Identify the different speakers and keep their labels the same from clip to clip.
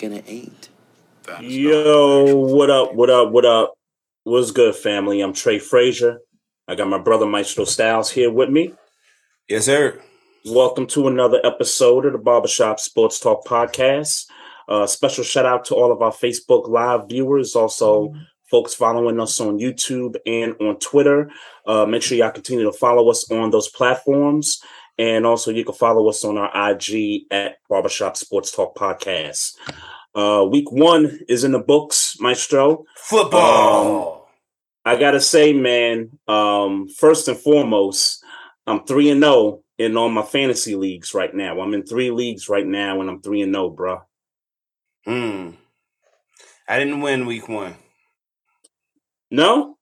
Speaker 1: Ain'ters gonna ain't.
Speaker 2: Yo, what up? What up? What up? What's good, family? I'm Trey Frazier. I got my brother Maestro Styles here with me.
Speaker 3: Yes, sir.
Speaker 2: Welcome to another episode of the Barbershop Sports Talk Podcast. Uh, special shout out to all of our Facebook Live viewers, also folks following us on YouTube and on Twitter. Uh, make sure y'all continue to follow us on those platforms. And also, you can follow us on our IG at Barbershop Sports Talk Podcast. Uh, week one is in the books, Maestro.
Speaker 3: Football.
Speaker 2: Um, I gotta say, man. Um, first and foremost, I'm three and zero in all my fantasy leagues right now. I'm in three leagues right now, and I'm three and zero, bro.
Speaker 3: Hmm. I didn't win week one.
Speaker 2: No,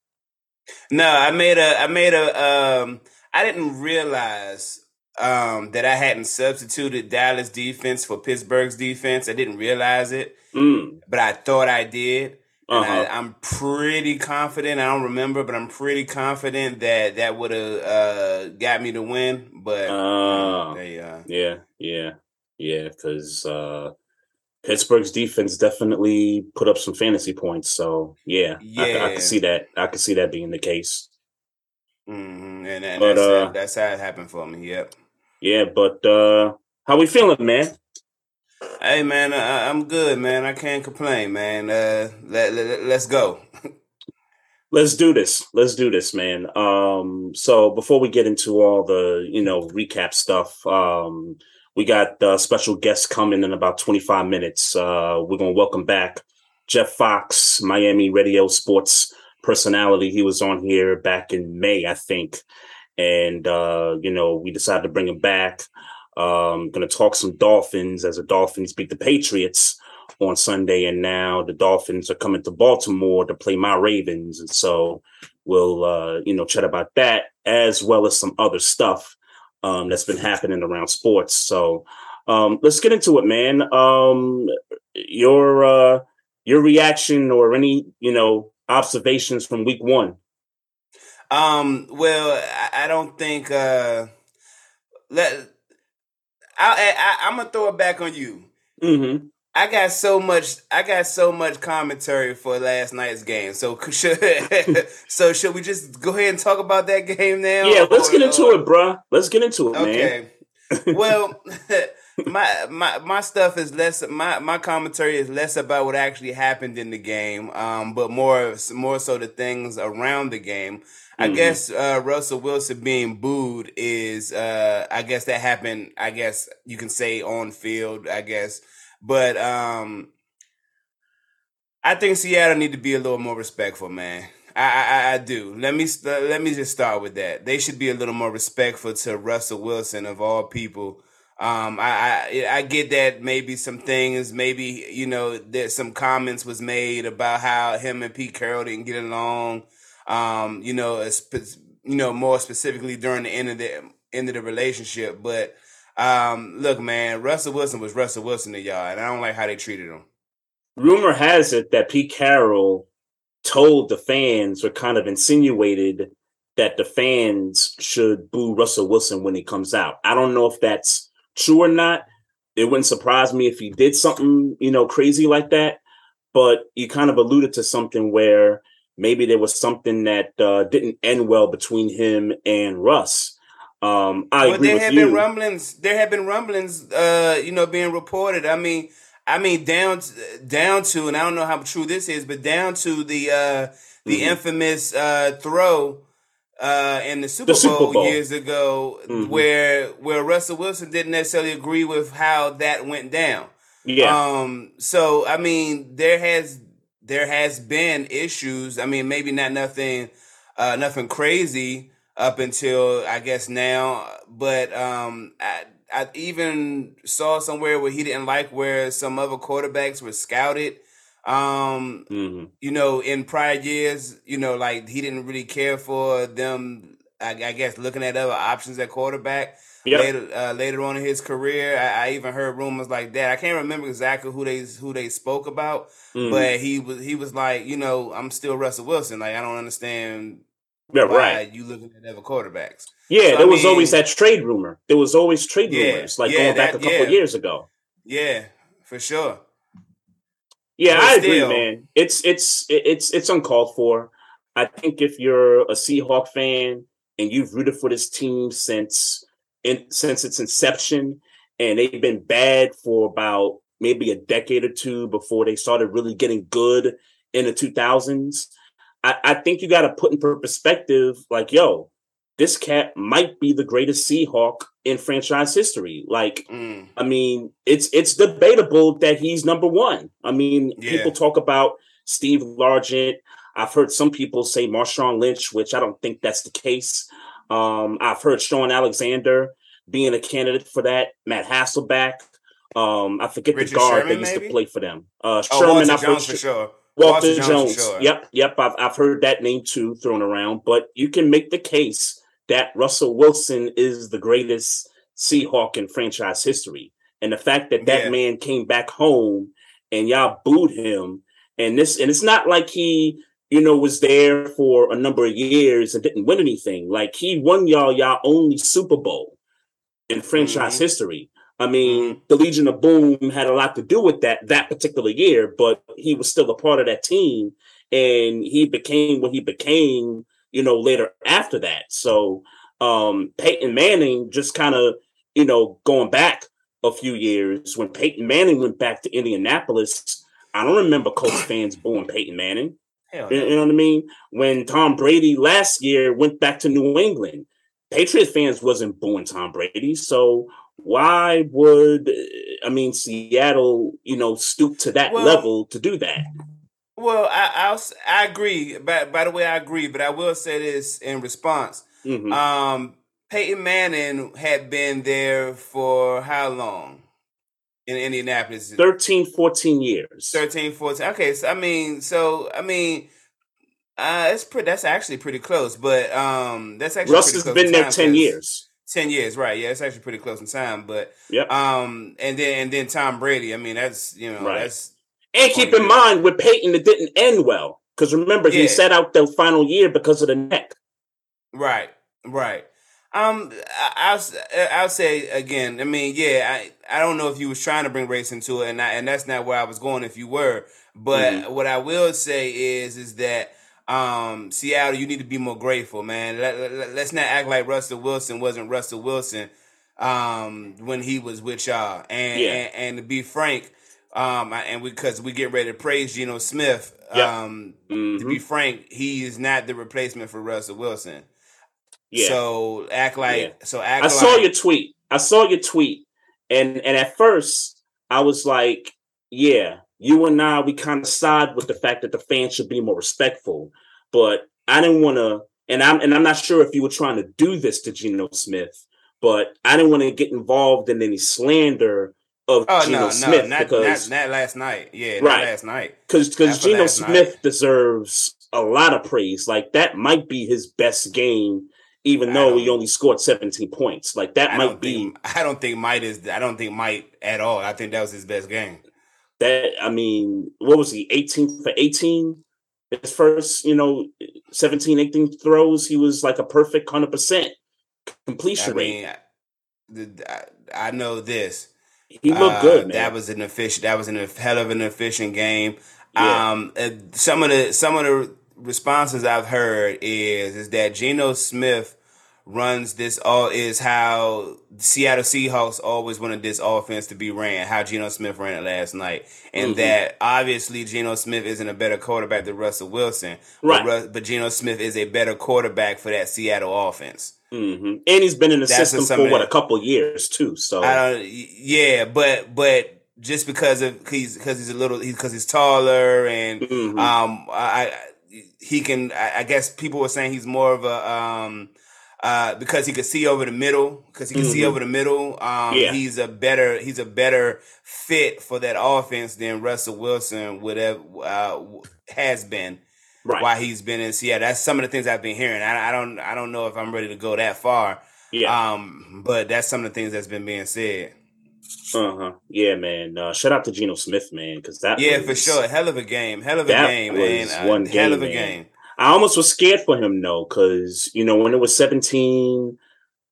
Speaker 3: No, I made a. I made a. Um, I didn't realize um, that I hadn't substituted Dallas defense for Pittsburgh's defense. I didn't realize it,
Speaker 2: mm.
Speaker 3: but I thought I did.
Speaker 2: Uh-huh.
Speaker 3: I, I'm pretty confident. I don't remember, but I'm pretty confident that that would have uh, got me to win. But
Speaker 2: Ah.
Speaker 3: they, uh,
Speaker 2: yeah, yeah, yeah. Because uh, Pittsburgh's defense definitely put up some fantasy points. So yeah, I, I
Speaker 3: Yeah.
Speaker 2: can see that. I can see that being the case.
Speaker 3: mhm, and, and
Speaker 2: But,
Speaker 3: that's,
Speaker 2: uh,
Speaker 3: that's how it happened for me. Yep.
Speaker 2: Yeah, but uh, how we feeling, man?
Speaker 3: Hey man, I, I'm good, man. I can't complain, man. Uh, let, let let's go.
Speaker 2: Let's do this. Let's do this, man. Um, so before we get into all the, you know, recap stuff, um, we got uh, special guests coming in about 25 minutes. Uh, we're gonna welcome back Jeff Fox, Miami radio sports personality. He was on here back in May, I think. And uh, you know, we decided to bring him back. Um, gonna talk some Dolphins as the Dolphins beat the Patriots on Sunday, and now the Dolphins are coming to Baltimore to play my Ravens, and so we'll uh, you know chat about that as well as some other stuff um, that's been happening around sports. So um, let's get into it, man. Um, your uh, your reaction or any you know observations from Week One?
Speaker 3: Um, well, I, I don't think uh, let I, I I'm gonna throw it back on you.
Speaker 2: Mm-hmm.
Speaker 3: I got so much. I got so much commentary for last night's game. So should so should we just go ahead and talk about that game now?
Speaker 2: Yeah, let's
Speaker 3: Or-
Speaker 2: get into
Speaker 3: or-
Speaker 2: it, bruh. Let's get into it, man.
Speaker 3: Okay. well, my my my stuff is less. My my commentary is less about what actually happened in the game, um, but more more so the things around the game. I
Speaker 2: Mhm.
Speaker 3: guess uh, Russell Wilson being booed is. Uh, I guess that happened. I guess you can say on field. I guess, but um, I think Seattle need to be a little more respectful, man. I, I, I do. Let me st- let me just start with that. They should be a little more respectful to Russell Wilson of all people. Um, I, I I get that maybe some things, maybe you know, that some comments was made about how him and Pete Carroll didn't get along. Um, you know, you know, more specifically during the end of the end of the relationship. But um, look, man, Russell Wilson was Russell Wilson to y'all, and I don't like how they treated him.
Speaker 2: Rumor has it that Pete Carroll told the fans or kind of insinuated that the fans should boo Russell Wilson when he comes out. I don't know if that's true or not. It wouldn't surprise me if he did something, you know, crazy like that. but you kind of alluded to something where maybe there was something that uh, didn't end well between him and Russ. Um, I well, agree
Speaker 3: there have
Speaker 2: you.
Speaker 3: been rumblings. There have been rumblings, uh, you know, being reported. I mean, I mean, down down to, and I don't know how true this is, but down to the uh, the mm-hmm. infamous uh, throw uh, in the Super, the Super Bowl, Bowl, years ago, mm-hmm. where where Russell Wilson didn't necessarily agree with how that went down. Yeah. Um. So I mean, there has there has been issues. I mean, maybe not nothing, uh, nothing crazy up until I guess now, but um, I, I even saw somewhere where he didn't like where some other quarterbacks were scouted. Um, mm-hmm. you know, in prior years, you know, like he didn't really care for them. I, I guess looking at other options at quarterback. Yep. Later, uh, later on in his career, I, I, even heard rumors like that. I can't remember exactly who they who they spoke about, mm-hmm. but he was he was like, you know, I'm still Russell Wilson. Like I don't understand yeah, right. You looking at other quarterbacks.
Speaker 2: Yeah, so, there I was mean, always that trade rumor. There was always trade yeah, rumors, like yeah, going back that, a couple yeah. years ago.
Speaker 3: Yeah, for sure.
Speaker 2: Yeah, I still, agree, man. It's it's it's it's uncalled for. I think if you're a Seahawk fan and you've rooted for this team since in, since its inception, and they've been bad for about maybe a decade or two before they started really getting good in the 2000s. I, I think you got to put in perspective, like, yo, this cat might be the greatest Seahawk in franchise history. Like, mm. I mean, it's it's debatable that he's number one. I mean, yeah. people talk about Steve Largent. I've heard some people say Marshawn Lynch, which I don't think that's the case. Um, I've heard Shaun Alexander being a candidate for that. Matt Hasselbeck. Um, I forget Richard the guard Sherman, that used maybe? to play for them. Uh,
Speaker 3: oh, Sherman, I've heard, for sure.
Speaker 2: Walter, Jones. Jones. Sure. Yep, yep. I've I've heard that name too thrown around, but you can make the case that Russell Wilson is the greatest Seahawk in franchise history, and the fact that that yeah. man came back home and y'all booed him, and this and it's not like he you know was there for a number of years and didn't win anything. Like he won y'all y'all only Super Bowl in franchise mm-hmm. history. I mean, mm-hmm. the Legion of Boom had a lot to do with that that particular year, but he was still a part of that team, and he became what he became, you know, later after that. So um Peyton Manning just kind of, you know, going back a few years when Peyton Manning went back to Indianapolis. I don't remember Colts fans booing Peyton Manning. You, you know what I mean? When Tom Brady last year went back to New England, Patriot fans wasn't booing Tom Brady. So why would I mean Seattle, you know, stoop to that well, level to do that?
Speaker 3: Well, I I'll, i agree. By by the way, I agree, but I will say this in response. Mm-hmm. Um, Peyton Manning had been there for how long? In Indianapolis?
Speaker 2: 13, 14 years.
Speaker 3: 13, 14. Okay, so I mean, so I mean, uh, it's pretty. That's actually pretty close. But um, that's actually
Speaker 2: Russ has been there ten years.
Speaker 3: Ten years, right? Yeah, it's actually pretty close in time. But
Speaker 2: yeah,
Speaker 3: um, and then and then Tom Brady. I mean, that's you know right. that's
Speaker 2: and keep in mind with Peyton, it didn't end well because remember yeah. he sat out the final year because of the neck.
Speaker 3: Right, right. Um, I, will I'll say again. I mean, yeah, I I don't know if you was trying to bring race into it, and I, and that's not where I was going. If you were, but mm-hmm. what I will say is is that um, Seattle, you need to be more grateful, man. Let, us let, not act like Russell Wilson wasn't Russell Wilson um, when he was with y'all. And, yeah. and, and to be frank, um, and we because we, we get ready to praise Geno Smith, yep. um, mm-hmm. to be mm-hmm. frank, he is not the replacement for Russell Wilson. Yeah. So act like yeah. so act.
Speaker 2: I
Speaker 3: like,
Speaker 2: saw your tweet. I saw your tweet, and and at first I was like, yeah, you and I, we kind of side with the fact that the fans should be more respectful. But I didn't want to, and I'm and I'm not sure if you were trying to do this to Geno Smith, but I didn't want to get involved in any slander of oh, Geno no, Smith
Speaker 3: no, not,
Speaker 2: because
Speaker 3: not, not last night. Yeah, right. last night.
Speaker 2: Because because Geno Smith night. deserves a lot of praise. Like that might be his best game even though he only scored 17 points. Like that
Speaker 3: I
Speaker 2: might be.
Speaker 3: Think, I don't think Might is. I don't think Might at all. I think that was his best game
Speaker 2: that I mean, what was he, 18 for 18? His first, you know, 17, 18 throws, he was like a perfect 100% completion I mean,
Speaker 3: rate. I, I know this.
Speaker 2: He looked uh, good, man.
Speaker 3: That was an efficient, that was an hell of an efficient game.
Speaker 2: Yeah.
Speaker 3: Um, uh, some of the some of the responses I've heard is is that Geno Smith runs this all is how Seattle Seahawks always wanted this offense to be ran, how Geno Smith ran it last night. And
Speaker 2: Mhm.
Speaker 3: that obviously Geno Smith isn't a better quarterback than Russell Wilson.
Speaker 2: Right.
Speaker 3: But, but Geno Smith is a better quarterback for that Seattle offense.
Speaker 2: Hmm And he's been in the
Speaker 3: That's
Speaker 2: system for what a couple years too. So
Speaker 3: I don't. Yeah, but but just because of he's because he's a little because he's taller and
Speaker 2: Mhm.
Speaker 3: um I, I he can I, I guess people were saying he's more of a um uh because he could see over the middle because he can see
Speaker 2: Mhm.
Speaker 3: over the middle um
Speaker 2: Yeah.
Speaker 3: he's a better he's a better fit for that offense than Russell Wilson would have uh, has been
Speaker 2: right.
Speaker 3: while he's been in Seattle. That's some of the things I've been hearing. I, I don't I don't know if I'm ready to go that far.
Speaker 2: Yeah.
Speaker 3: Um, but that's some of the things that's been being said.
Speaker 2: Uh huh. Yeah, man. Uh, shout out to Geno Smith, man, because that
Speaker 3: Yeah,
Speaker 2: was,
Speaker 3: for sure. Hell of a game. Hell of a game, man. Uh,
Speaker 2: one
Speaker 3: hell of a
Speaker 2: man.
Speaker 3: game.
Speaker 2: I almost was scared for him though, because you know when it was 17,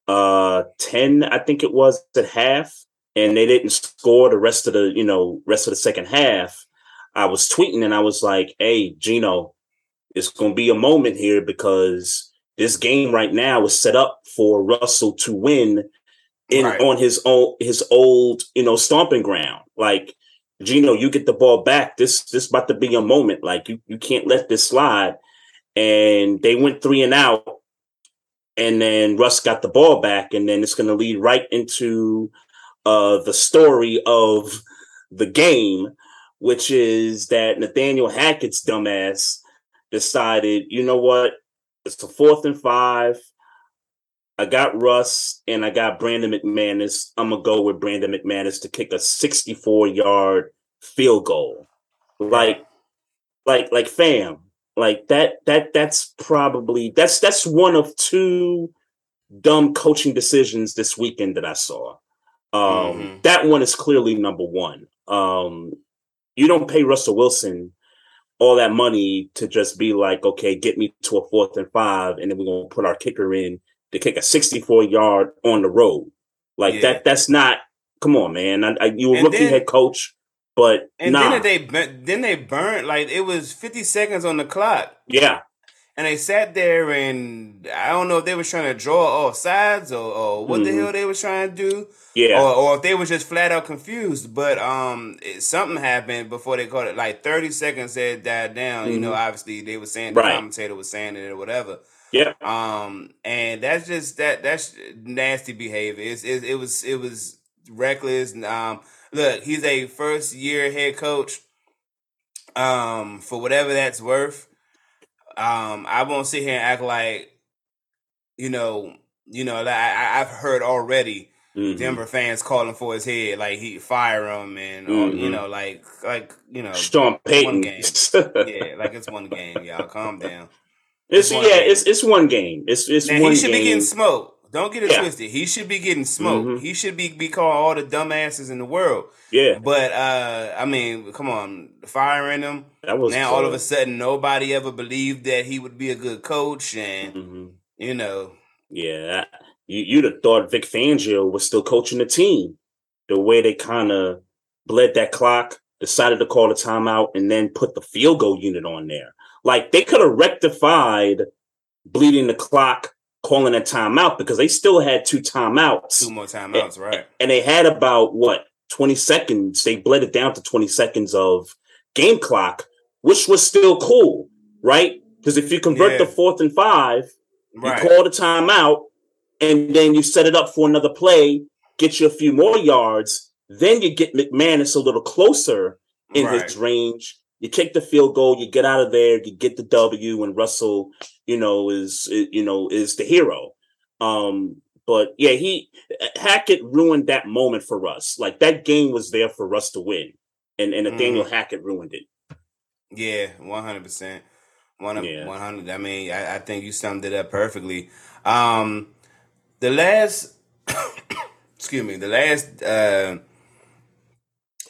Speaker 2: uh, 10, I think it was at half, and they didn't score the rest of the you know rest of the second half. I was tweeting and I was like, "Hey, Geno, it's going to be a moment here because this game right now is set up for Russell to win in
Speaker 3: Right.
Speaker 2: on his own his old you know stomping ground. Like Geno, you get the ball back. This this about to be a moment. Like you you can't let this slide." And they went three and out, and then Russ got the ball back, and then it's going to lead right into uh, the story of the game, which is that Nathaniel Hackett's dumbass decided, you know what, it's a fourth and five. I got Russ and I got Brandon McManus. I'm gonna go with Brandon McManus to kick a 64 yard field goal. Like, like, like, fam, like that. That that's probably that's that's one of two dumb coaching decisions this weekend that I saw. Um,
Speaker 3: Mhm.
Speaker 2: That one is clearly number one. Um, you don't pay Russell Wilson all that money to just be like, okay, get me to a fourth and five, and then we're gonna put our kicker in to kick a 64 yard on the road. Like
Speaker 3: Yeah.
Speaker 2: that. That's not. Come on, man. I, I, you were
Speaker 3: And
Speaker 2: rookie
Speaker 3: then-
Speaker 2: head coach, but
Speaker 3: And
Speaker 2: nah.
Speaker 3: then they then they burnt like it was 50 seconds on the clock.
Speaker 2: yeah,
Speaker 3: And they sat there and I don't know if they was trying to draw all sides or, or what the
Speaker 2: Mhm.
Speaker 3: hell they was trying to do.
Speaker 2: yeah.
Speaker 3: Or, or if they was just flat out confused. But um it, something happened before they called it like 30 seconds had died down. You know,
Speaker 2: Mhm.
Speaker 3: obviously they were saying the
Speaker 2: Right.
Speaker 3: commentator was saying it or whatever.
Speaker 2: yeah.
Speaker 3: Um, and that's just that that's nasty behavior. It's, it, it was it was reckless. Um, look, he's a first year head coach. Um, for whatever that's worth. Um, I won't sit here and act like, you know, you know, like I, I've heard already
Speaker 2: Mhm.
Speaker 3: Denver fans calling for his head, like he fire him, and or, you know, like like you know,
Speaker 2: Sean Payton.
Speaker 3: yeah, like it's one game, y'all. Calm down.
Speaker 2: it's
Speaker 3: one
Speaker 2: yeah,
Speaker 3: game.
Speaker 2: it's it's one game. It's it's
Speaker 3: Now
Speaker 2: one
Speaker 3: he should
Speaker 2: game.
Speaker 3: be getting smoked. Don't get it
Speaker 2: Yeah.
Speaker 3: twisted. He should be getting smoked.
Speaker 2: Mhm.
Speaker 3: He should be be calling all the dumbasses in the world.
Speaker 2: yeah,
Speaker 3: But uh I mean, come on, firing him.
Speaker 2: that was
Speaker 3: now all of a sudden nobody ever believed that he would be a good coach and
Speaker 2: Mhm.
Speaker 3: you know
Speaker 2: Yeah, you you'd have thought Vic Fangio was still coaching the team. The way they kind of bled that clock, decided to call the timeout, and then put the field goal unit on there. Like they could have rectified bleeding the clock, calling a timeout because they still had two timeouts,
Speaker 3: two more timeouts, right?
Speaker 2: and they had about what twenty seconds. They bled it down to twenty seconds of game clock, which was still cool, right? Because if you convert
Speaker 3: Yeah.
Speaker 2: the fourth and five,
Speaker 3: Right.
Speaker 2: you call the timeout, and then you set it up for another play, get you a few more yards. Then you get McManus a little closer in
Speaker 3: right.
Speaker 2: his range. You kick the field goal, you get out of there, you get the W, and Russell, you know, is you know is the hero. Um, but yeah, he Hackett ruined that moment for us. Like that game was there for us to win, and and Nathaniel
Speaker 3: Mm-hmm.
Speaker 2: Hackett ruined it.
Speaker 3: Yeah, one hundred percent. One one hundred. I mean, I, I think you summed it up perfectly. Um, the last, excuse me, the last uh,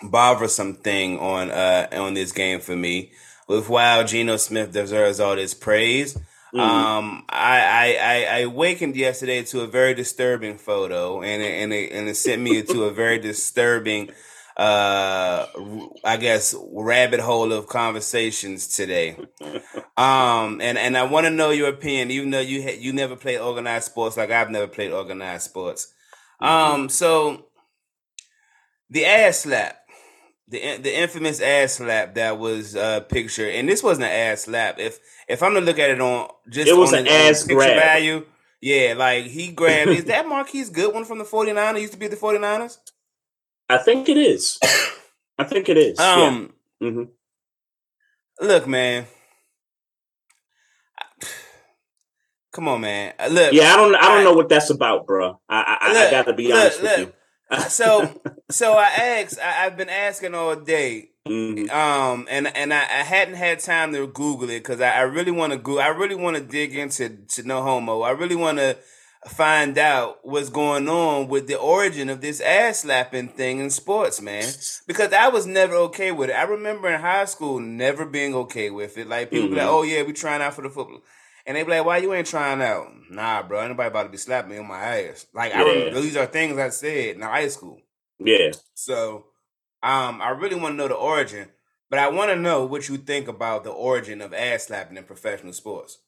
Speaker 3: bothersome thing on uh on this game for me with while Geno Smith deserves all this praise.
Speaker 2: Mhm.
Speaker 3: Um, I, I I I awakened yesterday to a very disturbing photo, and it, and it, and it sent me to a very disturbing uh I guess rabbit hole of conversations today. Um and and I want to know your opinion even though you ha- you never played organized sports like I've never played organized sports. Um so the ass slap the the infamous ass slap that was uh picture and this wasn't an ass slap if if I'm gonna look at it on just
Speaker 2: It was an
Speaker 3: the-
Speaker 2: ass
Speaker 3: picture
Speaker 2: grab.
Speaker 3: value yeah like he grabbed is that Marquise Goodwin from the 49ers used to be the 49ers
Speaker 2: I think it is. I think it is.
Speaker 3: um
Speaker 2: yeah. hmm
Speaker 3: look man come on man look
Speaker 2: yeah, I don't. I don't
Speaker 3: I-
Speaker 2: know what that's about, bro. I I, I, I gotta be
Speaker 3: look,
Speaker 2: honest
Speaker 3: look.
Speaker 2: with
Speaker 3: so so I asked I, I've been asking all day.
Speaker 2: Mhm.
Speaker 3: um and and I, I hadn't had time to google it because I, I really want to go i really want to dig into to no homo. I really want to find out what's going on with the origin of this ass slapping thing in sports man. Because i was never okay with it. I remember in high school never being okay with it. Like people be like oh yeah we trying out for the football and they be like, "Why you ain't trying out?" Nah, bro, anybody about to be slapping me on my ass. Like I remember, these are things I said in high school.
Speaker 2: Yeah.
Speaker 3: So, um, I really want to know the origin, but I want to know what you think about the origin of ass slapping in professional sports.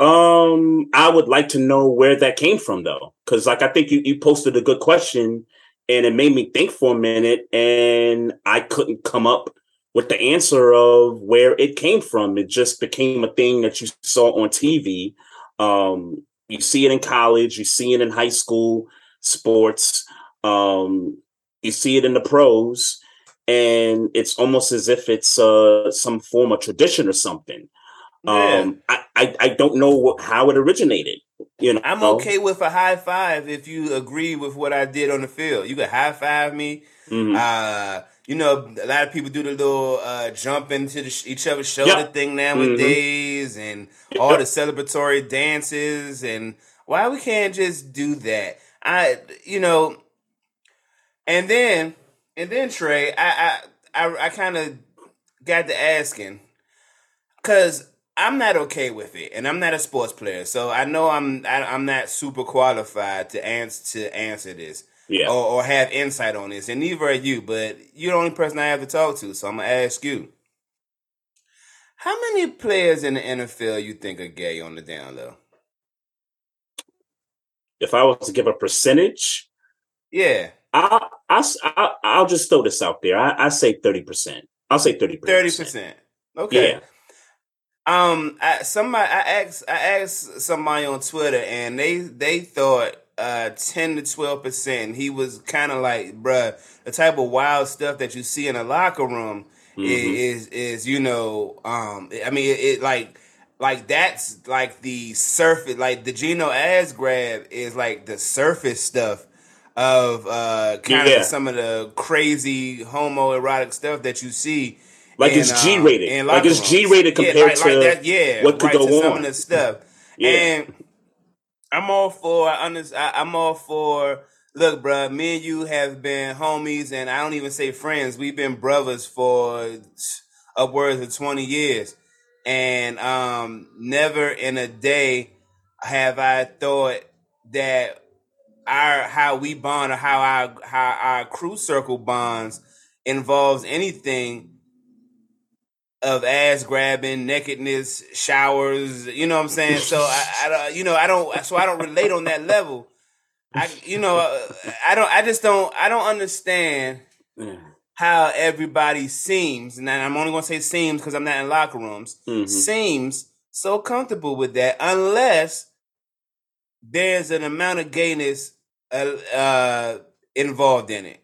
Speaker 2: Um, I would like to know where that came from, though, because like I think you you posted a good question, and it made me think for a minute, and I couldn't come up with the answer of where it came from. It just became a thing that you saw on TV. Um, you see it in college, you see it in high school sports, um, you see it in the pros, and it's almost as if it's uh, some form of tradition or something.
Speaker 3: Yeah.
Speaker 2: Um, I, I I don't know what, how it originated. You know,
Speaker 3: I'm okay with a high five if you agree with what I did on the field. You can high five me.
Speaker 2: Mhm.
Speaker 3: Uh, you know, a lot of people do the little uh, jump into the sh- each other's shoulder
Speaker 2: Yep.
Speaker 3: thing nowadays, and all the celebratory dances. And why we can't just do that? I, you know, and then and then Trey, I I I, I kind of got to asking because I'm not okay with it, and I'm not a sports player, so I know I'm I, I'm not super qualified to answer to answer this
Speaker 2: yeah.
Speaker 3: or, or have insight on this, and neither are you. But you're the only person I have to talk to, so I'm gonna ask you: How many players in the NFL you think are gay on the down low?
Speaker 2: If I was to give a percentage,
Speaker 3: Yeah,
Speaker 2: I I I I'll just throw this out there. I, I say thirty percent. I'll say
Speaker 3: 30% Okay.
Speaker 2: Yeah.
Speaker 3: Um, I, somebody I asked I asked somebody on Twitter, and they they thought uh ten to twelve percent. He was kind of like, bruh, the type of wild stuff that you see in a locker room
Speaker 2: Mhm.
Speaker 3: is is you know, um, I mean, it, it like like that's like the surface, like the Geno ass grab is like the surface stuff of uh kind
Speaker 2: Yeah.
Speaker 3: of some of the crazy homoerotic stuff that you see
Speaker 2: Like
Speaker 3: in,
Speaker 2: it's
Speaker 3: um,
Speaker 2: G-rated.
Speaker 3: in
Speaker 2: Like it's. G-rated
Speaker 3: Yeah,
Speaker 2: compared
Speaker 3: like- like
Speaker 2: to
Speaker 3: that, yeah,
Speaker 2: what could
Speaker 3: right,
Speaker 2: go
Speaker 3: to some of the stuff.
Speaker 2: Yeah.
Speaker 3: And I'm all for. I under, I, I'm all for. Look, bro, me and you have been homies, and I don't even say friends. We've been brothers for upwards of 20 years, and um, never in a day have I thought that our how we bond or how our how our crew circle bonds involves anything of ass grabbing, nakedness, showers. You know what I'm saying? So I, I don't, you know, I don't. So I don't relate on that level. I, you know, uh, I don't. I just don't. I don't understand how everybody seems, and I'm only gonna say seems because I'm not in locker rooms.
Speaker 2: Mhm.
Speaker 3: Seems so comfortable with that, unless there's an amount of gayness uh, uh, involved in it.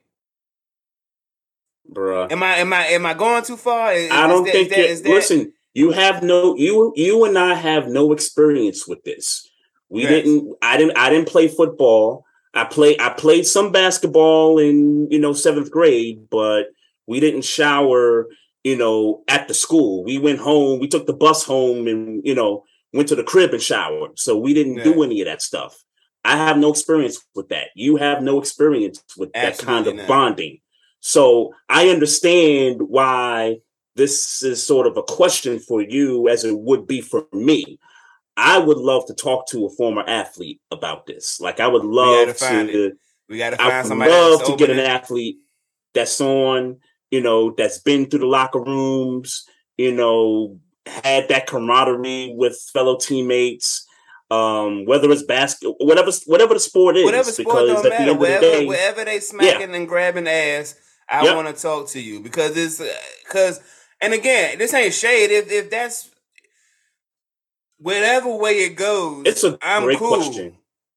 Speaker 2: Bruh.
Speaker 3: Am I am I am I going too far? Is-
Speaker 2: I don't
Speaker 3: that-
Speaker 2: think
Speaker 3: that- is that-
Speaker 2: listen, you have no you you and I have no experience with this. We
Speaker 3: Yes.
Speaker 2: didn't I didn't I didn't play football. I play I played some basketball in, you know, 7th grade, but we didn't shower, you know, at the school. We went home, we took the bus home and, you know, went to the crib and showered. So we didn't do any of that stuff. I have no experience with that. You have no experience with that kind of
Speaker 3: not.
Speaker 2: bonding. So I understand why this is sort of a question for you as it would be for me. I would love to talk to a former athlete about this. Like I would love
Speaker 3: find
Speaker 2: to
Speaker 3: We got to find I
Speaker 2: would
Speaker 3: somebody.
Speaker 2: love to get an athlete that's on, you know, that's been through the locker rooms, you know, had that camaraderie with fellow teammates. Um, whether it's basketball, whatever, whatever the sport is,
Speaker 3: whatever sport don't matter. Wherever,
Speaker 2: the day,
Speaker 3: wherever they smacking yeah. and grabbing ass, I yep. want to talk to you because it's because, and again, this ain't shade. If if that's whatever way it goes,
Speaker 2: it's a
Speaker 3: I'm
Speaker 2: great
Speaker 3: cool.
Speaker 2: question.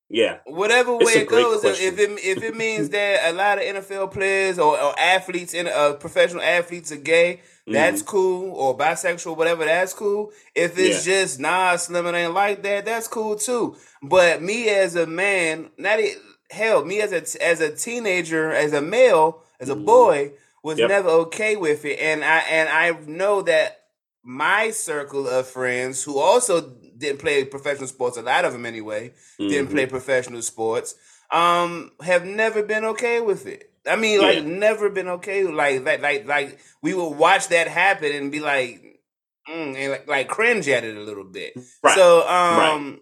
Speaker 2: Yeah,
Speaker 3: whatever way it goes, if it if it means that a lot of NFL players or, or athletes in uh, professional athletes are gay, that's mm-hmm. cool, or bisexual, whatever, that's cool. If it's yeah. just nah, slim, it ain't like that, that's cool too. But me as a man, not it, hell, me as a as a teenager, as a male, as a mm-hmm. boy, was yep. never okay with it, and I and I know that my circle of friends who also didn't play professional sports, a lot of them anyway, mm-hmm. didn't play professional sports, um, have never been okay with it. I mean, like, yeah. never been okay. Like, like, like, like, we would watch that happen and be like, mm, and like, like, cringe at it a little bit. Right. So, um, right.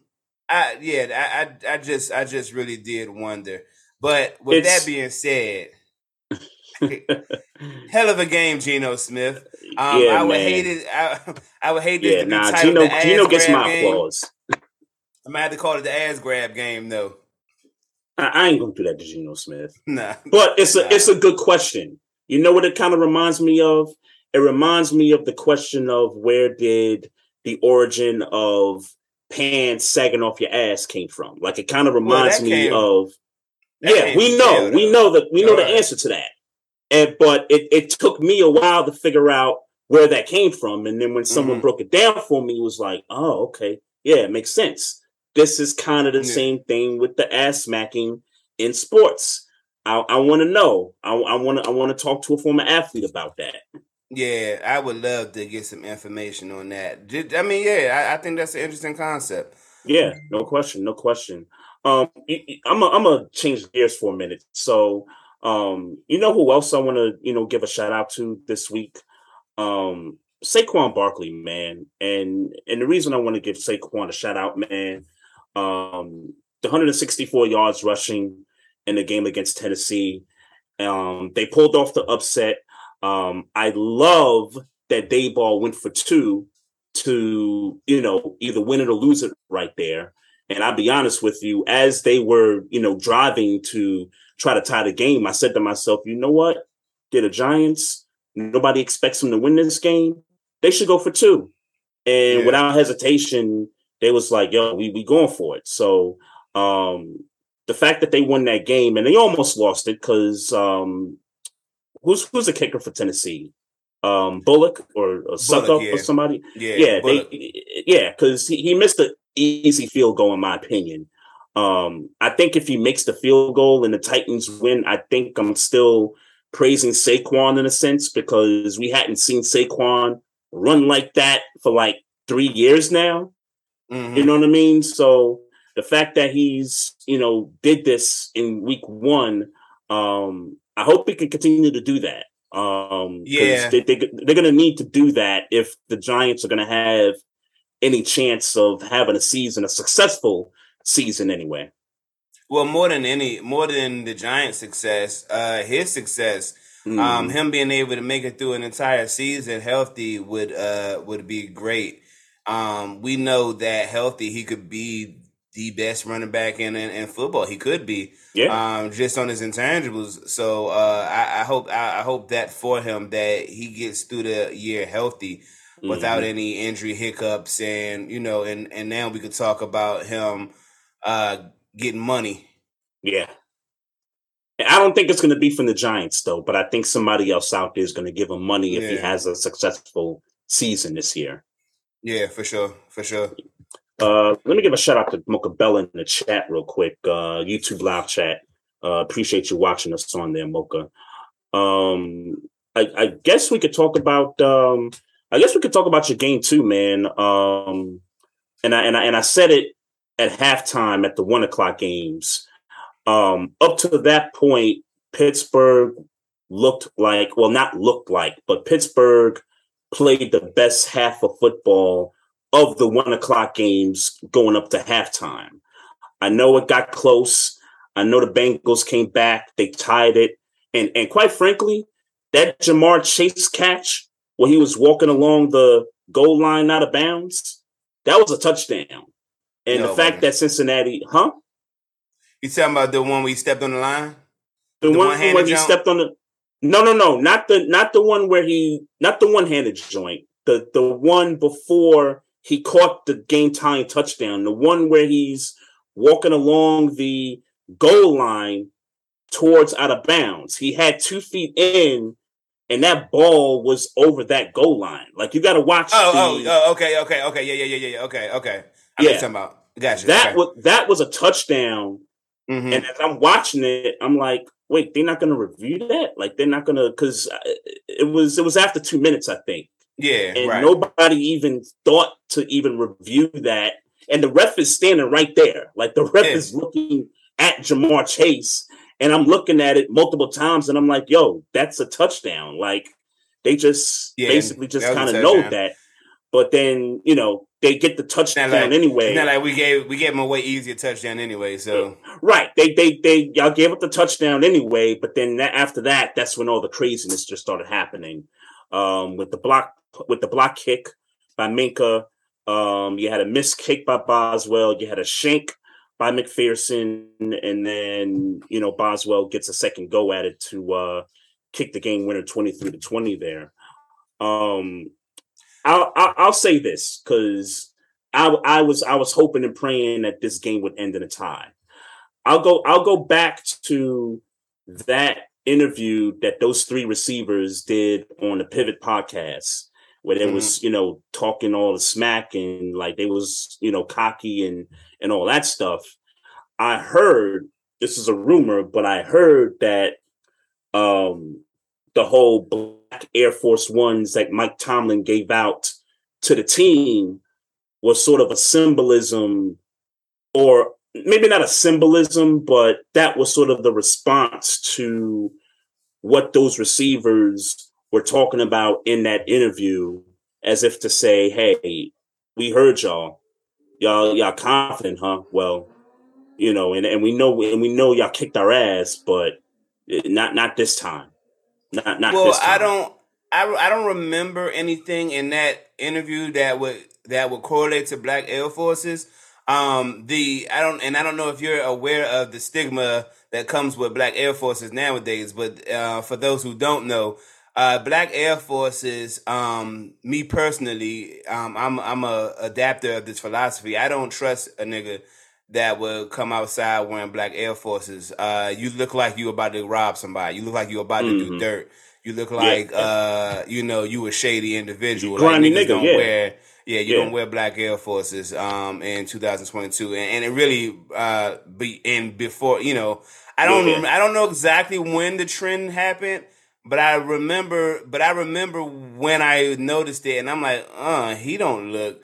Speaker 3: I, yeah, I, I, I just, I just really did wonder. But with it's, that being said, hell of a game, Geno Smith. Um, yeah, I would man. hate it. I, I would hate this yeah, to be nah, titled Geno, the gets my game. applause. I might have to call it the ass grab game, though.
Speaker 2: I, I ain't gonna do that to Geno Smith.
Speaker 3: Nah,
Speaker 2: but it's a nah. it's a good question. You know what it kind of reminds me of? It reminds me of the question of where did the origin of pants sagging off your ass came from. Like it kind of reminds well, me came, of. Yeah, we know, we know that we know All the right. answer to that. And but it, it took me a while to figure out where that came from. And then when someone mm-hmm. broke it down for me, it was like, oh, okay, yeah, it makes sense. This is kind of the yeah. same thing with the ass smacking in sports. I, I want to know. I want to. I want to talk to a former athlete about that.
Speaker 3: Yeah, I would love to get some information on that. I mean, yeah, I, I think that's an interesting concept.
Speaker 2: Yeah, no question, no question. Um, I'm a, I'm gonna change gears for a minute. So, um, you know who else I want to you know give a shout out to this week? Um, Saquon Barkley, man, and and the reason I want to give Saquon a shout out, man, um, the 164 yards rushing in the game against Tennessee. Um, they pulled off the upset. Um, I love that Daboll went for two to, you know, either win it or lose it right there. And I'll be honest with you, as they were, you know, driving to try to tie the game, I said to myself, you know what? They're the Giants. Nobody expects them to win this game. They should go for two. And yeah. without hesitation, they was like, yo, we we going for it. So um the fact that they won that game and they almost lost it because um who's who's the kicker for Tennessee? Um Bullock or, or yeah. or somebody?
Speaker 3: Yeah,
Speaker 2: yeah, they, yeah, because he, he missed an easy field goal in my opinion. Um, I think if he makes the field goal and the Titans win, I think I'm still praising Saquon in a sense because we hadn't seen Saquon run like that for like three years now. Mm-hmm. You know what I mean? So the fact that he's, you know, did this in week one, um, I hope he can continue to do that. Um,
Speaker 3: yeah,
Speaker 2: they, they, they're going to need to do that if the Giants are going to have any chance of having a season, a successful season anyway.
Speaker 3: Well, more than any, more than the Giants' success, uh, his success, mm. um, him being able to make it through an entire season healthy would uh would be great. Um, we know that healthy, he could be the best running back in, in, in football. He could be,
Speaker 2: yeah.
Speaker 3: Um, just on his intangibles. So uh, I, I, hope I, I, hope that for him that he gets through the year healthy mm-hmm. without any injury hiccups, and you know, and and now we could talk about him uh, getting money.
Speaker 2: Yeah. I don't think it's going to be from the Giants though, but I think somebody else out there is going to give him money if yeah. he has a successful season this year.
Speaker 3: Yeah, for sure, for sure.
Speaker 2: Uh, let me give a shout out to Mocha Bella in the chat real quick. Uh, YouTube live chat. Uh, appreciate you watching us on there, Mocha. Um, I, I guess we could talk about. Um, I guess we could talk about your game too, man. Um, and I and I and I said it at halftime at the one o'clock games. Um, up to that point, Pittsburgh looked like well, not looked like, but Pittsburgh played the best half of football of the one o'clock games going up to halftime. I know it got close. I know the Bengals came back, they tied it, And and quite frankly, that Ja'Marr Chase catch where he was walking along the goal line out of bounds, that was a touchdown. And no, the fact that Cincinnati, huh?
Speaker 3: You talking about the one we stepped on the line?
Speaker 2: The, the one where he stepped on the no, no, no, not the not the one where he not the one handed joint. The the one before he caught the game tying touchdown. The one where he's walking along the goal line towards out of bounds. He had two feet in, and that ball was over that goal line. Like you got to watch.
Speaker 3: Oh, the, oh, oh, okay, okay, okay, yeah, yeah, yeah, yeah, okay, okay. I yeah, talking about. Gotcha.
Speaker 2: That
Speaker 3: okay.
Speaker 2: was that was a touchdown. Mm-hmm. And as I'm watching it, I'm like, wait, they're not going to review that? Like they're not going to because it was it was after two minutes, I think.
Speaker 3: Yeah,
Speaker 2: and
Speaker 3: right.
Speaker 2: nobody even thought to even review that. And the ref is standing right there. Like the ref yeah. is looking at Ja'Marr Chase. And I'm looking at it multiple times and I'm like, yo, that's a touchdown. Like they just yeah, basically just kind of know that. But then, you know, they get the touchdown
Speaker 3: like,
Speaker 2: anyway.
Speaker 3: Not like we gave we gave them a way easier touchdown anyway. So
Speaker 2: right, they they they y'all gave up the touchdown anyway. But then that, after that, that's when all the craziness just started happening. Um, with the block with the block kick by Minkah, um, you had a missed kick by Boswell. You had a shank by McPherson, and then you know Boswell gets a second go at it to uh, kick the game winner twenty three to twenty there. Um, I'll, I'll, I'll say this because I I was I was hoping and praying that this game would end in a tie. I'll go I'll go back to that interview that those three receivers did on the Pivot podcast where they mm-hmm. was you know talking all the smack and like they was you know cocky and and all that stuff i heard this is a rumor but i heard that um the whole black air force ones that mike tomlin gave out to the team was sort of a symbolism or maybe not a symbolism but that was sort of the response to what those receivers were talking about in that interview as if to say, hey, we heard y'all. Y'all, y'all confident, huh? Well, you know, and, and we know and we know y'all kicked our ass, but eh, not not this time. Not not
Speaker 3: well,
Speaker 2: I
Speaker 3: don't I, I don't remember anything in that interview that would that would correlate to black air forces. Um, the I don't and I don't know if you're aware of the stigma that comes with black air forces nowadays, but uh, for those who don't know, uh, Black Air Forces, um, me personally, um, I'm I'm a adapter of this philosophy. I don't trust a nigga that would come outside wearing Black Air Forces. Uh, you look like you about to rob somebody. You look like you about mm-hmm. to do mm-hmm. dirt. You look like yeah. uh, you know, you a shady individual.
Speaker 2: Grimy
Speaker 3: like,
Speaker 2: nigga, don't yeah.
Speaker 3: Wear, yeah, you yeah. don't wear Black Air Forces um, in 2022, and, and it really uh, be in before you know. I don't I don't know exactly when the trend happened but I remember, but I remember when I noticed it, and I'm like, uh, he don't look.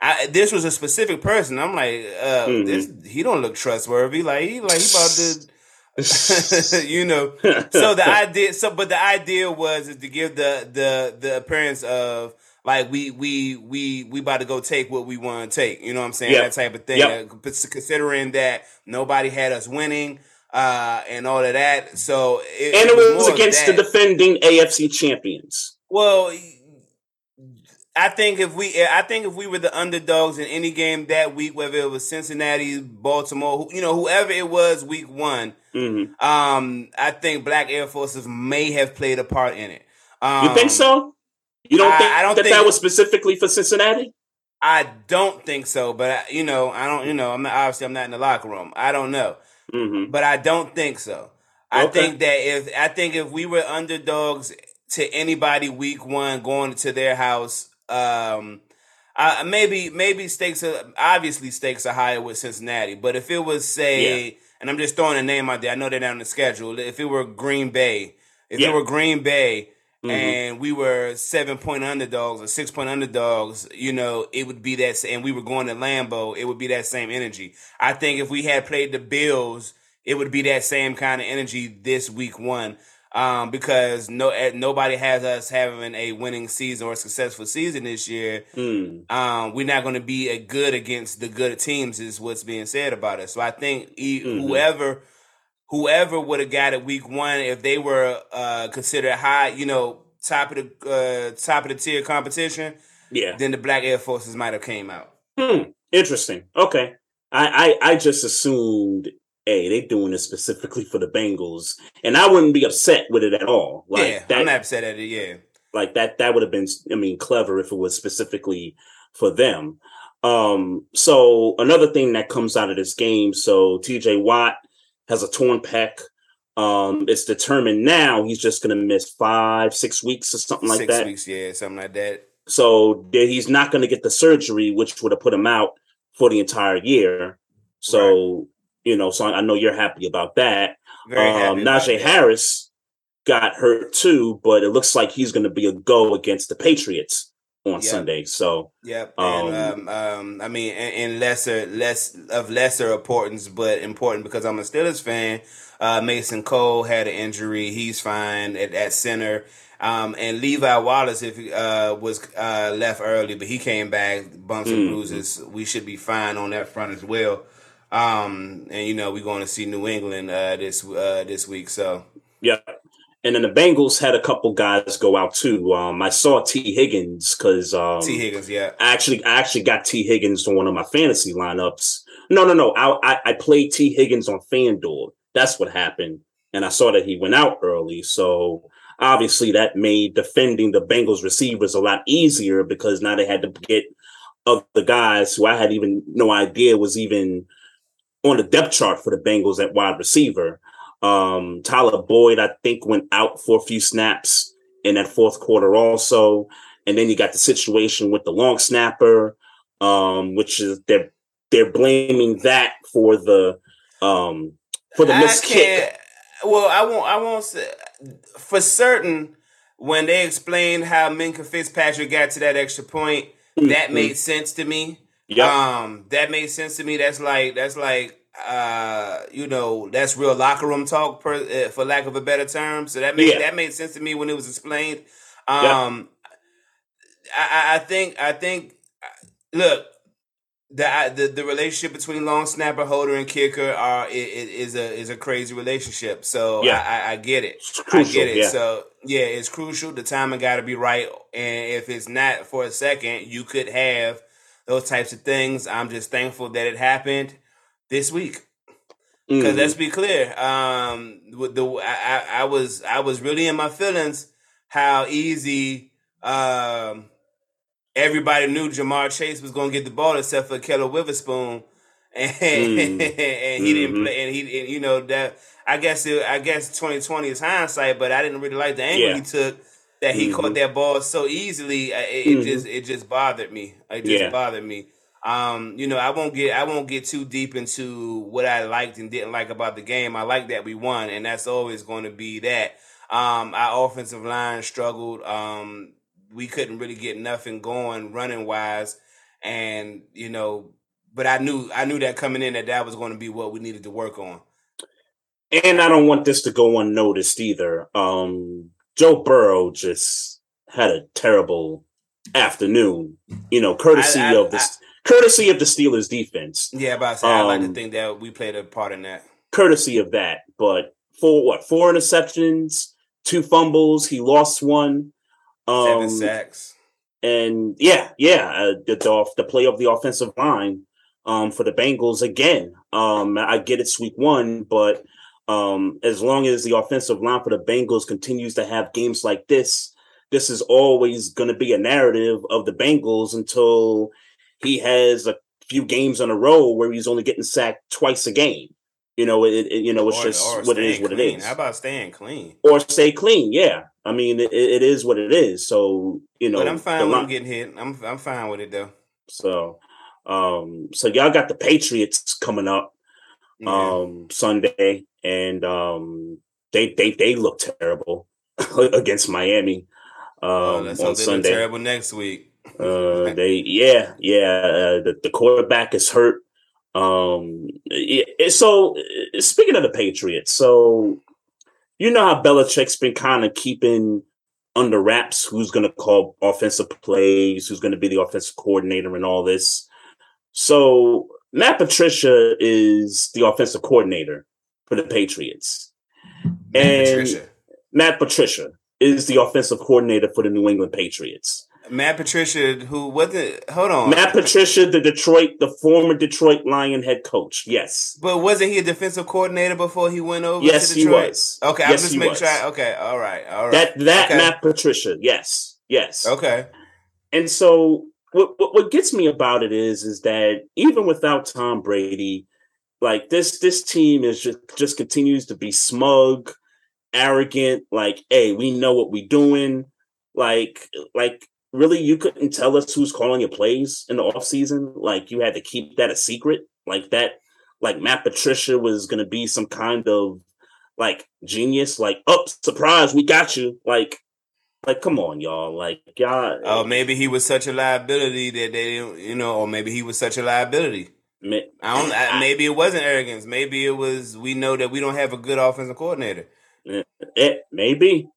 Speaker 3: I, this was a specific person. I'm like, uh, mm-hmm. this he don't look trustworthy. Like he like he about to, you know. so the idea, so but the idea was is to give the the the appearance of like we we we we about to go take what we want to take. You know what I'm saying? Yep. That type of thing. Yep. Considering that nobody had us winning uh, and all of that. So
Speaker 2: it, and it, was, was against the defending AFC champions.
Speaker 3: Well, I think if we, I think if we were the underdogs in any game that week, whether it was Cincinnati, Baltimore, you know, whoever it was, week one, mm-hmm. um, I think Black Air Forces may have played a part in it.
Speaker 2: Um, you think so? You don't I, think I don't that think, that was specifically for Cincinnati?
Speaker 3: I don't think so, but I, you know, I don't. You know, I'm not, obviously I'm not in the locker room. I don't know. Mm-hmm. But I don't think so. I think that if I think if we were underdogs to anybody week one going to their house, um, uh, maybe maybe stakes are obviously stakes are higher with Cincinnati. But if it was say, yeah. and I'm just throwing a name out there, I know they're down the schedule. If it were Green Bay, if yeah. it were Green Bay, Mm-hmm. and we were seven point underdogs or six point underdogs, you know, it would be that, and we were going to Lambeau, it would be that same energy. I think if we had played the Bills, it would be that same kind of energy this week one. Um, because no, eh, nobody has us having a winning season or a successful season this year. Mm. Um, we're not going to be a good against the good teams, is what's being said about us. So I think mm-hmm. whoever whoever would have got it week one if they were uh, considered high, you know, top of the uh, top of the tier competition.
Speaker 2: Yeah.
Speaker 3: Then the Black Air Forces might have came out.
Speaker 2: Hmm. Interesting. Okay. I, I I just assumed, hey, they doing this specifically for the Bengals, and I wouldn't be upset with it at all. Like
Speaker 3: yeah,
Speaker 2: that,
Speaker 3: I'm not upset at it. Yeah,
Speaker 2: like that. That would have been, I mean, clever if it was specifically for them. Um. So another thing that comes out of this game. So T.J. Watt has a torn pec. Um, it's determined now he's just going to miss five, six weeks or something like
Speaker 3: six
Speaker 2: that.
Speaker 3: weeks. Yeah, something like that.
Speaker 2: So he's not going to get the surgery, which would have put him out for the entire year. So you know, so I know you're happy about that.
Speaker 3: Very
Speaker 2: Um,
Speaker 3: happy.
Speaker 2: Najee. Harris got hurt too, but it looks like he's going to be a go against the Patriots on
Speaker 3: Yeah.
Speaker 2: Sunday. So
Speaker 3: Yep, and
Speaker 2: Um,
Speaker 3: um, um, I mean, in, lesser, less of lesser importance, but important because I'm a Steelers fan. Uh, Mason Cole had an injury; he's fine at, at center. Um, and Levi Wallace, if uh, was uh, left early, but he came back, bumps and
Speaker 2: Mhm.
Speaker 3: bruises. We should be fine on that front as well. Um, and you know, we're going to see New England uh, this uh, this week, so
Speaker 2: yeah. And then the Bengals had a couple guys go out too. Um, I saw Tee Higgins because um,
Speaker 3: Tee Higgins, yeah,
Speaker 2: I actually I actually got Tee Higgins on one of my fantasy lineups. No, no, no. I I, I played Tee Higgins on FanDuel. That's what happened, and I saw that he went out early. So obviously that made defending the Bengals receivers a lot easier because now they had to get other guys who I had even no idea was even on the depth chart for the Bengals at wide receiver. Um, Tyler Boyd, I think, went out for a few snaps in that fourth quarter also. And then you got the situation with the long snapper, um, which is they're they're blaming that for the um for the
Speaker 3: I
Speaker 2: missed kick.
Speaker 3: Well, I won't. I won't say for certain when they explained how Minkah Fitzpatrick got to that extra point. That
Speaker 2: Mhm.
Speaker 3: made sense to me.
Speaker 2: Yep.
Speaker 3: Um, that made sense to me. That's like that's like uh, you know, that's real locker room talk, per, uh, for lack of a better term. So that made
Speaker 2: Yeah.
Speaker 3: that made sense to me when it was explained. Um, I, I- I think I think look the the the relationship between long snapper, holder, and kicker are is a is a crazy relationship. So
Speaker 2: Yeah.
Speaker 3: I, I, I get it.
Speaker 2: It's crucial,
Speaker 3: I get it.
Speaker 2: yeah.
Speaker 3: So yeah, it's crucial. The timing got to be right, and if it's not for a second, you could have those types of things. I'm just thankful that it happened this week. Because
Speaker 2: Mhm.
Speaker 3: let's be clear, um, with the I, I, was I was really in my feelings how easy um, everybody knew Ja'Marr Chase was going to get the ball except for Ahkello Witherspoon, and,
Speaker 2: Mm.
Speaker 3: and he didn't
Speaker 2: Mhm.
Speaker 3: play. And he, and, you know that I guess it, I guess twenty twenty is hindsight, but I didn't really like the angle
Speaker 2: Yeah.
Speaker 3: he took that he
Speaker 2: Mhm.
Speaker 3: caught that ball so easily. It, it
Speaker 2: Mhm.
Speaker 3: just it just bothered me. It just
Speaker 2: Yeah.
Speaker 3: bothered me. Um, you know, I won't get I won't get too deep into what I liked and didn't like about the game. I like that we won, and that's always going to be that. Um, our offensive line struggled. Um, we couldn't really get nothing going running wise, and you know, but I knew I knew that coming in that that was going to be what we needed to work on.
Speaker 2: and I don't want this to go unnoticed either. Um, Joe Burrow just had a terrible afternoon. You know, courtesy
Speaker 3: I- I-
Speaker 2: of the courtesy of the Steelers defense,
Speaker 3: Yeah, but I, say, I like to
Speaker 2: Um,
Speaker 3: think that we played a part in that.
Speaker 2: courtesy of that. But for what four interceptions, two fumbles, he lost one.
Speaker 3: Seven
Speaker 2: Um,
Speaker 3: sacks.
Speaker 2: and yeah, yeah, uh, the, the the play of the offensive line um, for the Bengals again. Um, I get it's week one, but um, as long as the offensive line for the Bengals continues to have games like this, this is always going to be a narrative of the Bengals until he has a few games in a row where he's only getting sacked twice a game. You know, it, it you know it's
Speaker 3: Or-
Speaker 2: just
Speaker 3: or
Speaker 2: what it is.
Speaker 3: staying
Speaker 2: What it
Speaker 3: clean.
Speaker 2: is
Speaker 3: How about staying clean?
Speaker 2: or stay clean. Yeah, I mean, it, it is what it is. So you know,
Speaker 3: but I'm fine with
Speaker 2: line-
Speaker 3: getting hit. I'm I'm fine with it though.
Speaker 2: So, um, so y'all got the Patriots coming up Um Sunday, and um, they they they look terrible against Miami
Speaker 3: oh,
Speaker 2: um
Speaker 3: let's
Speaker 2: on
Speaker 3: hope they look
Speaker 2: Sunday.
Speaker 3: terrible next week.
Speaker 2: Uh, they yeah yeah uh, the the quarterback is hurt. Um, it, it- so uh, speaking of the Patriots, so you know how Belichick's been kind of keeping under wraps who's going to call offensive plays, who's going to be the offensive coordinator, and all this. So Matt Patricia is the offensive coordinator for the Patriots.
Speaker 3: Matt
Speaker 2: and
Speaker 3: Patricia.
Speaker 2: Matt Patricia is the offensive coordinator for the New England Patriots.
Speaker 3: Matt Patricia, who wasn't hold on.
Speaker 2: Matt Patricia, the Detroit, the former Detroit Lion head coach. Yes.
Speaker 3: But wasn't he a defensive coordinator before he went over
Speaker 2: Yes, he was.
Speaker 3: Okay, I'm just making sure. I, okay, all right, all right.
Speaker 2: That that
Speaker 3: okay.
Speaker 2: Matt Patricia. Yes. Yes.
Speaker 3: Okay.
Speaker 2: And so what, what what gets me about it is is that even without Tom Brady, like this this team is just just continues to be smug, arrogant, like, hey, we know what we're doing. Like like really you couldn't tell us who's calling your plays in the offseason? Like you had to keep that a secret? Like that like Matt Patricia was gonna be some kind of like genius, like, oh surprise, we got you. Like like, come on, y'all. Like, y'all.
Speaker 3: Oh, maybe he was such a liability that they didn't, you know, or maybe he was such a liability.
Speaker 2: ma-
Speaker 3: I don't. I, maybe it wasn't arrogance. Maybe it was we know that we don't have a good offensive coordinator.
Speaker 2: eh, maybe.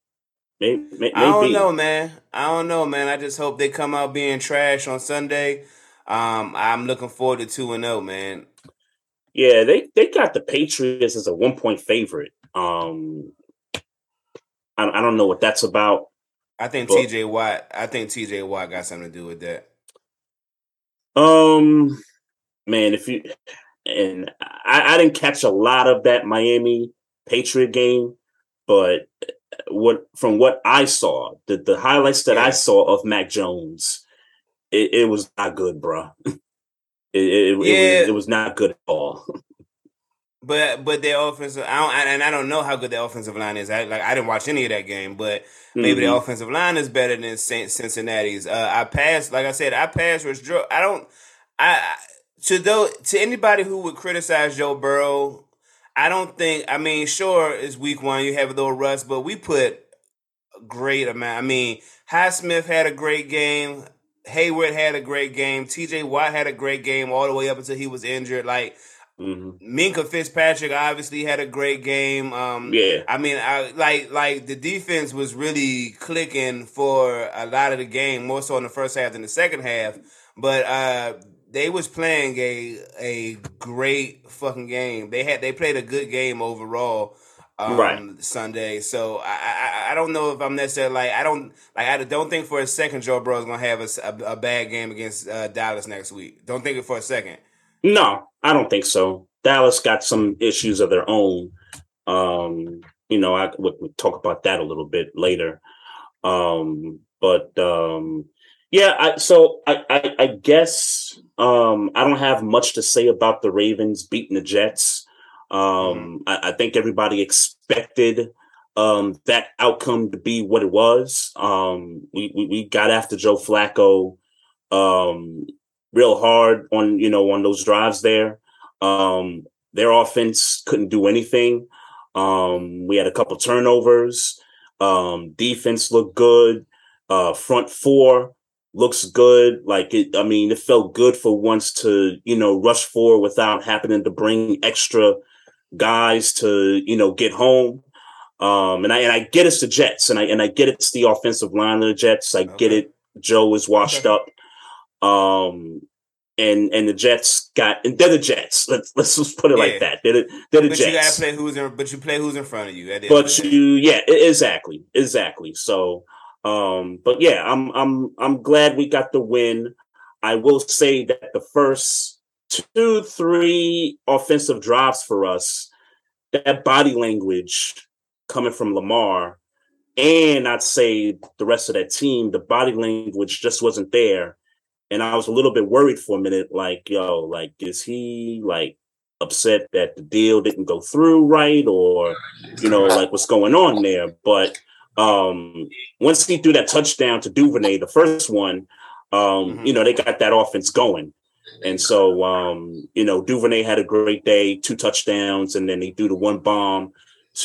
Speaker 2: Maybe. Maybe.
Speaker 3: I don't know, man. I don't know, man. I just hope they come out being trash on Sunday. Um, I'm looking forward to two and zero, man.
Speaker 2: Yeah, they they got the Patriots as a one point favorite. Um, I, I don't know what that's about.
Speaker 3: I think T.J. Watt. I think T.J. Watt got something to do with that.
Speaker 2: Um, man, if you and I, I didn't catch a lot of that Miami Patriot game, but what from what I saw, the the highlights that I saw of Mac Jones, it, it was not good, bro. It, it, it, was, it was not good at all.
Speaker 3: But but their offensive, I don't, and I don't know how good their offensive line is. I like I didn't watch any of that game, but maybe
Speaker 2: Mhm.
Speaker 3: the offensive line is better than Saint Cincinnati's. Uh, I passed, like I said, I passed Rich Joe. I don't. I to though to anybody who would criticize Joe Burrow, I don't think. I mean, sure, it's week one. You have a little rust, but we put a great amount. I mean, Highsmith had a great game. Hayward had a great game. T.J. Watt had a great game all the way up until he was injured. Like
Speaker 2: Mhm.
Speaker 3: Minkah Fitzpatrick obviously had a great game. Um,
Speaker 2: Yeah.
Speaker 3: I mean, I like like the defense was really clicking for a lot of the game, more so in the first half than the second half. But uh, they was playing a a great fucking game. They had they played a good game overall. Um,
Speaker 2: Right.
Speaker 3: Sunday, so I, I I don't know if I'm necessarily like I don't like I don't think for a second Joe Burrow is gonna have a a bad game against uh, Dallas next week. Don't think it for a second.
Speaker 2: No, I don't think so. Dallas got some issues of their own. Um, you know, I would we'll talk about that a little bit later. Um, but um, yeah, I, so I, I, I guess um, I don't have much to say about the Ravens beating the Jets. Um, I, I think everybody expected um, that outcome to be what it was. Um, we, we we got after Joe Flacco um, real hard on you know on those drives there. Um, their offense couldn't do anything. Um, we had a couple turnovers. Um, defense looked good. Uh, front four looks good. Like it, I mean, it felt good for once to you know rush forward without happening to bring extra guys to you know get home. Um, and I and I get it's the Jets, and I and I get it's the offensive line of the Jets. I get it. Joe is washed
Speaker 3: Okay.
Speaker 2: up. Um, and and the Jets got and they're the Jets. Let's let's just put it
Speaker 3: Yeah.
Speaker 2: like that. They're the, they're the
Speaker 3: But
Speaker 2: Jets.
Speaker 3: you gotta play who's in. But you play who's in front of you. At the end of
Speaker 2: but you yeah exactly exactly so um but yeah i'm i'm i'm glad we got the win i will say that the first two three offensive drives for us that body language coming from lamar and i'd say the rest of that team the body language just wasn't there and i was a little bit worried for a minute like yo like is he like upset that the deal didn't go through right or you know, like what's going on there. But um once he threw that touchdown to Duvernay, the first one, um,
Speaker 3: Mhm.
Speaker 2: you know, they got that offense going. And so um, you know, Duvernay had a great day, two touchdowns, and then he threw the one bomb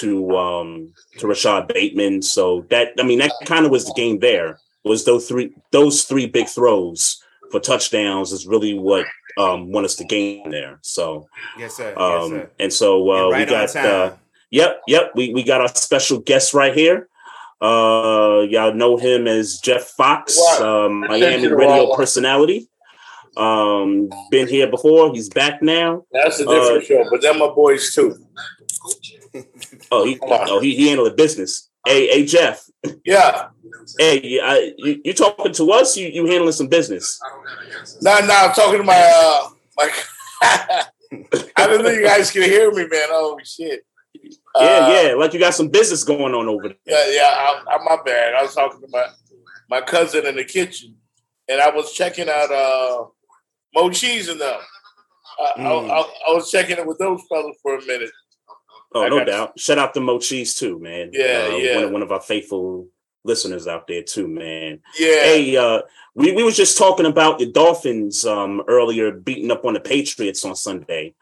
Speaker 2: to um to Rashad Bateman. So that I mean that kind of was the game there. Was those three those three big throws for touchdowns is really what um won us the game there. So
Speaker 3: yes, sir. yes,
Speaker 2: um
Speaker 3: sir.
Speaker 2: and so uh
Speaker 3: And right
Speaker 2: we got uh Yep, yep. We we got our special guest right here. Uh, y'all know him as Jeff Fox,
Speaker 4: Wow.
Speaker 2: um,
Speaker 4: I sent
Speaker 2: Miami radio personality. Um, been here before. He's back now.
Speaker 4: That's a different
Speaker 2: Uh,
Speaker 4: show, but they're my boys too.
Speaker 2: Oh, he, oh, he, he handled business. Hey, hey, Jeff.
Speaker 4: Yeah.
Speaker 2: Hey, you, I, you, you talking to us? You, you handling some business?
Speaker 4: No, no, I'm talking to my uh my I didn't know you guys could hear me, man. Oh shit.
Speaker 2: Yeah,
Speaker 4: Uh,
Speaker 2: yeah. Like you got some business going on over there.
Speaker 4: Yeah, yeah, I, I'm my bad. I was talking to my my cousin in the kitchen, and I was checking out uh Mo Cheese and them. I,
Speaker 2: Mm.
Speaker 4: I, I, I was checking it with those fellas for a minute.
Speaker 2: Oh,
Speaker 4: I
Speaker 2: no doubt. Shout out to Mo Cheese too, man.
Speaker 4: Yeah,
Speaker 2: Uh,
Speaker 4: yeah.
Speaker 2: One, of- one of our faithful listeners out there too, man.
Speaker 4: Yeah,
Speaker 2: Hey, uh, we, we was just talking about the Dolphins um, earlier beating up on the Patriots on Sunday.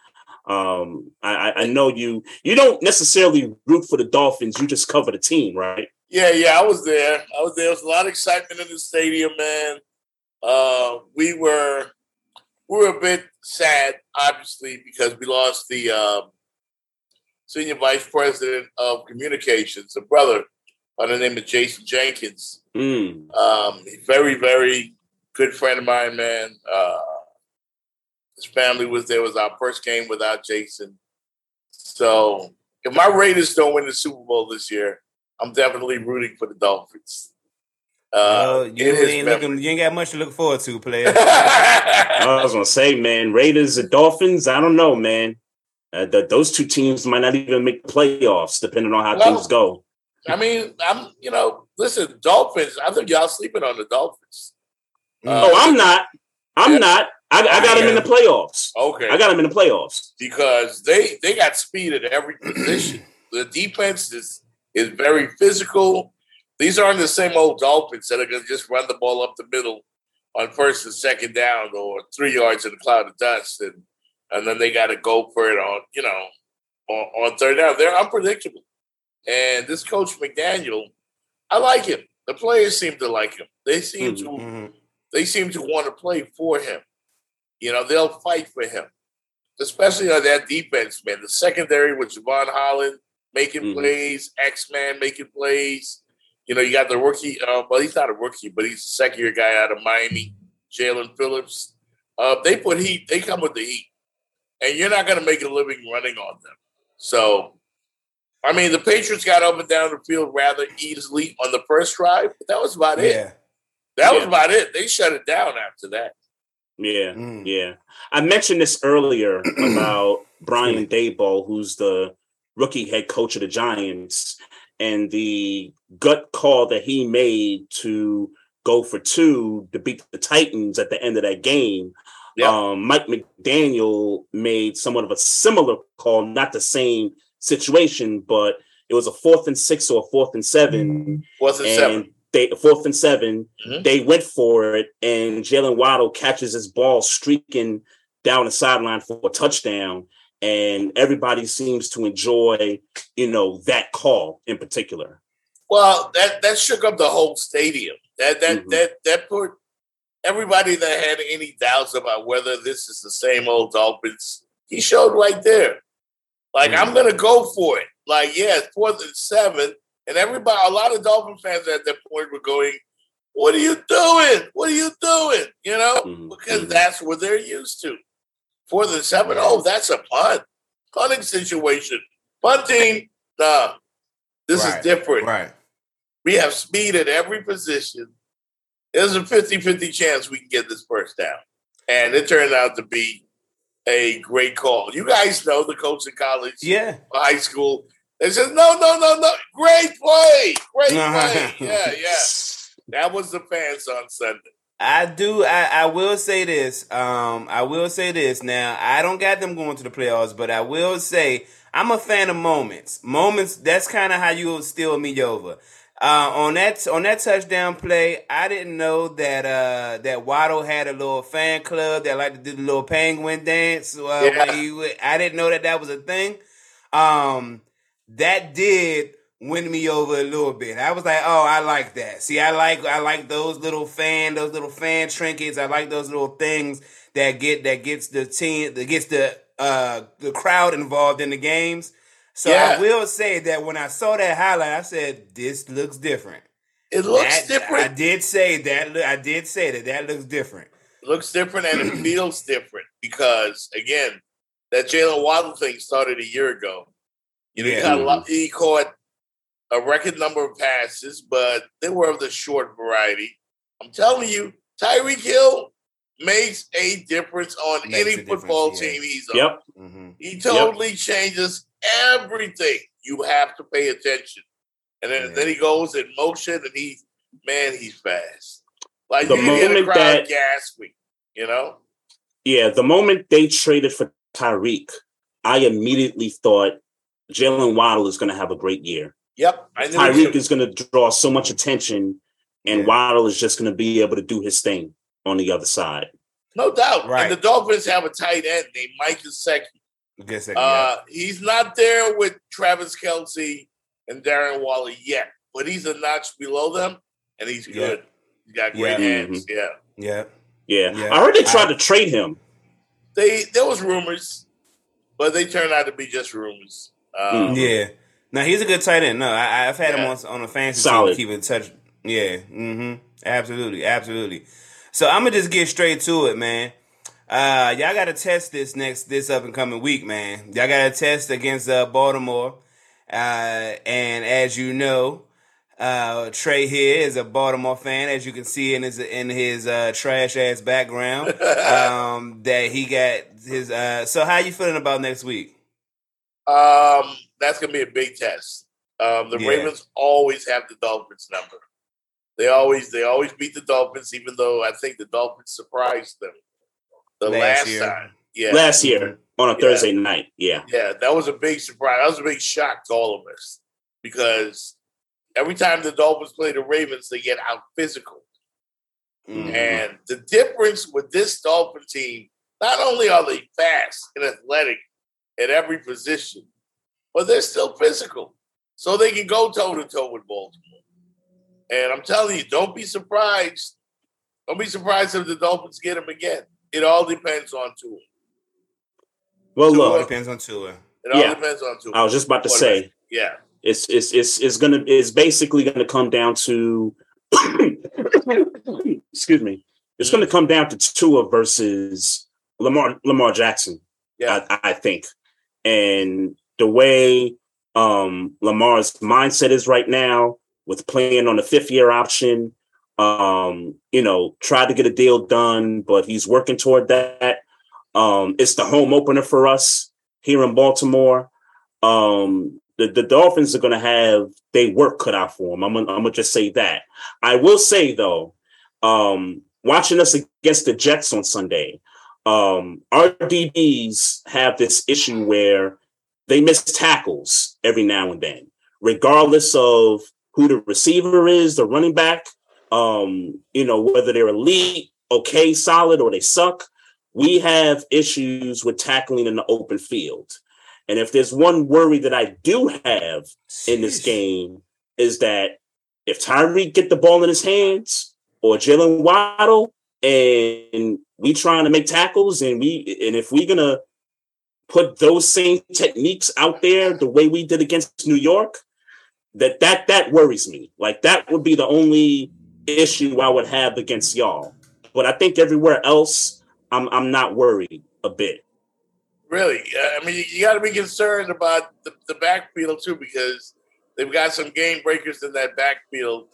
Speaker 2: Um, I, I- I know you you don't necessarily root for the Dolphins, you just cover the team, right?
Speaker 4: yeah, yeah. I was there. I was there. There was a lot of excitement in the stadium, man. Uh, we were we were a bit sad, obviously, because we lost the uh, senior vice president of communications, a brother by the name of Jason Jenkins.
Speaker 2: Mm.
Speaker 4: Um, very, very good friend of mine, man. Uh, his family was there. It was our first game without Jason. So if my Raiders don't win the Super Bowl this year, I'm definitely rooting for the Dolphins.
Speaker 3: Well,
Speaker 4: Uh,
Speaker 3: you ain't looking. You ain't got much to look forward to, player.
Speaker 2: I was gonna say, man, Raiders and Dolphins. I don't know, man. Uh, th- those two teams might not even make the playoffs, depending on how
Speaker 4: No.
Speaker 2: things go.
Speaker 4: I mean, I'm you know, listen, Dolphins. I think y'all sleeping on the Dolphins. Uh,
Speaker 2: oh, I'm not. I'm
Speaker 4: yeah.
Speaker 2: not. I, I got them in the playoffs.
Speaker 4: Okay,
Speaker 2: I got them in the playoffs.
Speaker 4: because they they got speed at every position. the defense is is very physical. These aren't the same old Dolphins that are going to just run the ball up the middle on first and second down or three yards in a cloud of dust, and and then they got to go for it on you know on, on third down. They're unpredictable, and this coach McDaniel, I like him. The players seem to like him. They seem to
Speaker 3: Mhm.
Speaker 4: they seem to want to play for him. You know, they'll fight for him, especially on that defense, man. The secondary with Jevon Holland making
Speaker 2: Mhm.
Speaker 4: plays, X Man making plays. You know, you got the rookie. Uh, well, he's not a rookie, but he's a second year guy out of Miami, Jaelan Phillips. Uh, they put heat. They come with the heat, and you're not going to make a living running on them. So, I mean, the Patriots got up and down the field rather easily on the first drive, but that was about it.
Speaker 3: Yeah.
Speaker 4: That was about it. They shut it down after that.
Speaker 2: Yeah,
Speaker 3: Mm.
Speaker 2: yeah. I mentioned this earlier about Brian Daboll, who's the rookie head coach of the Giants, and the gut call that he made to go for two to beat the Titans at the end of that game. Um, Mike McDaniel made somewhat of a similar call, not the same situation, but it was a fourth and six or a fourth and seven
Speaker 4: Fourth and
Speaker 2: and
Speaker 4: seven.
Speaker 2: they fourth and 7
Speaker 4: Mhm.
Speaker 2: They went for it, and Jaylen Waddle catches his ball streaking down the sideline for a touchdown, and everybody seems to enjoy, you know, that call in particular.
Speaker 4: Well, that that shook up the whole stadium. That that
Speaker 2: Mhm.
Speaker 4: that that put everybody that had any doubts about whether this is the same old Dolphins. He showed right there. Like I'm gonna go for it. Like yeah, it's fourth and seven, and everybody, a lot of Dolphin fans at that point were going, "What are you doing? What are you doing?" You know,
Speaker 2: Mhm,
Speaker 4: because
Speaker 2: mhm.
Speaker 4: that's what they're used to. Fourth and seven. Oh, that's a punt. Punting situation. Punting. Nah, this
Speaker 3: Right,
Speaker 4: is different.
Speaker 3: Right.
Speaker 4: We have speed at every position. There's a 50 50 chance we can get this first down. And it turned out to be a great call. You guys know the coach in college,
Speaker 3: Yeah.
Speaker 4: high school. They said, no, no, no, no. Great play. Great play. Yeah, yeah. That was the fans on Sunday.
Speaker 3: I do. I, I will say this. Um, I will say this. Now, I don't got them going to the playoffs, but I will say I'm a fan of moments. Moments. That's kind of how you'll steal me over. Uh, on that on that touchdown play, I didn't know that uh, that Waddle had a little fan club that like to do the little penguin dance. Uh,
Speaker 4: Yeah.
Speaker 3: would- I didn't know that that was a thing. Um, that did win me over a little bit. I was like, oh, I like that. See, I like I like those little fan, those little fan trinkets. I like those little things that get that gets the team that gets the uh the crowd involved in the games. So
Speaker 4: Yeah.
Speaker 3: I will say that when I saw that highlight, I said, this looks different.
Speaker 4: It looks
Speaker 3: That- I did say that. I did say that that looks different.
Speaker 4: looks different and it feels different because again, that Jaylen Waddle thing started a year ago. You know, he, caught a lot, he caught a record number of passes, but they were of the short variety. I'm telling you, Tyreek Hill makes a difference on
Speaker 3: Makes
Speaker 4: any football
Speaker 3: yeah.
Speaker 4: team he's on.
Speaker 2: Yep.
Speaker 3: Mhm.
Speaker 4: He totally changes everything. You have to pay attention. And then,
Speaker 3: Yeah.
Speaker 4: then he goes in motion and he, man, he's fast. Like
Speaker 2: The
Speaker 4: you can hear the
Speaker 2: moment
Speaker 4: crowd
Speaker 2: that-
Speaker 4: gasping, you know?
Speaker 2: Yeah, the moment they traded for Tyreek, I immediately thought Jaylen Waddle is going to have a great year.
Speaker 4: Yep.
Speaker 2: Tyreek is going to draw so much mm-hmm. attention, and
Speaker 3: Yeah.
Speaker 2: Waddle is just going to be able to do his thing on the other side.
Speaker 4: no doubt.
Speaker 3: Right.
Speaker 4: And the Dolphins have a tight end named Mike Gesicki.
Speaker 3: Good second,
Speaker 4: Uh, he's not there with Travis Kelce and Darren Waller yet, but he's a notch below them, and he's
Speaker 3: Yeah.
Speaker 4: good. He's got great
Speaker 3: Yeah.
Speaker 4: hands. Yeah.
Speaker 3: yeah.
Speaker 2: Yeah,
Speaker 3: Yeah.
Speaker 2: I heard they tried
Speaker 3: I-
Speaker 2: to trade him.
Speaker 4: They there was rumors, but they turned out to be just rumors. Um,
Speaker 2: Mm.
Speaker 3: Yeah. Now he's a good tight end. No, I, I've had him on on a fantasy
Speaker 2: Solid.
Speaker 3: team. Keep in touch. Yeah. Mm-hmm. Absolutely. Absolutely. So I'm gonna just get straight to it, man. Uh, y'all got to test this next this up and coming week, man. Y'all got to test against uh, Baltimore, uh, and as you know, uh, Trey here is a Baltimore fan, as you can see in his in his uh, trash ass background. um, that he got his. Uh, so how you feeling about next week?
Speaker 4: Um, that's gonna be a big test. Um, the
Speaker 3: Yeah.
Speaker 4: Ravens always have the Dolphins number. They always they always beat the Dolphins, even though I think the Dolphins surprised them the
Speaker 3: Last
Speaker 4: last,
Speaker 3: year.
Speaker 4: time. Yeah,
Speaker 2: last year on a
Speaker 4: Yeah.
Speaker 2: Thursday night. Yeah,
Speaker 4: yeah, that was a big surprise. That was a big shock to all of us because every time the Dolphins play the Ravens, they get out physical.
Speaker 3: Mhm.
Speaker 4: And the difference with this Dolphin team, not only are they fast and athletic at every position, but they're still physical. So they can go toe to toe with Baltimore. And I'm telling you, don't be surprised. Don't be surprised if the Dolphins get them again. It all depends on Tua.
Speaker 2: well,
Speaker 4: Tua-
Speaker 2: look,
Speaker 3: Depends on Tua.
Speaker 4: It all
Speaker 2: Yeah.
Speaker 4: depends on Tua.
Speaker 2: I was just about to say
Speaker 4: yeah.
Speaker 2: it's it's it's it's gonna it's basically gonna come down to excuse me. It's gonna come down to Tua versus Lamar Lamar Jackson.
Speaker 4: Yeah.
Speaker 2: I, I think, and the way um Lamar's mindset is right now with playing on the fifth year option. Um, you know, tried to get a deal done, but he's working toward that. Um, it's the home opener for us here in Baltimore. Um, the, the Dolphins are going to have they work cut out for them. I'm gonna, I'm gonna just say that. I will say though, um, watching us against the Jets on Sunday, um, our DBs have this issue where they miss tackles every now and then, regardless of who the receiver is, the running back. Um, you know whether they're elite, okay, solid, or they suck. We have issues with tackling in the open field. And if there's one worry that I do have in this game is that if Tyreek get the ball in his hands or Jaylen Waddle and we trying to make tackles and we and if we're gonna put those same techniques out there the way we did against New York, that that that worries me. Like that would be the only issue I would have against y'all. But I think everywhere else, I'm I'm not worried a bit.
Speaker 4: Really, I mean, you, you got to be concerned about the, the backfield too, because they've got some game breakers in that backfield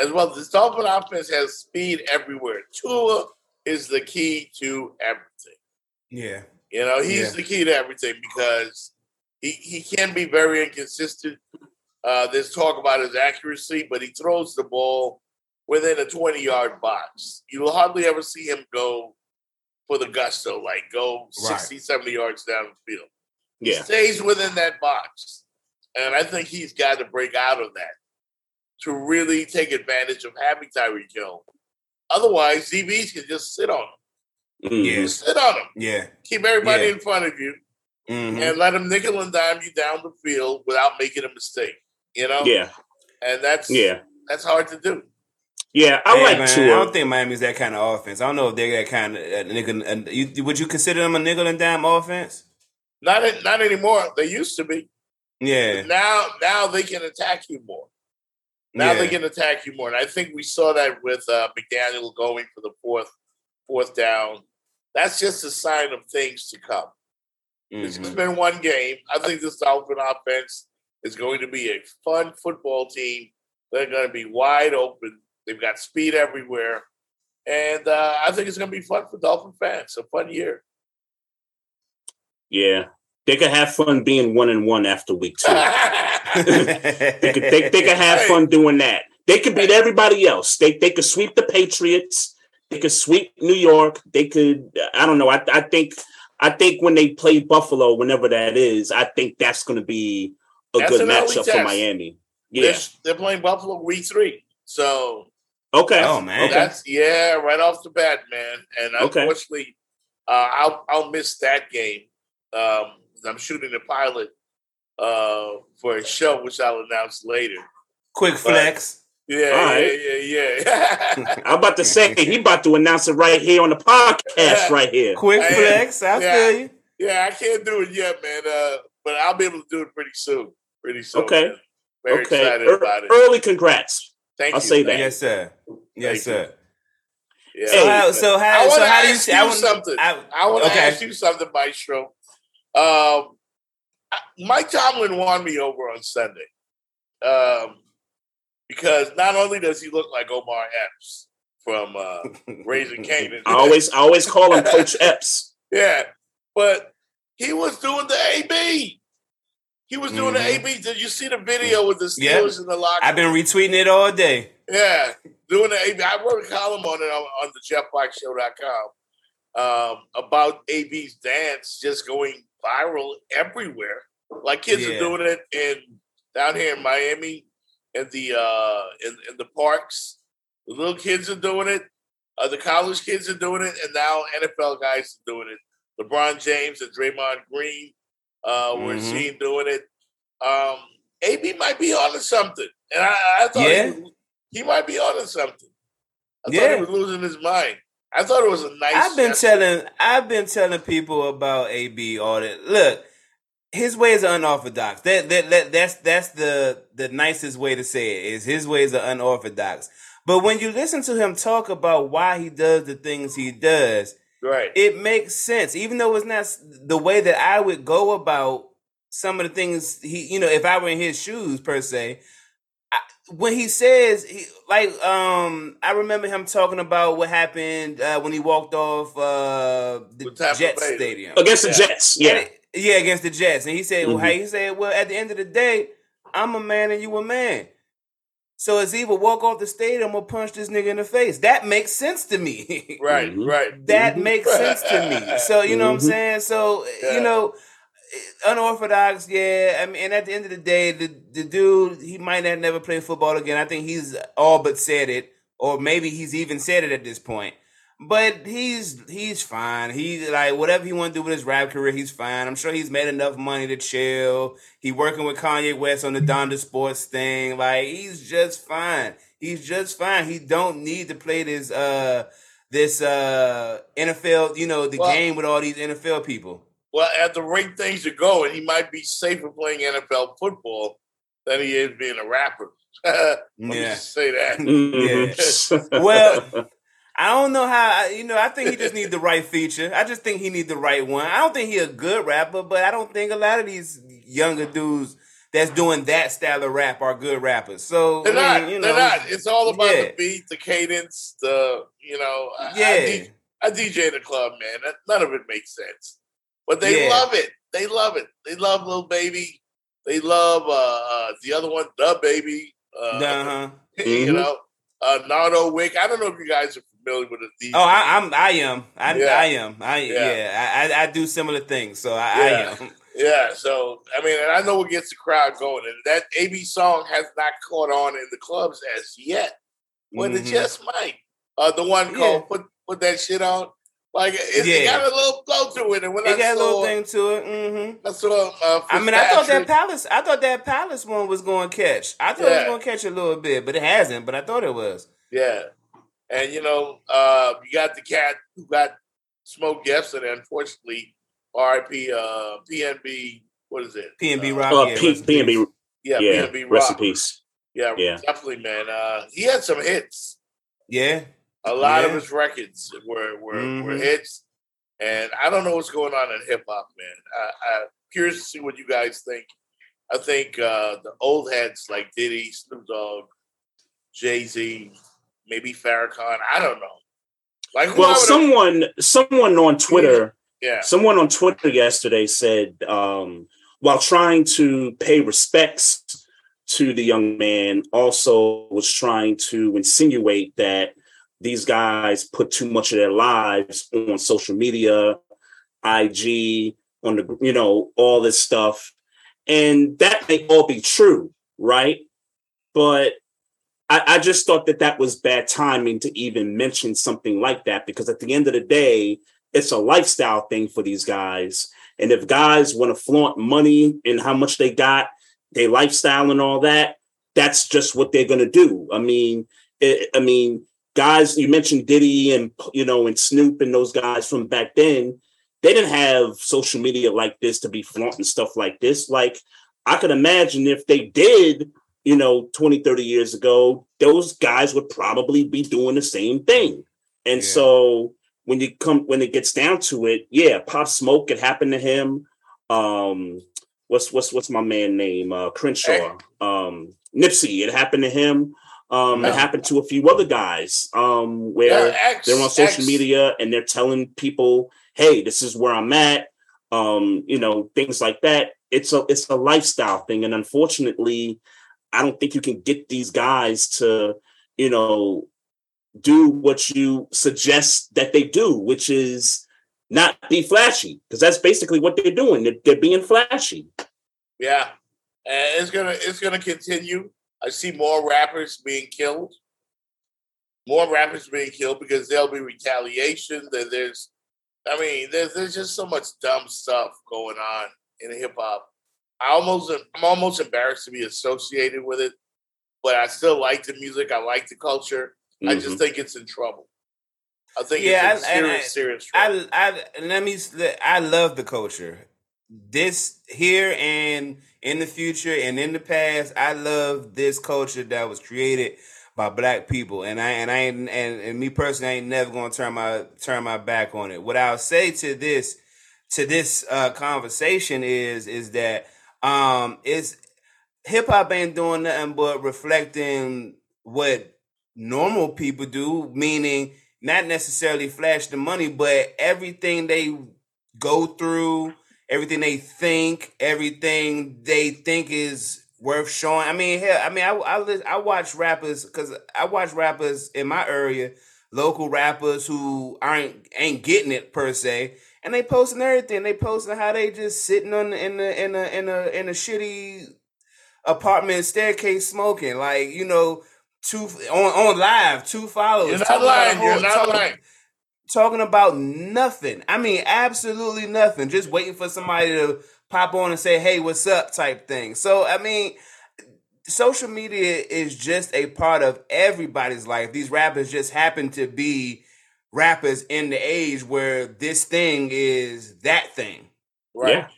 Speaker 4: as well. This Dolphin offense has speed everywhere. Tua is the key to everything.
Speaker 3: Yeah.
Speaker 4: You know, he's
Speaker 3: Yeah.
Speaker 4: the key to everything because he, he can be very inconsistent. Uh, there's talk about his accuracy, but he throws the ball within a 20 yard box. You'll hardly ever see him go for the gusto, like go
Speaker 3: Right.
Speaker 4: 60, 70 yards down the field. He stays within that box. And I think he's got to break out of that to really take advantage of having Tyreek Hill. Otherwise, DBs can just sit on him.
Speaker 2: Mhm.
Speaker 3: Yeah.
Speaker 4: Just sit on him.
Speaker 3: Yeah.
Speaker 4: Keep everybody
Speaker 3: Yeah.
Speaker 4: in front of you
Speaker 3: Mhm.
Speaker 4: and let him nickel and dime you down the field without making a mistake. You know?
Speaker 2: Yeah.
Speaker 4: And that's
Speaker 2: Yeah.
Speaker 4: that's hard to do.
Speaker 2: Yeah. I
Speaker 3: Hey,
Speaker 2: like
Speaker 3: man,
Speaker 2: Tua.
Speaker 3: I don't think Miami's that kind of offense. I don't know if they're that kind of uh, nickel. Uh, you, would you consider them a nickel and dime offense?
Speaker 4: Not not anymore. They used to be.
Speaker 3: Yeah.
Speaker 4: Now now they can attack you more. Now
Speaker 3: yeah.
Speaker 4: they can attack you more. And I think we saw that with uh, McDaniel going for the fourth fourth down. That's just a sign of things to come. It's
Speaker 3: Mhm.
Speaker 4: just been one game. I think this Dolphin offense is going to be a fun football team. They're going to be wide open. They've got speed everywhere. And uh, I think it's going to be fun for Dolphin fans. A fun year.
Speaker 2: Yeah, they could have fun being one and one after week two. they could they, they could have fun doing that. They could beat everybody else. They they could sweep the Patriots. They could sweep New York. They could. I don't know. I I think I think when they play Buffalo, whenever that is, I think that's going to be a
Speaker 4: That's
Speaker 2: good matchup for. Miami.
Speaker 4: They're,
Speaker 2: Yeah.
Speaker 4: they're playing Buffalo week three. So
Speaker 2: Okay.
Speaker 3: Oh, man.
Speaker 2: Okay.
Speaker 4: That's yeah, right off the bat, man. And
Speaker 2: Okay.
Speaker 4: unfortunately, uh, I'll I'll miss that game. Um, I'm shooting a pilot uh, for a show, which I'll announce later.
Speaker 3: Quick flex.
Speaker 4: Yeah,
Speaker 2: All right.
Speaker 4: yeah, yeah, yeah.
Speaker 2: I'm about to say he about to announce it right here on the podcast right here.
Speaker 3: Quick
Speaker 4: Hey,
Speaker 3: flex. I
Speaker 4: yeah.
Speaker 3: feel you.
Speaker 4: yeah, I can't do it yet, man. Uh, but I'll be able to do it pretty soon. Pretty soon.
Speaker 2: Okay.
Speaker 4: man. Very
Speaker 2: okay.
Speaker 4: excited
Speaker 2: Ear-
Speaker 4: about it.
Speaker 2: Early congrats.
Speaker 4: Thank
Speaker 2: I'll
Speaker 4: you.
Speaker 2: say that.
Speaker 3: Yes, sir. Yes,
Speaker 4: Thank
Speaker 3: sir.
Speaker 4: Yeah.
Speaker 3: So
Speaker 2: Hey,
Speaker 3: how? So
Speaker 4: I
Speaker 3: how?
Speaker 4: want
Speaker 3: So
Speaker 4: to
Speaker 3: how do you?
Speaker 4: ask
Speaker 3: I
Speaker 4: you
Speaker 3: wanna-
Speaker 4: something.
Speaker 3: I,
Speaker 4: I want to
Speaker 3: okay.
Speaker 4: ask you something, Maestro. Um, Mike Tomlin won me over on Sunday um, because not only does he look like Omar Epps from uh, Raising Kanan,
Speaker 2: I always I always call him Coach Epps.
Speaker 4: yeah, but he was doing the AB. He was doing the AB. Did you see the video with the
Speaker 3: Mm-hmm.
Speaker 4: Steelers in the locker?
Speaker 3: I've been retweeting it all day.
Speaker 4: Yeah, doing the AB. I wrote a column on it on, on the JeffBlackShow.com um, about AB's dance just going viral everywhere. Like kids
Speaker 3: Yeah.
Speaker 4: are doing it in down here in Miami, in the uh, in, in the parks. The little kids are doing it. Uh, the college kids are doing it, and now NFL guys are doing it. LeBron James and Draymond Green, uh, we're
Speaker 3: Mhm.
Speaker 4: seeing doing it. Um, AB might be onto something, and I, I thought
Speaker 3: Yeah.
Speaker 4: he, was- he might be onto something. I thought
Speaker 3: Yeah.
Speaker 4: he was losing his mind. I thought it was a nice.
Speaker 3: I've been
Speaker 4: gesture.
Speaker 3: telling I've been telling people about AB all that. Look, his ways are unorthodox. That, that that that's that's the the nicest way to say it is his ways are unorthodox. But when you listen to him talk about why he does the things he does,
Speaker 4: right.
Speaker 3: it makes sense. Even though it's not the way that I would go about some of the things he, you know, if I were in his shoes per se. I, when he says, he, like, um, I remember him talking about what happened uh, when he walked off uh, the Jets stadium.
Speaker 2: Against the
Speaker 4: Yeah.
Speaker 2: Jets. Yeah.
Speaker 3: it- yeah, against the Jets, and he said, "Well,
Speaker 2: Mhm.
Speaker 3: how he said, well, at the end of the day, I'm a man and you a man." So it's either walk off the stadium or punch this nigga in the face. That makes sense to me.
Speaker 4: Right.
Speaker 2: Mhm.
Speaker 4: Right.
Speaker 3: that
Speaker 2: Mhm.
Speaker 3: makes sense to me. So you know what I'm
Speaker 2: Mhm.
Speaker 3: saying. So
Speaker 4: Yeah.
Speaker 3: you know, unorthodox. Yeah, I mean, and at the end of the day, the the dude he might have never played football again. I think he's all but said it, or maybe he's even said it at this point. But he's he's fine. He like whatever he want to do with his rap career, he's fine. I'm sure he's made enough money to chill. He working with Kanye West on the Donda Sports thing. Like he's just fine. He's just fine. He don't need to play this uh this uh NFL, you know, the
Speaker 4: Well-
Speaker 3: game with all these NFL people.
Speaker 4: Well, at the rate things are going, he might be safer playing NFL football than he is being a rapper. Let me
Speaker 3: Yeah.
Speaker 4: just say that.
Speaker 2: Mhm.
Speaker 3: Well, I don't know how. I- You know, I think he just needs the right feature. I just think he needs the right one. I don't think he a good rapper, but I don't think a lot of these younger dudes that's doing that style of rap are good rappers. So
Speaker 4: They're
Speaker 3: I
Speaker 4: not.
Speaker 3: mean, you
Speaker 4: they're
Speaker 3: know,
Speaker 4: not. It's all about
Speaker 3: yeah.
Speaker 4: the beat, the cadence, the you know. I- I,
Speaker 3: Yeah,
Speaker 4: D- I DJ in the club, man. None of it makes sense, but they
Speaker 3: Yeah.
Speaker 4: love it. They love it. They love Lil Baby. They love uh, uh the other one, DaBaby. Uh,
Speaker 3: uh-huh.
Speaker 4: you
Speaker 2: Mhm.
Speaker 4: know, uh, Nardo Wick. I don't know if you guys are familiar with these.
Speaker 3: Oh, I, I'm. I am. I,
Speaker 4: Yeah.
Speaker 3: I am. I
Speaker 4: Yeah.
Speaker 3: yeah. I, I I do similar things. So I,
Speaker 4: Yeah.
Speaker 3: I am.
Speaker 4: Yeah, so I mean, and I know what gets the crowd going, and that AB song has not caught on in the clubs as yet, but it
Speaker 3: Mhm.
Speaker 4: just might. Uh, the one
Speaker 3: Yeah.
Speaker 4: called "Put Put That Shit On," like it, it got a little flow to it, and when I
Speaker 3: It got a little thing to it. hmm
Speaker 4: I saw, uh,
Speaker 3: I mean, I thought that Palace. I thought that Palace one was going to catch. I thought it was going to catch a little bit, but it hasn't. But I thought it was.
Speaker 4: yeah, and you know, uh, you got the cat who got smoked yesterday, unfortunately. R.I.P. Uh, PNB. What is it?
Speaker 3: PNB
Speaker 4: uh,
Speaker 3: Rock.
Speaker 2: Uh,
Speaker 3: yeah,
Speaker 2: P-
Speaker 3: rest in peace.
Speaker 2: PNB.
Speaker 4: Yeah,
Speaker 2: Yeah.
Speaker 4: PNB
Speaker 2: Rest in peace.
Speaker 4: Yeah,
Speaker 2: Yeah.
Speaker 4: definitely, man. Uh, he had some hits.
Speaker 3: Yeah.
Speaker 4: A lot
Speaker 3: Yeah.
Speaker 4: of his records were were, were
Speaker 3: Mhm.
Speaker 4: hits, and I don't know what's going on in hip hop, man. I, I'm curious to see what you guys think. I think uh, the old heads like Diddy, Snoop Dogg, Jay Z, maybe Farrakhan. I don't know. Like
Speaker 2: Well, someone someone on Twitter
Speaker 4: yeah,
Speaker 2: someone on Twitter yesterday said um, while trying to pay respects to the young man, also was trying to insinuate that these guys put too much of their lives on social media, IG, on the you know all this stuff, and that may all be true, right? But I, I just thought that that was bad timing to even mention something like that because at the end of the day, it's a lifestyle thing for these guys. And if guys want to flaunt money and how much they got, their lifestyle and all that, that's just what they're going to do. I mean, it, I mean, guys, you mentioned Diddy and you know and Snoop and those guys from back then. They didn't have social media like this to be flaunting stuff like this. Like I could imagine if they did, you know, 20, 30 years ago, those guys would probably be doing the same thing. And
Speaker 3: Yeah.
Speaker 2: so when you come when it gets down to it, yeah, Pop Smoke, it happened to him. Um, what's what's what's my man name? Uh Crenshaw. Um Nipsey, it happened to him. Um, it happened to a few other guys um where
Speaker 4: X,
Speaker 2: they're on social
Speaker 4: X.
Speaker 2: media and they're telling people, "Hey, this is where I'm at." Um, you know, things like that. It's a it's a lifestyle thing, and unfortunately, I don't think you can get these guys to, you know, do what you suggest that they do, which is not be flashy, because that's basically what they're doing. They're, they're being flashy.
Speaker 4: Yeah, and it's gonna it's gonna continue. I see more rappers being killed, more rappers being killed because there'll be retaliation. That there's, I mean, there's there's just so much dumb stuff going on in hip hop. I almost I'm almost embarrassed to be associated with it, but I still like the music. I like the culture. I
Speaker 2: Mhm.
Speaker 4: just think it's in trouble. I think
Speaker 3: Yeah,
Speaker 4: it's in
Speaker 3: I- and
Speaker 4: serious,
Speaker 3: I-
Speaker 4: serious trouble.
Speaker 3: I, I let me. s- I love the culture. This here and in the future and in the past, I love this culture that was created by black people, and I and I and, and me personally, I ain't never gonna turn my turn my back on it. What I'll say to this to this uh, conversation is is that um it's hip hop ain't doing nothing but reflecting what normal people do, meaning not necessarily flash the money, but everything they go through, everything they think, everything they think is worth showing. I mean, hell, I mean, I I, I watch rappers because I watch rappers in my area, local rappers who aren't ain't getting it per se, and they posting everything. They posting how they just sitting on the, in the in a in a in a shitty apartment staircase smoking, like you know, two on on live, two followers.
Speaker 4: You're not lying. You're not
Speaker 3: talking-
Speaker 4: lying.
Speaker 3: talking about nothing. I mean, absolutely nothing. Just waiting for somebody to pop on and say, "Hey, what's up?" type thing. So, I mean, social media is just a part of everybody's life. These rappers just happen to be rappers in the age where this thing is that thing.
Speaker 4: Right.
Speaker 2: Yeah.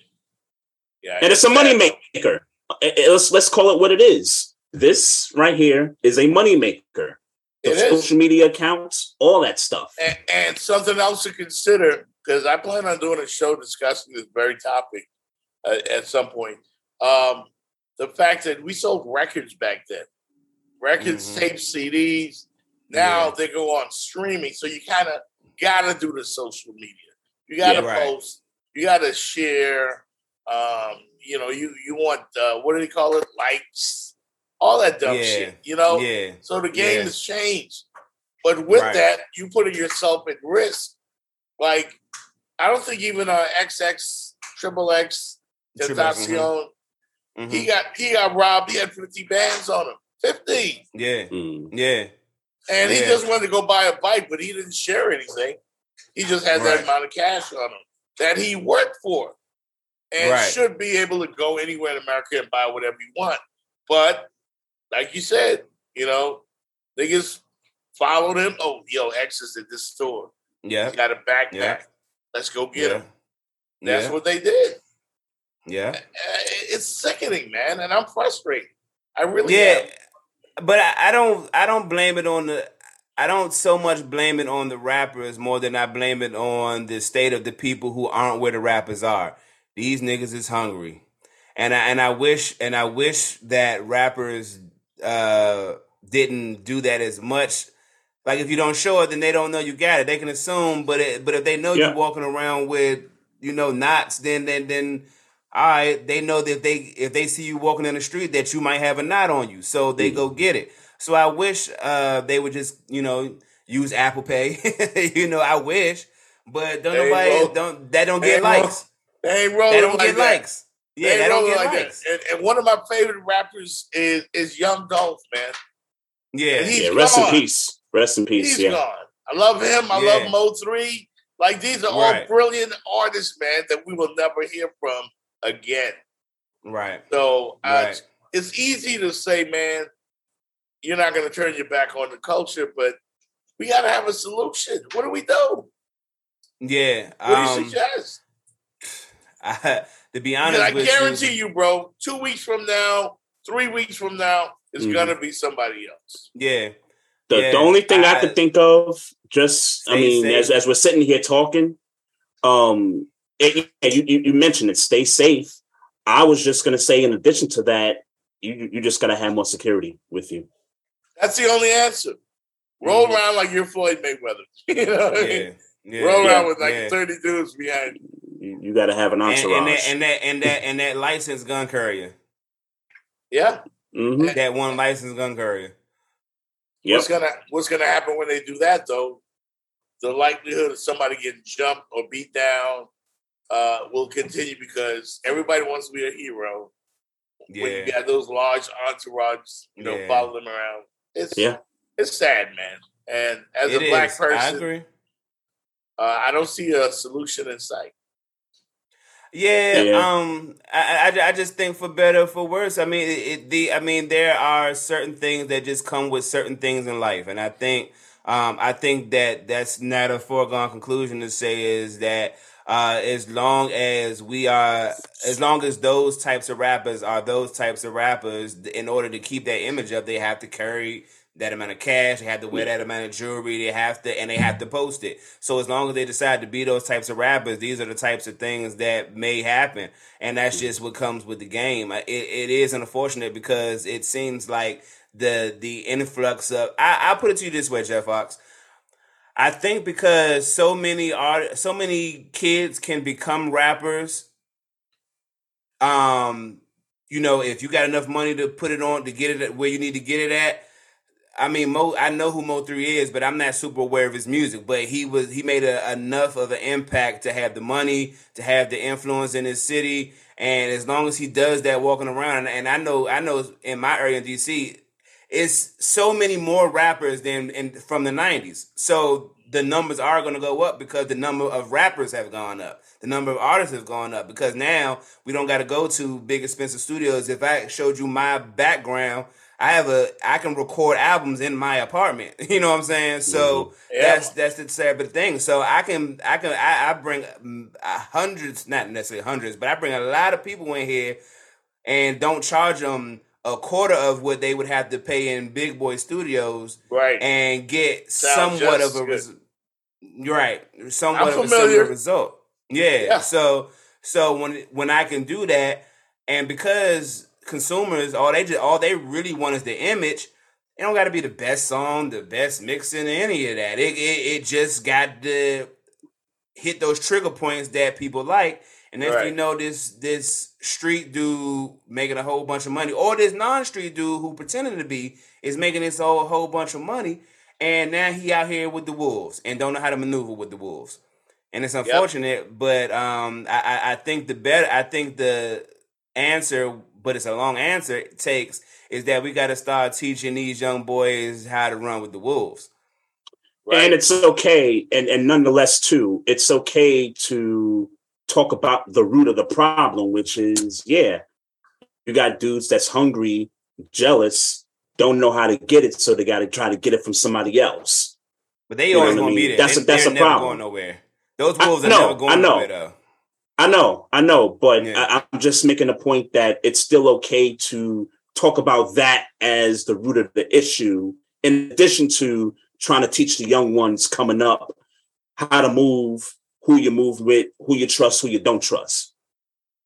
Speaker 4: Yeah.
Speaker 2: and it's a money maker. Let's let's call it what it is. This right here is a money maker. The
Speaker 4: It is.
Speaker 2: social media accounts, all that stuff.
Speaker 4: And, and something else to consider, because I plan on doing a show discussing this very topic uh, at some point. Um, the fact that we sold records back then, records,
Speaker 3: Mhm.
Speaker 4: tapes, CDs. Now
Speaker 3: Yeah.
Speaker 4: they go on streaming, so you kind of gotta do the social media. You gotta
Speaker 3: Yeah, right.
Speaker 4: post. You gotta share. Um, you know, you you want uh, what do they call it? Likes, all that dumb
Speaker 3: Yeah.
Speaker 4: shit. You know,
Speaker 3: yeah.
Speaker 4: so the game
Speaker 3: Yeah.
Speaker 4: has changed. But with
Speaker 3: Right.
Speaker 4: that, you putting yourself at risk. Like, I don't think even uh, XX, Triple X,
Speaker 3: Triple X,
Speaker 4: Tentacion,
Speaker 3: Mhm.
Speaker 4: he got he got robbed. He had 50 bands on him. 50.
Speaker 3: Yeah.
Speaker 2: Mm.
Speaker 3: Yeah.
Speaker 4: And he just wanted to go buy a bike, but he didn't share anything. He just had
Speaker 3: Right.
Speaker 4: that amount of cash on him that he worked for. And
Speaker 3: Right.
Speaker 4: should be able to go anywhere in America and buy whatever you want. But like you said, you know, they just followed him. Oh, yo, X is at this store.
Speaker 3: Yeah.
Speaker 4: He got a backpack.
Speaker 3: Yeah.
Speaker 4: Let's go get
Speaker 3: Yeah.
Speaker 4: him. That's
Speaker 3: yeah.
Speaker 4: what they did.
Speaker 3: yeah.
Speaker 4: It's sickening, man, and I'm frustrated. I really
Speaker 3: Yeah,
Speaker 4: am.
Speaker 3: But I, I don't I don't blame it on the I don't so much blame it on the rappers more than I blame it on the state of the people who aren't where the rappers are. These niggas is hungry, and I and I wish and I wish that rappers uh, didn't do that as much. Like if you don't show it, then they don't know you got it. They can assume, but it, but if they know
Speaker 2: Yeah.
Speaker 3: you're walking around with you know knots, then then then all right, they know that they if they see you walking in the street that you might have a knot on you, so they go get it. So I wish uh, they would just you know use Apple Pay. you know, I wish, but don't
Speaker 4: They ain't
Speaker 3: nobody
Speaker 4: roll-
Speaker 3: don't that don't
Speaker 4: they
Speaker 3: get
Speaker 4: ain't roll-
Speaker 3: likes.
Speaker 4: They ain't rolling
Speaker 3: They don't
Speaker 4: like
Speaker 3: get
Speaker 4: that.
Speaker 3: likes.
Speaker 4: They
Speaker 3: Yeah, they don't get
Speaker 4: like
Speaker 3: likes.
Speaker 4: that. And, and one of my favorite rappers is is Young Dolph, man.
Speaker 3: Yeah,
Speaker 4: He's
Speaker 2: yeah, rest in peace. Rest in peace.
Speaker 4: He's
Speaker 2: yeah.
Speaker 4: gone. I love him. I
Speaker 3: Yeah.
Speaker 4: love Mo Three. Like these are all
Speaker 3: Right.
Speaker 4: brilliant artists, man, that we will never hear from again.
Speaker 3: right,
Speaker 4: So uh,
Speaker 3: right.
Speaker 4: it's easy to say, man, you're not going to turn your back on the culture, but we got to have a solution. What do we do?
Speaker 3: Yeah.
Speaker 4: What do you
Speaker 3: Um,
Speaker 4: suggest?
Speaker 3: I, to be
Speaker 4: Because
Speaker 3: honest
Speaker 4: I
Speaker 3: with
Speaker 4: guarantee you, bro, two weeks from now, three weeks from now, it's
Speaker 2: Mhm.
Speaker 4: going to be somebody else.
Speaker 3: yeah,
Speaker 2: The,
Speaker 3: Yeah,
Speaker 2: the only thing I,
Speaker 3: I-
Speaker 2: could think of, just I mean, as as we're sitting here talking, um, it, yeah, you, you you mentioned it. Stay safe. I was just gonna say, in addition to that, you you just gotta have more security with you.
Speaker 4: That's the only answer. Roll
Speaker 3: Mhm.
Speaker 4: around like you're Floyd Mayweather. you know what I mean?
Speaker 3: yeah, yeah.
Speaker 4: Roll
Speaker 2: Yeah,
Speaker 4: around with like
Speaker 3: yeah.
Speaker 4: 30 dudes behind you.
Speaker 2: You, you gotta have an
Speaker 3: And,
Speaker 2: entourage.
Speaker 3: and that and that and that and that licensed gun carrier,
Speaker 4: Yeah.
Speaker 2: Mhm.
Speaker 3: that one licensed gun carrier.
Speaker 2: Yep.
Speaker 4: What's gonna What's gonna happen when they do that though? The likelihood of somebody getting jumped or beat down uh, will continue because everybody wants to be a hero. When you got those large entourages, you know,
Speaker 3: Yeah.
Speaker 4: follow them around. It's
Speaker 2: Yeah.
Speaker 4: it's sad, man. And as
Speaker 3: it
Speaker 4: a black
Speaker 3: is. I
Speaker 4: person,
Speaker 3: agree.
Speaker 4: uh, I don't see a solution in sight.
Speaker 3: Yeah,
Speaker 2: Yeah.
Speaker 3: um, I, I, I just think for better or for worse. I mean, it, it, the I mean, there are certain things that just come with certain things in life, and I think, um, I think that that's not a foregone conclusion to say is that uh, as long as we are, as long as those types of rappers are those types of rappers, in order to keep that image up, they have to carry that amount of cash, they have to wear that amount of jewelry, they have to, and they have to post it. So as long as they decide to be those types of rappers, these are the types of things that may happen, and that's just what comes with the game. It, it is unfortunate because it seems like the the influx of I I put it to you this way, Jeff Fox. I think because so many art, so many kids can become rappers. Um, you know, if you got enough money to put it on to get it where you need to get it at. I mean, Mo. I know who Mo Three is, but I'm not super aware of his music. But he was he made a, enough of an impact to have the money, to have the influence in his city, and as long as he does that, walking around, and I know I know in my area in DC, it's so many more rappers than in, from the 90s. So the numbers are going to go up because the number of rappers have gone up. The number of artists have gone up because now we don't got to go to big expensive studios. If I showed you my background, I have a I can record albums in my apartment. You know what I'm saying? So
Speaker 4: Yeah.
Speaker 3: that's that's the sad but thing. So I can I can I, I bring mm, hundreds, not necessarily hundreds, but I bring a lot of people in here and don't charge them a quarter of what they would have to pay in big boy studios
Speaker 4: Right.
Speaker 3: and get somewhat of a result. right somewhat of a similar result yeah.
Speaker 4: Yeah.
Speaker 3: so so when when i can do that and because consumers all they just all they really want is the image it don't got to be the best song the best mixing any of that it, it, it just got to hit those trigger points that people like and if you know this this street dude making a whole bunch of money or this non-street dude who pretending to be is making this whole whole bunch of money and now he out here with the wolves and don't know how to maneuver with the wolves. And it's unfortunate but um I, I i think the better i think the answer but it's a long answer it takes is that we got to start teaching these young boys how to run with the wolves.
Speaker 4: Right.
Speaker 2: And it's okay, and, and nonetheless, too, it's okay to talk about the root of the problem, which is, yeah, you got dudes that's hungry, jealous, don't know how to get it, so they got to try to get it from somebody else.
Speaker 3: but they
Speaker 2: You
Speaker 3: always gonna be
Speaker 2: mean?
Speaker 3: there
Speaker 2: That's
Speaker 3: they,
Speaker 2: a- that's a problem.
Speaker 3: going nowhere those
Speaker 2: I
Speaker 3: wolves are
Speaker 2: know,
Speaker 3: never going
Speaker 2: I know.
Speaker 3: nowhere though
Speaker 2: I know, I know, but
Speaker 3: Yeah.
Speaker 2: I, I'm just making a point that it's still okay to talk about that as the root of the issue, in addition to trying to teach the young ones coming up how to move, who you move with, who you trust, who you don't trust.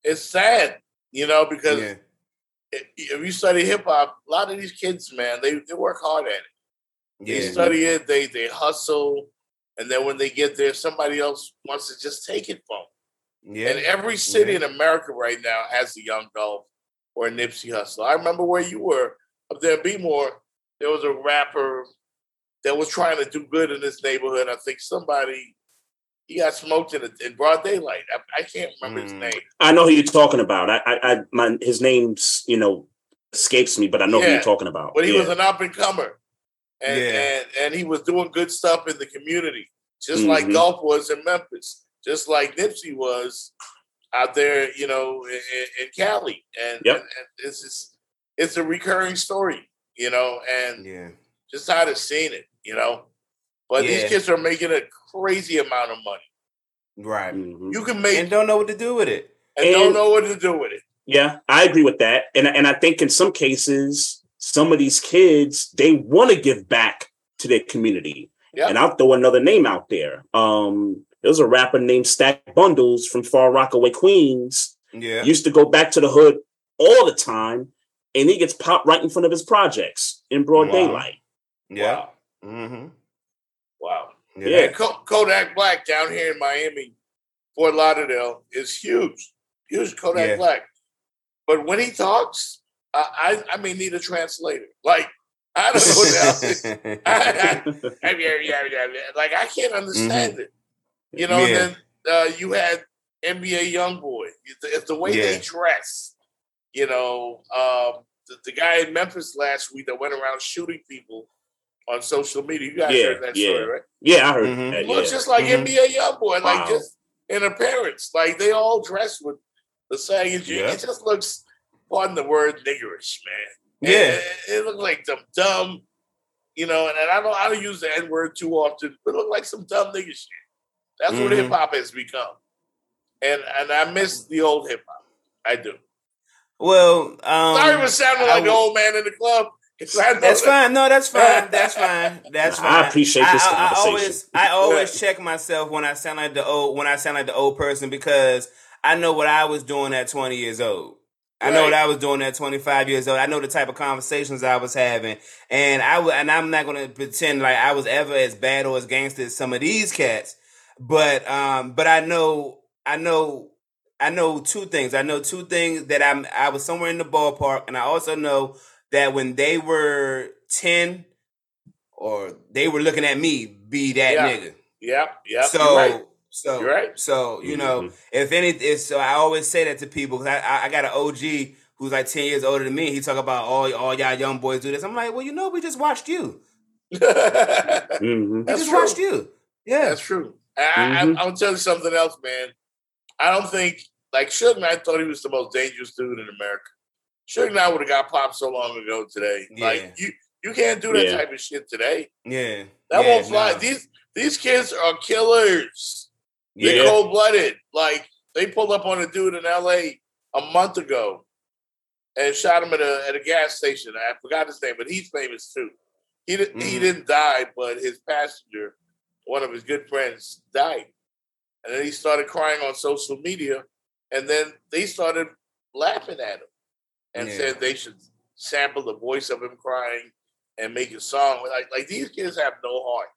Speaker 4: It's sad, you know, because
Speaker 3: Yeah.
Speaker 4: if if you study hip hop, a lot of these kids, man, they, they work hard at it. They
Speaker 3: Yeah.
Speaker 4: study it, they they hustle, and then when they get there, somebody else wants to just take it from. them.
Speaker 3: Yeah.
Speaker 4: And every city
Speaker 3: Yeah.
Speaker 4: in America right now has a Young Dolph or a Nipsey Hussle. I remember where you were up there in Bmore. There was a rapper that was trying to do good in this neighborhood. I think somebody he got smoked in, in broad daylight. I, I can't remember his
Speaker 3: Mm.
Speaker 4: name.
Speaker 2: I know who you're talking about. I, I, I my his name's you know escapes me, but I know who you're talking about.
Speaker 4: but he
Speaker 2: Yeah.
Speaker 4: was an up and comer, and,
Speaker 3: Yeah.
Speaker 4: and and he was doing good stuff in the community, just like
Speaker 2: Mhm.
Speaker 4: Dolph was in Memphis, just like Nipsey was out there, you know, in, in Cali, and,
Speaker 2: Yep.
Speaker 4: and, and it's just, it's a recurring story, you know, and
Speaker 3: Yeah.
Speaker 4: just tired of seeing it, you know. But these kids are making a crazy amount of money.
Speaker 3: Right.
Speaker 2: Mhm.
Speaker 4: You can make
Speaker 3: And don't know what to do with it.
Speaker 4: and, don't know what to do with it.
Speaker 2: Yeah, I agree with that, and and I think in some cases, some of these kids they want to give back to their community.
Speaker 4: Yeah.
Speaker 2: And I'll throw another name out there. Um, there was a rapper named Stack Bundles from Far Rockaway, Queens.
Speaker 3: Yeah.
Speaker 2: Used to go back to the hood all the time, and he gets popped right in front of his projects in broad
Speaker 3: Wow.
Speaker 2: daylight.
Speaker 3: yeah.
Speaker 4: Wow.
Speaker 3: Mm-hmm.
Speaker 4: Wow.
Speaker 2: Yeah.
Speaker 4: Ko- Kodak Black down here in Miami, Fort Lauderdale, is huge. Huge Kodak
Speaker 3: Yeah.
Speaker 4: Black. But when he talks, I, I I may need a translator. Like I don't know. now. I, I, I yeah, yeah, yeah, yeah. like I can't understand it. You know.
Speaker 3: Mm-hmm. Yeah.
Speaker 4: And then uh, you had NBA YoungBoy. It's, it's the way they dress. You know, um, the, the guy in Memphis last week that went around shooting people on social media. You guys
Speaker 2: Yeah,
Speaker 4: heard that
Speaker 2: yeah.
Speaker 4: story, right?
Speaker 2: Yeah, I heard
Speaker 3: Mhm.
Speaker 2: that.
Speaker 4: looks
Speaker 2: Yeah.
Speaker 4: just like
Speaker 3: Mhm.
Speaker 4: NBA YoungBoy, like
Speaker 2: Wow.
Speaker 4: just in appearance. Like they all dress with the saying. It,
Speaker 3: Yeah.
Speaker 4: it just looks, pardon the word, niggerish, man.
Speaker 3: Yeah.
Speaker 4: It, it looked like some dumb, you know. And, and I don't, I don't use the N word too often, but it looked like some dumb nigga shit. That's what
Speaker 3: Mhm.
Speaker 4: hip hop has become, and and I miss the old hip hop. I do.
Speaker 3: Well, um,
Speaker 4: Sorry for sounding like the
Speaker 3: would-
Speaker 4: old man in the club. I know
Speaker 3: That's
Speaker 4: that-
Speaker 3: fine. No, that's fine. That's fine. That's
Speaker 2: fine. I appreciate this
Speaker 3: I, I
Speaker 2: conversation.
Speaker 3: always, I always check myself when I sound like the old when I sound like the old person because I know what I was doing at twenty years old. I know what I was doing at 25 years old. I know the type of conversations I was having, and I w- and I'm not going to pretend like I was ever as bad or as gangster as some of these cats. But um, but I know I know I know two things. I know two things that I'm I was somewhere in the ballpark, and I also know that when they were 10 or they were looking at me be that
Speaker 4: Yeah.
Speaker 3: nigga.
Speaker 4: Yeah, yeah.
Speaker 3: so
Speaker 4: you're right.
Speaker 3: so
Speaker 4: You're right.
Speaker 3: so you know
Speaker 2: Mhm.
Speaker 3: if any if, so I always say that to people because I, I I got an OG who's like 10 years older than me. He talk about all all y'all young boys do this. I'm like, well, you know, we just watched you.
Speaker 4: That's
Speaker 2: Mhm.
Speaker 3: We just
Speaker 4: true.
Speaker 3: watched you. Yeah.
Speaker 4: That's true. I, I,
Speaker 2: Mhm.
Speaker 4: I'll tell you something else, man. I don't think like Suge Knight thought he was the most dangerous dude in America. Suge Knight would have got popped so long ago today.
Speaker 3: Yeah.
Speaker 4: Like you, you can't do that
Speaker 2: Yeah.
Speaker 4: type of shit today.
Speaker 3: Yeah.
Speaker 4: That won't fly.
Speaker 3: no.
Speaker 4: These these kids are killers. They're cold blooded. Like they pulled up on a dude in L.A. a month ago and shot him at a at a gas station. I forgot his name, but he's famous too. He didn't he
Speaker 3: Mhm.
Speaker 4: didn't die, but his passenger, one of his good friends, died. And then he started crying on social media, and then they started laughing at him and
Speaker 3: Yeah.
Speaker 4: said they should sample the voice of him crying and make a song. Like like these kids have no heart.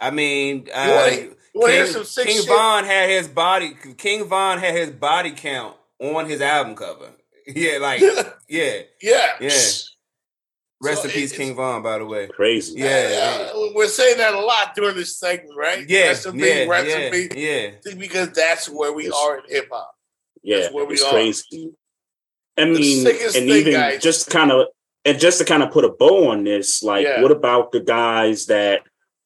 Speaker 3: I mean, uh,
Speaker 4: wanna, you wanna hear
Speaker 3: King,
Speaker 4: some sick
Speaker 3: King
Speaker 4: shit?
Speaker 3: Von had his body. King Von had his body count on his album cover. Yeah, like yeah,
Speaker 4: yeah.
Speaker 3: yeah. Rest
Speaker 4: So
Speaker 3: in peace, King Von. By the way.
Speaker 2: Crazy.
Speaker 3: Yeah,
Speaker 4: Uh, we're saying that a lot during this segment, right?
Speaker 3: Yeah,
Speaker 4: rest in
Speaker 3: yeah,
Speaker 4: peace, rest
Speaker 3: yeah,
Speaker 4: in peace.
Speaker 3: yeah.
Speaker 4: Because that's where we
Speaker 2: It's-
Speaker 4: are in hip hop.
Speaker 2: Yeah,
Speaker 4: That's where we
Speaker 2: it's
Speaker 4: are.
Speaker 2: crazy. I mean, and
Speaker 4: thing,
Speaker 2: even
Speaker 4: guys.
Speaker 2: just kind of and just to kind of put a bow on this, like,
Speaker 4: Yeah.
Speaker 2: what about the guys that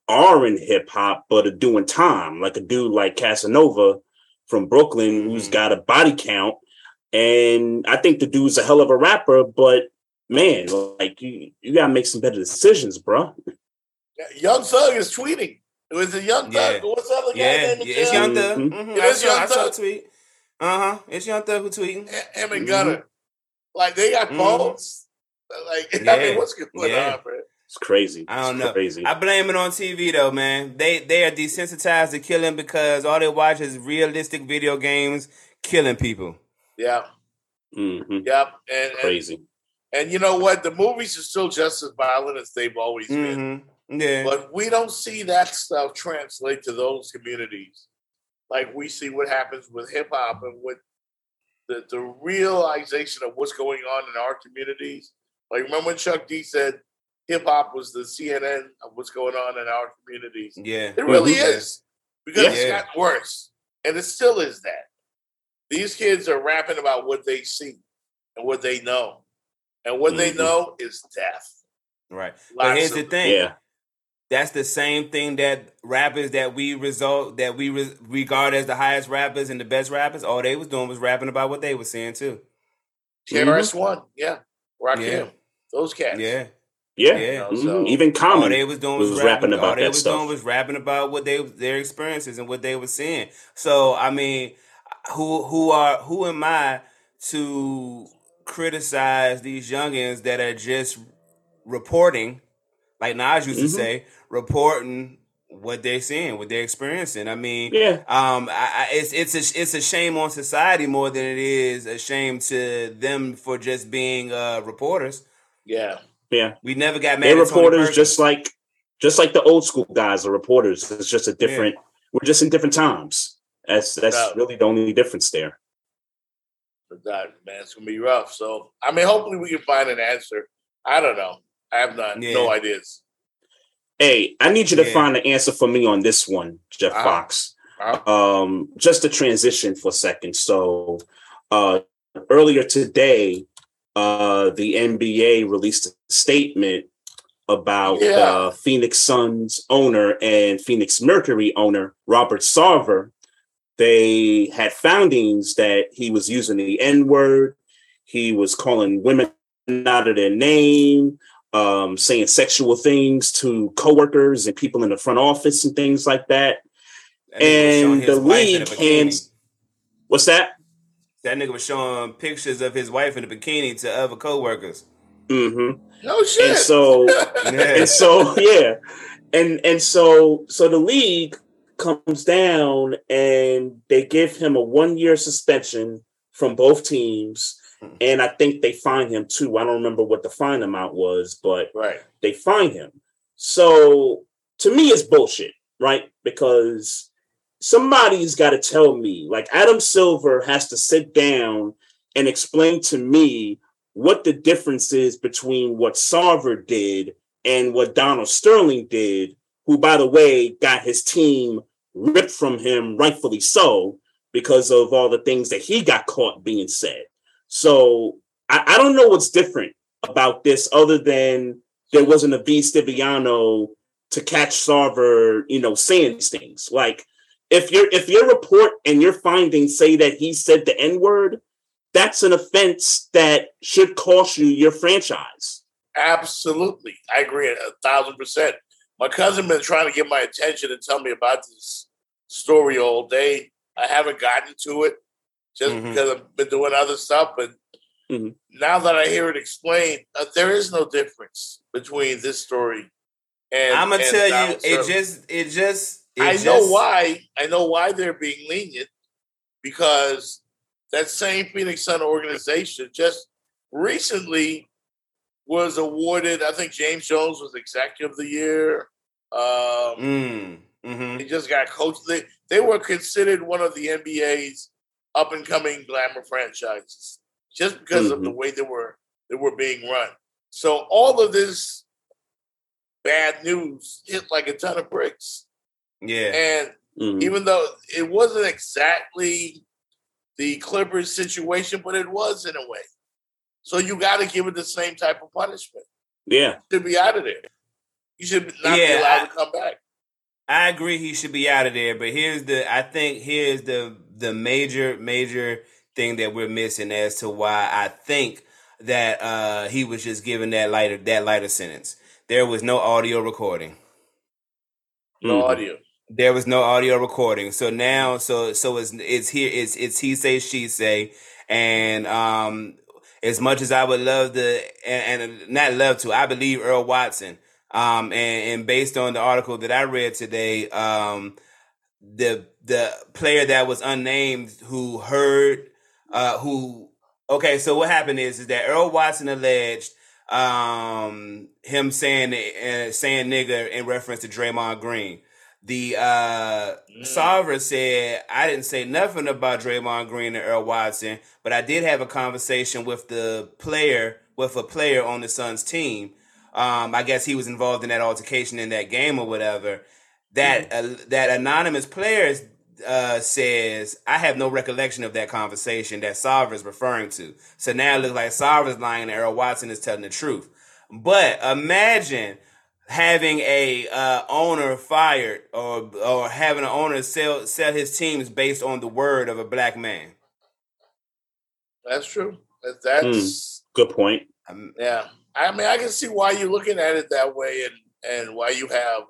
Speaker 2: are in hip hop but are doing time, like a dude like Casanova from Brooklyn who's
Speaker 3: Mhm.
Speaker 2: got a body count, and I think the dude's a hell of a rapper, but man, like you, you gotta make some better decisions, bro.
Speaker 4: Young Thug is tweeting. It was a Young Thug.
Speaker 3: Yeah.
Speaker 4: What's the other guy
Speaker 3: Yeah,
Speaker 4: name?
Speaker 3: yeah, it's Young Thug.
Speaker 2: Mhm.
Speaker 3: Mhm.
Speaker 4: It
Speaker 3: I
Speaker 4: is
Speaker 3: saw,
Speaker 4: Young
Speaker 3: I saw a
Speaker 4: Thug.
Speaker 3: tweet. Uh huh. It's Young Thug who tweeting.
Speaker 4: Him and
Speaker 2: Mhm.
Speaker 4: Gunna. Like they got
Speaker 3: Mhm.
Speaker 4: balls. Like I mean, what's going
Speaker 3: Yeah.
Speaker 4: on, bro?
Speaker 2: It's crazy.
Speaker 3: I don't know.
Speaker 2: Crazy.
Speaker 3: I blame it on TV though, man. They they are desensitized to killing because all they watch is realistic video games killing people.
Speaker 4: Yeah,
Speaker 2: hmm
Speaker 4: yeah, and, and
Speaker 2: Crazy.
Speaker 4: and you know what? The movies are still just as violent as they've always been.
Speaker 3: hmm Yeah.
Speaker 4: But we don't see that stuff translate to those communities. Like we see what happens with hip hop and with the, the realization of what's going on in our communities. Like remember when Chuck D said hip hop was the CNN of what's going on in our communities?
Speaker 3: yeah.
Speaker 4: It really is. Because it's
Speaker 3: Yeah.
Speaker 4: gotten worse. And it still is that. These kids are rapping about what they see and what they know. And what they
Speaker 2: Mhm.
Speaker 4: know is death.
Speaker 3: Right. But
Speaker 4: Lots
Speaker 3: here's the thing.
Speaker 2: Yeah.
Speaker 3: That's the same thing that rappers that we result that we re- regard as the highest rappers and the best rappers. All they was doing was rapping about what they were seeing too.
Speaker 4: KRS One, yeah. Rakim.
Speaker 3: Yeah.
Speaker 4: Those cats.
Speaker 3: Yeah.
Speaker 2: Yeah.
Speaker 3: Yeah.
Speaker 2: Mhm.
Speaker 4: So-
Speaker 2: Even
Speaker 3: all
Speaker 2: Common
Speaker 3: they was doing
Speaker 2: was,
Speaker 3: was,
Speaker 2: rapping
Speaker 3: rapping,
Speaker 2: about
Speaker 3: all they
Speaker 2: that
Speaker 3: was
Speaker 2: stuff.
Speaker 3: doing was rapping about what they their experiences and what they were seeing. So I mean, who who are who am I to criticize these youngins that are just reporting, like Nas used to
Speaker 2: Mhm.
Speaker 3: say, reporting what they're seeing, what they're experiencing. I mean,
Speaker 2: yeah.
Speaker 3: um, I, I, it's it's a it's a shame on society more than it is a shame to them for just being uh, reporters.
Speaker 4: Yeah.
Speaker 2: Yeah.
Speaker 3: We never got mad.
Speaker 2: They're
Speaker 3: at
Speaker 2: reporters
Speaker 3: Perkins.
Speaker 2: just like just like the old school guys are reporters. It's just a different we're just in different times. That's that's
Speaker 4: Yeah.
Speaker 2: really the only difference there.
Speaker 4: But that, man, it's gonna be rough. So I mean hopefully we can find an answer. I don't know. I have not
Speaker 3: Yeah.
Speaker 4: no ideas.
Speaker 2: Hey, I need you to
Speaker 3: Yeah.
Speaker 2: find the answer for me on this one, Jeff
Speaker 4: Uh-huh.
Speaker 2: Fox.
Speaker 4: Uh-huh.
Speaker 2: Um, just to transition for a second. So uh earlier today, uh the NBA released a statement about
Speaker 4: Yeah.
Speaker 2: uh Phoenix Suns owner and Phoenix Mercury owner Robert Sarver. They had foundings that he was using the N-word, he was calling women out of their name, um, saying sexual things to coworkers and people in the front office and things like that.
Speaker 3: That nigga was showing
Speaker 2: And the
Speaker 3: wife in a
Speaker 2: league
Speaker 3: bikini.
Speaker 2: hands. What's that?
Speaker 3: That nigga was showing pictures of his wife in a bikini to other coworkers.
Speaker 2: Mm-hmm.
Speaker 4: No shit.
Speaker 2: And so, and so, yeah, and and so, so the league comes down and they give him a one year suspension from both teams, Hmm. and I think they fine him too. I don't remember what the fine amount was, but
Speaker 4: right.
Speaker 2: they fine him. So to me, it's bullshit, right? Because somebody's got to tell me, like Adam Silver has to sit down and explain to me what the difference is between what Sarver did and what Donald Sterling did, who, by the way, got his team ripped from him, rightfully so, because of all the things that he got caught being said. So I, I don't know what's different about this other than there wasn't a V Stiviano to catch Sarver, you know, saying these things. Like if your if your report and your findings say that he said the N word, that's an offense that should cost you your franchise.
Speaker 4: Absolutely. I agree a thousand percent. My cousin been trying to get my attention and tell me about this story all day. I haven't gotten to it just
Speaker 3: Mhm.
Speaker 4: because I've been doing other stuff. But
Speaker 2: Mhm.
Speaker 4: now that I hear it explained, uh, there is no difference between this story and
Speaker 3: I'm gonna
Speaker 4: and
Speaker 3: tell you,
Speaker 4: Donald
Speaker 3: it just, it just, it
Speaker 4: I
Speaker 3: just,
Speaker 4: know why. I know why they're being lenient because that same Phoenix Sun organization just recently was awarded. I think James Jones was Executive of the Year. Um,
Speaker 3: Mm, hmm
Speaker 4: They just got coached. They they were considered one of the NBA's up and coming glamour franchises just because of the way they were they were being run. So all of this bad news hit like a ton of bricks.
Speaker 3: Yeah,
Speaker 4: And
Speaker 2: Mhm.
Speaker 4: even though it wasn't exactly the Clippers situation, but it was in a way. So you got to give it the same type of punishment.
Speaker 2: Yeah.
Speaker 4: Should be out of there. You should not
Speaker 3: Yeah,
Speaker 4: be allowed
Speaker 3: I-
Speaker 4: to come back.
Speaker 3: I agree he should be out of there. But here's the, I think here's the the major major thing that we're missing as to why I think that uh he was just given that lighter that lighter sentence. There was no audio recording.
Speaker 4: No
Speaker 2: Mhm.
Speaker 4: audio.
Speaker 3: There was no audio recording. So now, so so it's it's here. It's it's he say she say, and um, as much as I would love to, and, and not love to, I believe Earl Watson Um, and, and based on the article that I read today, um, the the player that was unnamed who heard uh, who okay, so what happened is is that Earl Watson alleged um, him saying uh, saying nigger in reference to Draymond Green. The uh mm. said I didn't say nothing about Draymond Green and Earl Watson, but I did have a conversation with the player with a player on the Suns team. Um, I guess he was involved in that altercation in that game or whatever. That mm. uh, that anonymous player uh, says I have no recollection of that conversation that Sarver is referring to. So now it looks like Sarver's lying and Earl Watson is telling the truth. But imagine having a uh, owner fired or or having an owner sell sell his teams based on the word of a black man.
Speaker 4: That's true. That's mm,
Speaker 2: good point.
Speaker 4: Um, yeah, I mean, I can see why you're looking at it that way, and and why you have,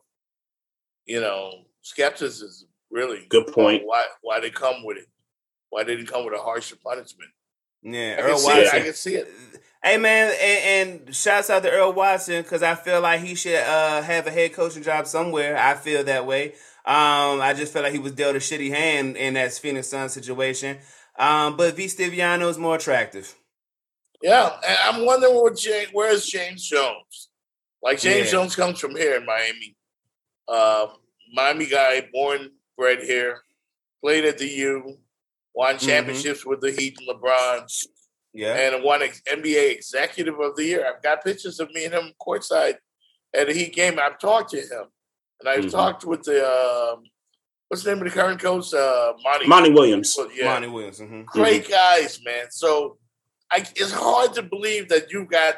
Speaker 4: you know, skepticism. Really,
Speaker 2: good point.
Speaker 4: Why why they come with it? Why they didn't come with a harsher punishment?
Speaker 3: Yeah,
Speaker 4: I Earl Watson. I can see it.
Speaker 3: Hey man, and, and shouts out to Earl Watson because I feel like he should uh, have a head coaching job somewhere. I feel that way. Um, I just feel like he was dealt a shitty hand in that Phoenix Sun situation. Um, but V. Stiviano is more attractive.
Speaker 4: Yeah, I'm wondering what James, where's James Jones? Like James yeah. Jones comes from here in Miami. Uh, Miami guy, born bred here, played at the U, won mm-hmm. championships mm-hmm. with the Heat and LeBron. Yeah. And won NBA Executive of the Year. I've got pictures of me and him courtside at a Heat game. I've talked to him. And I've mm-hmm. talked with the, uh, what's the name of the current coach? Uh,
Speaker 2: Monty, Monty Williams.
Speaker 3: Yeah. Monty Williams. Mm-hmm.
Speaker 4: Great mm-hmm. guys, man. So I, it's hard to believe that you've got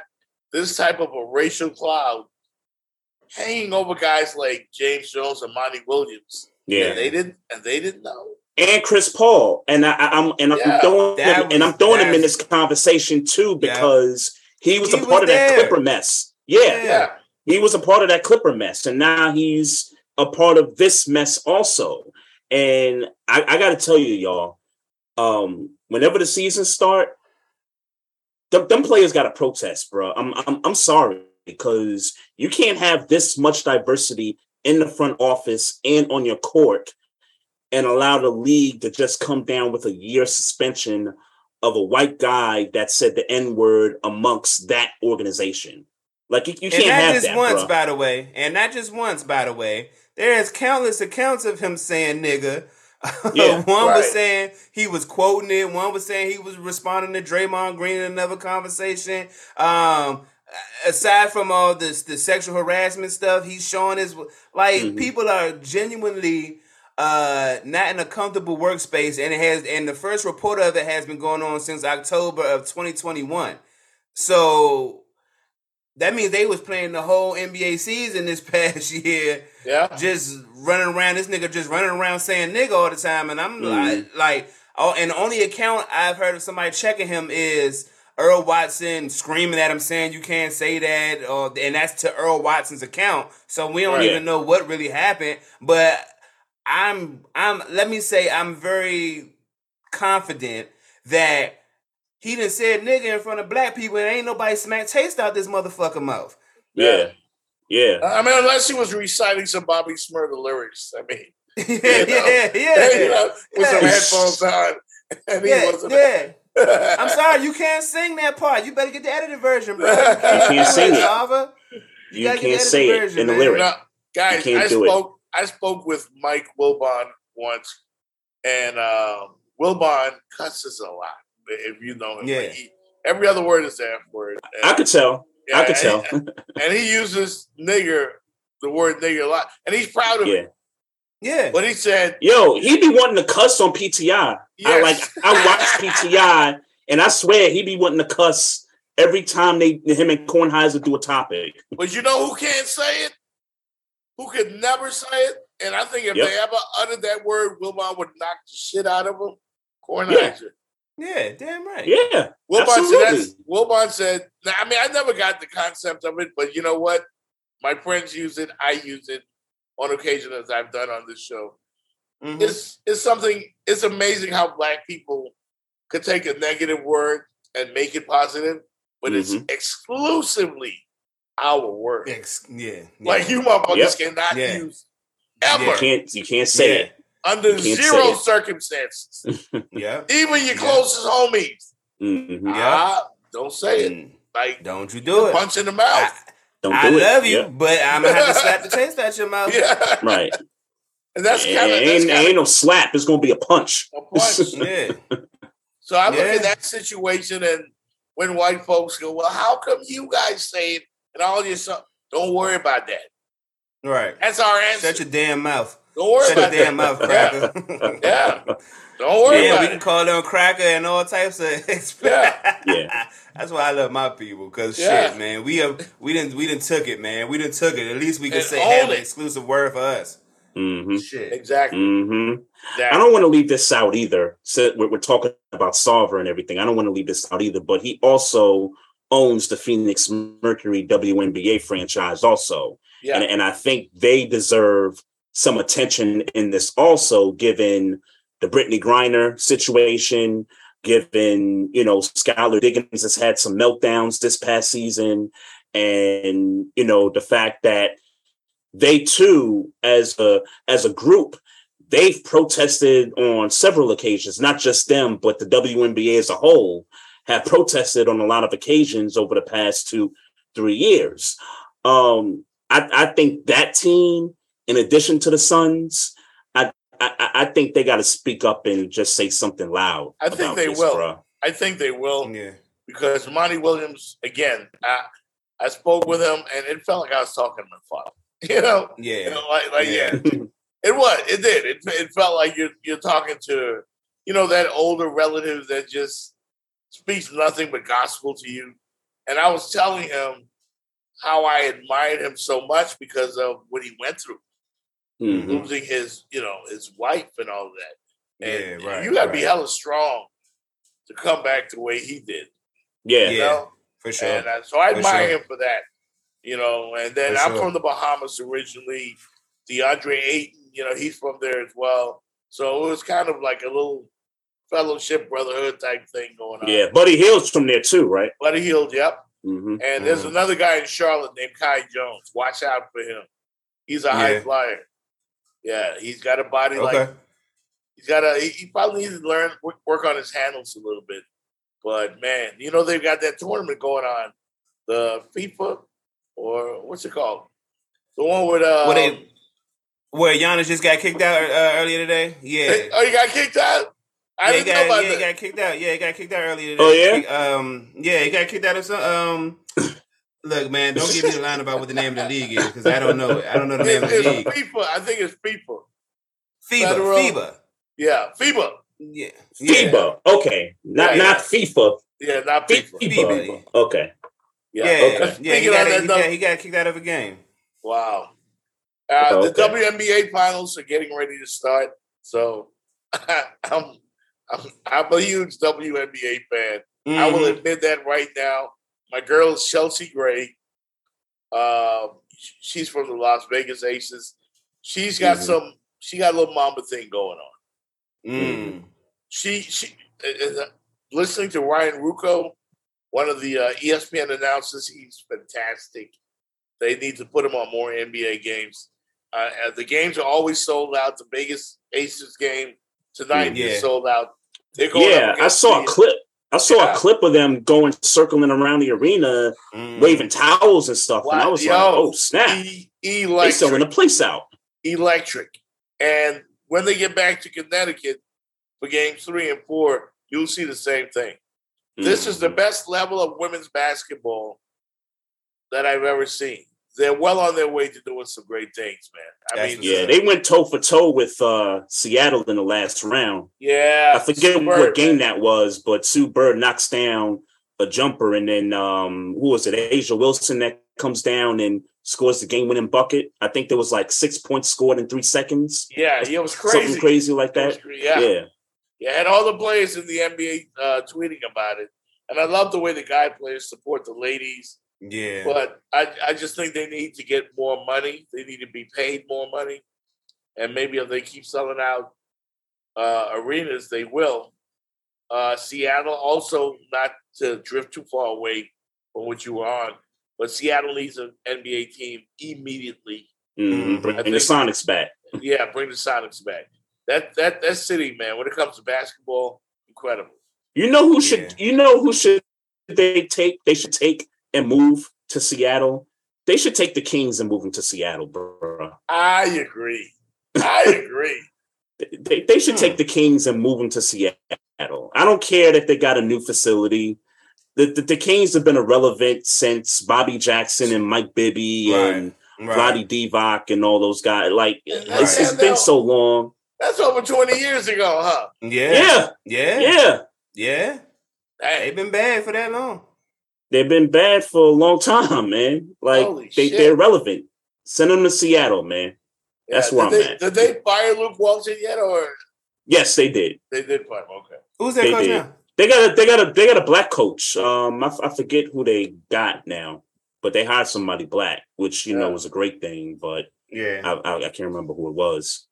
Speaker 4: this type of a racial cloud hanging over guys like James Jones and Monty Williams. Yeah. And they didn't and they didn't know
Speaker 2: and Chris Paul, and I, am and I'm yeah, throwing him, and I'm throwing him in this conversation too because yeah. he was he a part was of that Clipper mess. Yeah. yeah, he was a part of that Clipper mess, and now he's a part of this mess also. And I, I got to tell you, y'all, um, whenever the season start, them, them players got to protest, bro. I'm, I'm I'm sorry because you can't have this much diversity in the front office and on your court and allow the league to just come down with a year suspension of a white guy that said the N word amongst that organization. Like you, you can't and not have
Speaker 3: just
Speaker 2: that,
Speaker 3: once, by the way, and not just once, by the way. There's countless accounts of him saying "nigga." Yeah, one right. was saying he was quoting it. One was saying he was responding to Draymond Green in another conversation. Um, aside from all this the sexual harassment stuff, he's showing his like mm-hmm. people are genuinely uh, not in a comfortable workspace, and it has, and the first report of it has been going on since October of 2021. So that means they was playing the whole NBA season this past year.
Speaker 4: Yeah,
Speaker 3: just running around. This nigga just running around saying nigga all the time, and I'm mm-hmm. like, like, oh, and the only account I've heard of somebody checking him is. Earl Watson screaming at him saying you can't say that, or and that's to Earl Watson's account. So we don't right. even know what really happened. But I'm I'm let me say I'm very confident that he didn't say nigga in front of black people and ain't nobody smack taste out this motherfucker mouth.
Speaker 2: Yeah. Yeah.
Speaker 4: I mean, unless he was reciting some Bobby Shmurda lyrics. I mean,
Speaker 3: yeah, you know, yeah, yeah. You know,
Speaker 4: with yeah. some headphones on.
Speaker 3: And he yeah, wasn't yeah. I'm sorry, you can't sing that part. You better get the edited version, bro. You can't,
Speaker 2: you can't sing it. You, you can't say it in the lyric. No,
Speaker 4: guys, I spoke. I spoke with Mike Wilbon once, and um, Wilbon cusses a lot. If you know him, yeah. He, every other word is the F word.
Speaker 2: And, I could tell. Yeah, I could tell.
Speaker 4: And, and, he uses nigger, the word nigger a lot, and he's proud of
Speaker 3: yeah.
Speaker 4: it.
Speaker 3: Yeah.
Speaker 4: But he said,
Speaker 2: "Yo, he be wanting to cuss on PTI. Yes. I like I watch PTI, and I swear he be wanting to cuss." Every time they him and Kornheiser do a topic.
Speaker 4: But you know who can't say it? who could never say it. And I think if yep. they ever uttered that word, Wilbon would knock the shit out of them. Kornheiser.
Speaker 3: Yeah. yeah, damn right.
Speaker 2: Yeah.
Speaker 4: Wilbon said, Wilbon said, I mean, I never got the concept of it, but you know what? My friends use it. I use it on occasion as I've done on this show. Mm-hmm. It's it's something. It's amazing how black people could take a negative word and make it positive, but mm-hmm. it's exclusively our word.
Speaker 3: Ex- yeah, yeah.
Speaker 4: Like you motherfuckers
Speaker 2: Yep.
Speaker 4: cannot
Speaker 3: Yeah.
Speaker 4: use ever
Speaker 2: You can't you can't say
Speaker 3: Yeah.
Speaker 2: it.
Speaker 4: under
Speaker 2: can't
Speaker 4: zero circumstances.
Speaker 3: yeah.
Speaker 4: Even your closest homies.
Speaker 2: Mhm.
Speaker 3: Yeah.
Speaker 4: Ah, don't say it.
Speaker 3: Mm,
Speaker 4: Like
Speaker 3: Don't you do it.
Speaker 4: punch in the
Speaker 3: I,
Speaker 4: mouth.
Speaker 2: Don't
Speaker 3: I
Speaker 2: do it.
Speaker 3: love you,
Speaker 2: Yeah.
Speaker 3: but I'm gonna have to slap the taste out your mouth.
Speaker 4: yeah.
Speaker 2: Right.
Speaker 4: And that's kind of that's
Speaker 2: ain't,
Speaker 4: kind
Speaker 2: ain't no slap. It's gonna be a punch.
Speaker 4: a punch.
Speaker 3: Yeah.
Speaker 4: So I look
Speaker 3: Yeah.
Speaker 4: at that situation and when white folks go, Well, how come you guys say it and all your stuff? Don't worry about that.
Speaker 3: Right.
Speaker 4: That's our answer.
Speaker 3: Shut your damn mouth.
Speaker 4: Don't worry
Speaker 3: Shut your
Speaker 4: about
Speaker 3: damn mouth, cracker.
Speaker 4: Yeah. Don't worry
Speaker 3: Yeah,
Speaker 4: about
Speaker 3: we
Speaker 4: it.
Speaker 3: can call them cracker and all types of.
Speaker 4: Yeah.
Speaker 2: Yeah.
Speaker 3: That's why I love my people, cause
Speaker 4: Yeah.
Speaker 3: shit, man, we have we didn't we didn't took it, man. We didn't took it. At least we can
Speaker 4: And
Speaker 3: say
Speaker 4: own
Speaker 3: have an exclusive word for us.
Speaker 2: hmm
Speaker 3: Shit.
Speaker 4: Exactly.
Speaker 2: hmm
Speaker 4: Exactly.
Speaker 2: I don't want to leave this out either. So we're, we're talking about Sarver and everything. I don't want to leave this out either. But he also owns the Phoenix Mercury WNBA franchise, also,
Speaker 4: yeah.
Speaker 2: and and I think they deserve some attention in this, also, given the Brittney Griner situation. Given you know, Skylar Diggins has had some meltdowns this past season, and you know the fact that they too, as a as a group, they've protested on several occasions, not just them, but the WNBA as a whole have protested on a lot of occasions over the past two, three years. Um, I, I think that team, in addition to the Suns, I I, I think they got to speak up and just say something loud.
Speaker 4: I think
Speaker 2: about
Speaker 4: they
Speaker 2: this,
Speaker 4: will.
Speaker 2: bruh.
Speaker 4: I think they will
Speaker 3: Yeah.
Speaker 4: because Monty Williams, again, I, I spoke with him and it felt like I was talking to my father. You know? You
Speaker 3: Yeah.
Speaker 4: know, like, like yeah.
Speaker 3: Yeah.
Speaker 4: It was. It did. It, it felt like you're you're talking to, you know, that older relative that just speaks nothing but gospel to you. And I was telling him how I admired him so much because of what he went through,
Speaker 2: Mhm.
Speaker 4: losing his, you know, his wife and all that. And
Speaker 3: Yeah, right,
Speaker 4: you got to be hella strong to come back the way he did.
Speaker 2: Yeah.
Speaker 4: You
Speaker 3: Yeah. For sure.
Speaker 4: And uh, so I
Speaker 3: For
Speaker 4: admire
Speaker 3: sure.
Speaker 4: him for that. You know, and then
Speaker 3: For
Speaker 4: I'm
Speaker 3: sure.
Speaker 4: from the Bahamas originally. DeAndre Ayton, you know, he's from there as well. So it was kind of like a little fellowship, brotherhood type thing going on.
Speaker 2: Yeah. Buddy Hill's from there too, right?
Speaker 4: Buddy Hield, yep.
Speaker 2: hmm
Speaker 4: And there's
Speaker 3: Mhm.
Speaker 4: another guy in Charlotte named Kai Jones. Watch out for him. He's a high flyer. Yeah, he's got a body like he's got a. He, he probably needs to learn work, work on his handles a little bit. But man, you know they've got that tournament going on, the FIFA or what's it called? The one with uh.
Speaker 3: What they where Giannis just got kicked out uh, earlier today? Yeah.
Speaker 4: oh, you got kicked out. I
Speaker 3: yeah, he
Speaker 4: didn't
Speaker 3: got,
Speaker 4: know about
Speaker 3: yeah, he got kicked out. Yeah, he got kicked out earlier today.
Speaker 2: Oh,
Speaker 3: today. Um, yeah, he got kicked out of some. Um, look, man, don't give me the line about what the name of the league is because I don't know. it. I don't know the name of the league.
Speaker 4: FIFA. I think it's FIFA.
Speaker 3: FIBA,
Speaker 4: Federal-
Speaker 3: FIBA.
Speaker 4: Yeah, FIBA.
Speaker 3: Yeah, yeah.
Speaker 2: FIBA. Okay. Not
Speaker 4: Yeah,
Speaker 2: not. FIFA.
Speaker 4: Yeah, not FIFA.
Speaker 2: FIBA.
Speaker 3: FIBA.
Speaker 2: Okay.
Speaker 3: Yeah,
Speaker 4: Yeah.
Speaker 3: yeah,
Speaker 2: okay.
Speaker 3: yeah. He got,
Speaker 4: on
Speaker 3: he, got, he got kicked out of a game.
Speaker 4: Wow. Uh, The
Speaker 2: Okay.
Speaker 4: WNBA finals are getting ready to start, so I'm, I'm I'm a huge WNBA fan. I will
Speaker 3: Mhm.
Speaker 4: admit that right now. My girl is Chelsea Gray. Um, she's from the Las Vegas Aces. She's got
Speaker 2: Mhm.
Speaker 4: some. She got a little mamba thing going on.
Speaker 3: Mm.
Speaker 4: She she uh, uh, listening to Ryan Ruocco, one of the uh, ESPN announcers. He's fantastic. They need to put him on more NBA games. Uh, uh, the games are always sold out. The Vegas Aces game tonight
Speaker 3: Yeah.
Speaker 4: is sold out. They're going
Speaker 2: Yeah, I saw a clip. I saw
Speaker 4: Yeah.
Speaker 2: a clip of them going circling around the arena,
Speaker 3: Mm.
Speaker 2: waving towels and stuff, and I was
Speaker 4: yo,
Speaker 2: like, "Oh snap!
Speaker 4: E-
Speaker 2: They
Speaker 4: electric.
Speaker 2: selling the place out."
Speaker 4: electric. And when they get back to Connecticut for games three and four, you'll see the same thing. This is the
Speaker 2: Mhm.
Speaker 4: best level of women's basketball that I've ever seen. They're well on their way to doing some great things, man. I
Speaker 3: That's
Speaker 4: mean,
Speaker 2: Yeah, they went toe for toe with uh, Seattle in the last round.
Speaker 4: yeah.
Speaker 2: I forget
Speaker 4: superb,
Speaker 2: what game
Speaker 4: man.
Speaker 2: that was, but Sue Bird knocks down a jumper, and then um, who was it? A'ja Wilson that comes down and scores the game-winning bucket. I think there was like six points scored in three seconds,
Speaker 4: Yeah, it was crazy.
Speaker 2: something crazy like
Speaker 4: It was
Speaker 2: that.
Speaker 4: cra- yeah.
Speaker 2: Yeah,
Speaker 4: yeah. And all the players in the NBA uh, tweeting about it. And I love the way the guy players support the ladies.
Speaker 3: Yeah.
Speaker 4: But I, I just think they need to get more money. They need to be paid more money. And maybe if they keep selling out uh, arenas, they will. Uh, Seattle also, not to drift too far away from what you were on, but Seattle needs an NBA team immediately.
Speaker 2: Mhm. Bring
Speaker 4: I
Speaker 2: the Sonics back.
Speaker 4: Yeah, bring the Sonics back. That that that city, man. When it comes to basketball, incredible.
Speaker 2: You know who should
Speaker 3: Yeah.
Speaker 2: you know who should they take they should take and move to Seattle? They should take the Kings and move them to Seattle, bro.
Speaker 4: I agree. I agree.
Speaker 2: They, they should
Speaker 3: Hmm.
Speaker 2: take the Kings and move them to Seattle. I don't care that they got a new facility. The, the, the Kings have been irrelevant since Bobby Jackson and Mike Bibby and
Speaker 3: Right.
Speaker 2: Vlade Divac and all those guys. Like it's,
Speaker 4: Right.
Speaker 2: it's been so long.
Speaker 4: That's over twenty years ago, huh?
Speaker 3: Yeah.
Speaker 2: Yeah,
Speaker 3: Yeah.
Speaker 2: yeah.
Speaker 3: Yeah. They've been bad for that long.
Speaker 2: They've been bad for a long time, man. Like
Speaker 4: Holy
Speaker 2: they,
Speaker 4: shit.
Speaker 2: they're relevant. Send them to Seattle, man. That's
Speaker 4: yeah,
Speaker 2: where
Speaker 4: did
Speaker 2: I'm
Speaker 4: they,
Speaker 2: at.
Speaker 4: Did they fire Luke Walton yet, or
Speaker 2: Yes, they did.
Speaker 4: they did fire him? Okay.
Speaker 3: Who's that
Speaker 2: They
Speaker 3: coach
Speaker 2: did.
Speaker 3: now?
Speaker 2: They got a they got a they got a black coach. Um, I, f- I forget who they got now, but they hired somebody black, which you know was a great thing. But
Speaker 3: Yeah.
Speaker 2: I, I, I can't remember who it was.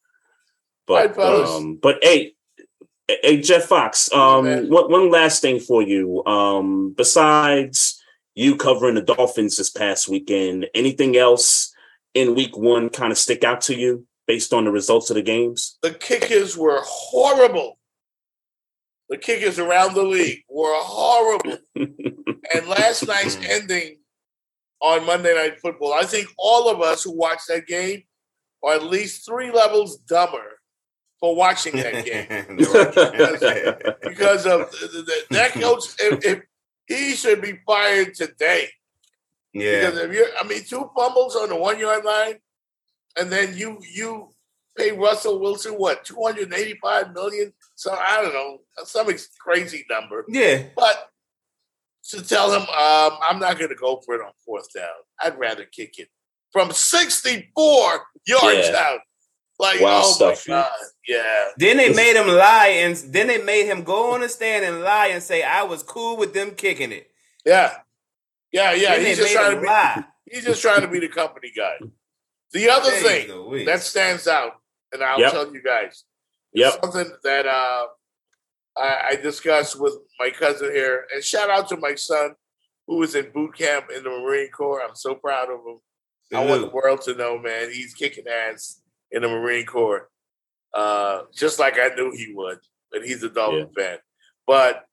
Speaker 2: But
Speaker 4: fellas.
Speaker 2: um, but hey, hey Jeff Fox. Um,
Speaker 4: man.
Speaker 2: one one last thing for you. Um, besides you covering the Dolphins this past weekend, anything else in Week One kind of stick out to you based on the results of the games?
Speaker 4: The kickers were horrible. The kickers around the league were horrible. And last night's ending on Monday Night Football, I think all of us who watched that game are at least three levels dumber for watching that game. because of the, the, the- that coach. If, if he should be fired today,
Speaker 3: yeah.
Speaker 4: because if you're, I mean, two fumbles on the one yard line, and then you you pay Russell Wilson what two hundred eighty five million. So I don't know some crazy number,
Speaker 3: Yeah.
Speaker 4: but to tell him um, I'm not going to go for it on fourth down. I'd rather kick it from sixty four yards
Speaker 2: Yeah.
Speaker 4: out. Like
Speaker 2: Wild
Speaker 4: oh
Speaker 2: stuff,
Speaker 4: my
Speaker 2: man.
Speaker 4: god, yeah.
Speaker 3: Then they made him lie, and then they made him go on the stand and lie and say, "I was cool with them kicking it."
Speaker 4: Yeah. Yeah, yeah.
Speaker 3: Then
Speaker 4: He's just trying to be
Speaker 3: lie.
Speaker 4: he's just trying to be the company guy. The other
Speaker 3: Jeez
Speaker 4: thing
Speaker 3: Louise.
Speaker 4: that stands out, and I'll
Speaker 2: Yep.
Speaker 4: tell you guys,
Speaker 2: Yep.
Speaker 4: something that uh I, I discussed with my cousin here, and shout out to my son who was in boot camp in the Marine Corps. I'm so proud of him. I want the world to know, man, he's kicking ass in the Marine Corps. Uh, just like I knew he would, but he's a Dolphin fan. But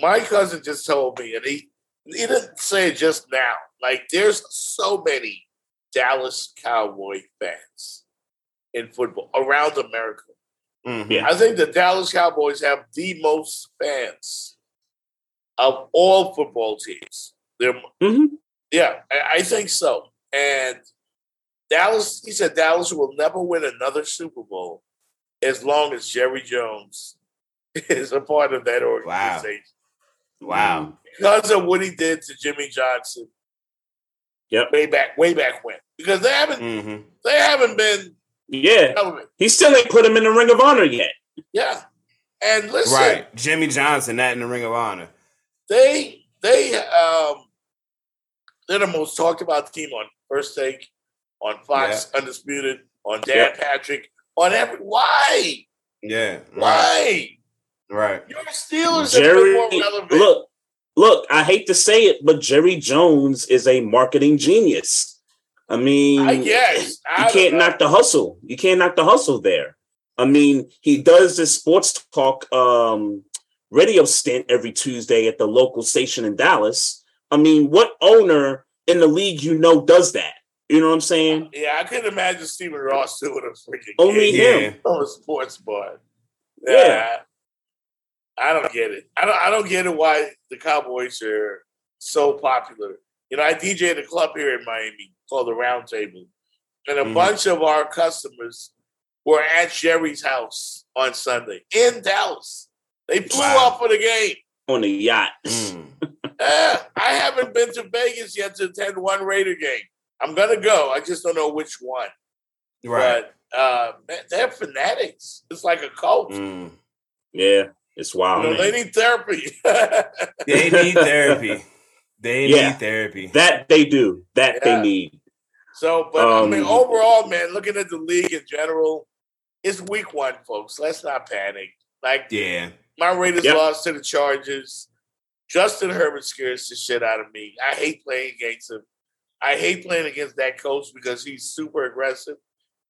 Speaker 4: my cousin just told me, and he he didn't say it just now. Like there's so many Dallas Cowboy fans in football around America.
Speaker 3: Mhm.
Speaker 2: Yeah.
Speaker 4: I think the Dallas Cowboys have the most fans of all football teams. They're
Speaker 2: Mhm.
Speaker 4: yeah, I, I think so. And Dallas, he said Dallas will never win another Super Bowl as long as Jerry Jones is a part of that organization.
Speaker 3: Wow.
Speaker 4: Because of what he did to Jimmy Johnson.
Speaker 2: Yep.
Speaker 4: Way back, way back when. Because they haven't
Speaker 3: hmm
Speaker 4: they haven't been
Speaker 2: Yeah,
Speaker 4: relevant.
Speaker 2: he still ain't put him in the Ring of Honor yet.
Speaker 4: Yeah. And listen,
Speaker 3: Right. Jimmy Johnson, not in the Ring of Honor.
Speaker 4: they they um they're the most talked about team on first take, on Fox Undisputed, on Dan
Speaker 2: Yep.
Speaker 4: Patrick, on every why?
Speaker 3: Yeah. Right.
Speaker 4: Why?
Speaker 3: Right.
Speaker 4: Your Steelers
Speaker 2: Jerry,
Speaker 4: have more relevant.
Speaker 2: look, look. I hate to say it, but Jerry Jones is a marketing genius. I mean,
Speaker 4: I guess. I
Speaker 2: you can't
Speaker 4: know.
Speaker 2: knock the hustle. You can't knock the hustle there. I mean, he does this sports talk um, radio stint every Tuesday at the local station in Dallas. I mean, what owner in the league you know does that? You know what I'm saying?
Speaker 4: Yeah, I couldn't imagine Stephen Ross doing a freaking
Speaker 2: Only
Speaker 4: game
Speaker 2: him.
Speaker 3: Yeah.
Speaker 4: on a sports bar.
Speaker 2: Yeah.
Speaker 4: I don't get it. I don't I don't get it why the Cowboys are so popular. You know, I DJ at a club here in Miami called the Round Table. And a
Speaker 3: Mhm.
Speaker 4: bunch of our customers were at Jerry's house on Sunday in Dallas. They flew
Speaker 3: Wow.
Speaker 4: up for the game.
Speaker 2: On the yacht.
Speaker 3: Mm.
Speaker 4: I haven't been to Vegas yet to attend one Raider game. I'm gonna go. I just don't know which one.
Speaker 3: Right.
Speaker 4: But uh, man, they're fanatics. It's like a cult.
Speaker 3: Mm.
Speaker 2: Yeah, it's wild.
Speaker 4: You know, they need therapy.
Speaker 3: They need therapy. They
Speaker 2: Yeah.
Speaker 3: need therapy.
Speaker 2: That they do. That
Speaker 4: Yeah.
Speaker 2: they need.
Speaker 4: so, but I mean,
Speaker 2: Um,
Speaker 4: overall, man, looking at the league in general, it's week one, folks. Let's not panic. Like
Speaker 3: Yeah.
Speaker 4: my Raiders
Speaker 2: Yep.
Speaker 4: lost to the Chargers. Justin Herbert scares the shit out of me. I hate playing against him. I hate playing against that coach because he's super aggressive.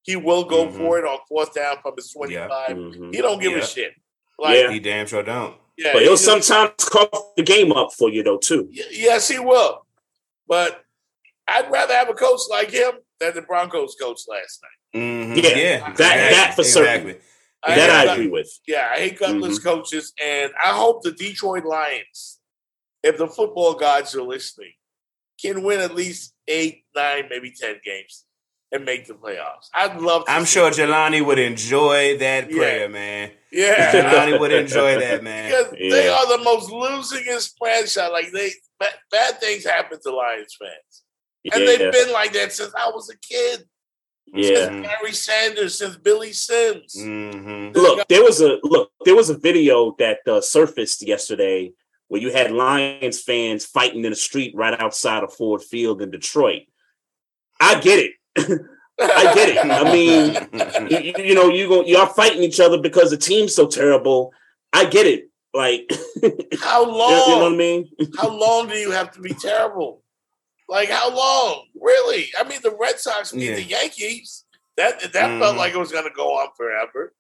Speaker 4: He will go
Speaker 3: Mhm.
Speaker 4: for it on fourth down from his 25.
Speaker 2: Mhm.
Speaker 4: He don't give
Speaker 3: Yeah.
Speaker 4: a shit. Like,
Speaker 2: Yeah.
Speaker 3: He damn sure don't.
Speaker 4: yeah,
Speaker 2: But
Speaker 4: he
Speaker 2: he'll
Speaker 4: just-
Speaker 2: sometimes cough the game up for you though too.
Speaker 4: Y- Yes, he will. But I'd rather have a coach like him than the Broncos coach last night.
Speaker 3: Mhm.
Speaker 2: Yeah,
Speaker 3: yeah,
Speaker 2: that- that for certain.
Speaker 3: Exactly.
Speaker 4: I
Speaker 2: that
Speaker 4: hate
Speaker 2: I agree with.
Speaker 4: Yeah, I hate gutless
Speaker 2: Mhm.
Speaker 4: coaches, and I hope the Detroit Lions, if the football gods are listening, can win at least eight, nine, maybe ten games and make the playoffs. I'd love. to
Speaker 3: I'm sure
Speaker 4: it.
Speaker 3: Jelani would enjoy that
Speaker 4: Yeah.
Speaker 3: man.
Speaker 4: Yeah,
Speaker 3: Jelani would enjoy that, man.
Speaker 4: because they are the most losingest franchise. Like they, bad, bad things happen to Lions fans, and
Speaker 2: Yeah,
Speaker 4: they've been like that since I was a kid.
Speaker 2: yeah.
Speaker 4: Since Barry Sanders, since Billy Sims.
Speaker 3: hmm
Speaker 2: Look, there was a look. There was a video that uh, surfaced yesterday where you had Lions fans fighting in the street right outside of Ford Field in Detroit. I get it. I get it. I mean, you, you- know, you go, y'all fighting each other because the team's so terrible. I get it. Like,
Speaker 4: How long?
Speaker 2: You know what I mean?
Speaker 4: how long do you have to be terrible? Like how long? Really? I mean, the Red Sox beat
Speaker 3: Yeah.
Speaker 4: the Yankees. That that felt
Speaker 3: Mhm.
Speaker 4: like it was going to go on forever.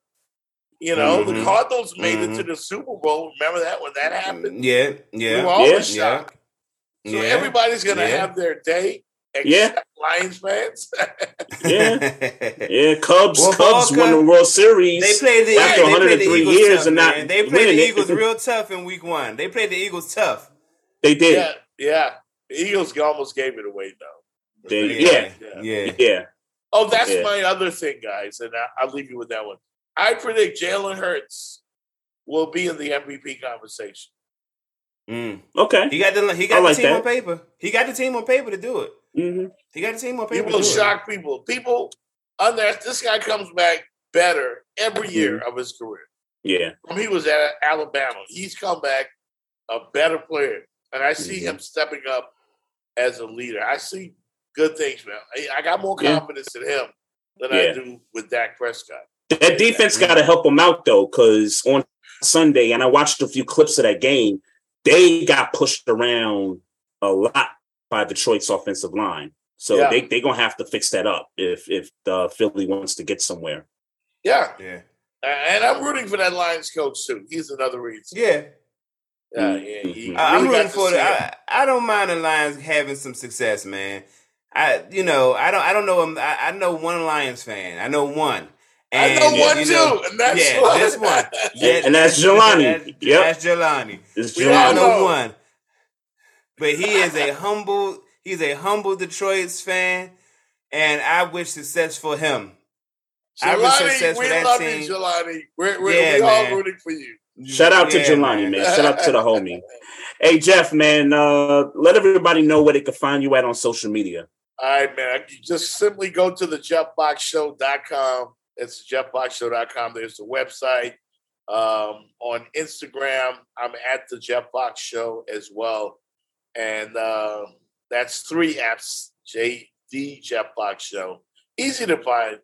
Speaker 4: You know, the
Speaker 3: Mhm.
Speaker 4: Cardinals made it to
Speaker 3: Mhm.
Speaker 4: the Super Bowl. Remember that when that happened?
Speaker 3: Yeah, yeah.
Speaker 4: We
Speaker 3: yeah,
Speaker 4: were all
Speaker 2: Yeah.
Speaker 4: in shock. So
Speaker 3: yeah.
Speaker 4: everybody's going to
Speaker 3: Yeah.
Speaker 4: have their day,
Speaker 2: Yeah.
Speaker 4: Lions fans.
Speaker 2: Yeah. Yeah, Cubs.
Speaker 3: Well,
Speaker 2: Cubs won the World Series.
Speaker 3: They played the,
Speaker 2: After
Speaker 3: they played the
Speaker 2: 103 years
Speaker 3: tough,
Speaker 2: and not
Speaker 3: man. They played
Speaker 2: winning
Speaker 3: the. Eagles real tough in week one. They played the Eagles tough.
Speaker 2: They did.
Speaker 4: yeah, yeah. The Eagles almost gave it away, though.
Speaker 2: They- yeah.
Speaker 4: Yeah.
Speaker 3: yeah.
Speaker 2: Yeah.
Speaker 4: Oh, that's
Speaker 2: Yeah.
Speaker 4: my other thing, guys, and I'll leave you with that one. I predict Jalen Hurts will be in the MVP conversation.
Speaker 3: Mm.
Speaker 2: Okay.
Speaker 3: He got the he
Speaker 2: I
Speaker 3: got
Speaker 2: like
Speaker 3: the team
Speaker 2: that.
Speaker 3: on paper. He got the team on paper to do it.
Speaker 2: hmm
Speaker 3: He got the team on
Speaker 4: He
Speaker 3: paper.
Speaker 4: will
Speaker 3: to do
Speaker 4: shock people. People, under this guy comes back better every year
Speaker 2: Mm-hmm.
Speaker 4: of his career.
Speaker 2: Yeah.
Speaker 4: When he was at Alabama, he's come back a better player, and I see
Speaker 2: Mm-hmm.
Speaker 4: him stepping up as a leader. I see good things, man. I, I got more
Speaker 2: Yeah.
Speaker 4: confidence in him than I do with Dak Prescott.
Speaker 2: That defense got to help them out though, because on Sunday, and I watched a few clips of that game, they got pushed around a lot by Detroit's offensive line. So
Speaker 4: Yeah.
Speaker 2: they they gonna have to fix that up if if the Philly wants to get somewhere.
Speaker 4: Yeah.
Speaker 3: Yeah.
Speaker 4: and I'm rooting for that Lions coach too. He's another reason.
Speaker 3: Yeah.
Speaker 4: Yeah, yeah. He
Speaker 2: Mhm.
Speaker 3: I- I'm rooting for
Speaker 4: see
Speaker 3: the. I, I don't mind the Lions having some success, man. I you know I don't I don't know him. I, I know one Lions fan. I know one.
Speaker 4: I know one
Speaker 3: you
Speaker 4: too, and that's
Speaker 3: yeah,
Speaker 4: one.
Speaker 3: that's one. Yeah,
Speaker 2: And that's Jelani.
Speaker 3: That-
Speaker 2: Yep.
Speaker 3: That's Jelani.
Speaker 2: It's
Speaker 4: We
Speaker 3: I
Speaker 4: all
Speaker 3: know
Speaker 4: know.
Speaker 3: one. But he is a humble. He's a humble Detroit's fan, and I wish success for him. I wish success
Speaker 4: we
Speaker 3: for that
Speaker 4: love
Speaker 3: team.
Speaker 4: you, Jelani. We're, we're,
Speaker 3: Yeah,
Speaker 4: we all rooting for you.
Speaker 2: Shout out to
Speaker 3: Yeah,
Speaker 2: Jelani, man. Shout out to the homie. Hey Jeff, man, uh, let everybody know where they can find you at on social media.
Speaker 4: All right, man. You just simply go to the jeffboxshow.com. It's jeffboxshow.com. There's the website. Um, on Instagram, I'm at the Jeff Box Show as well. And uh, that's three apps, JD Jeff Box Show. Easy to find.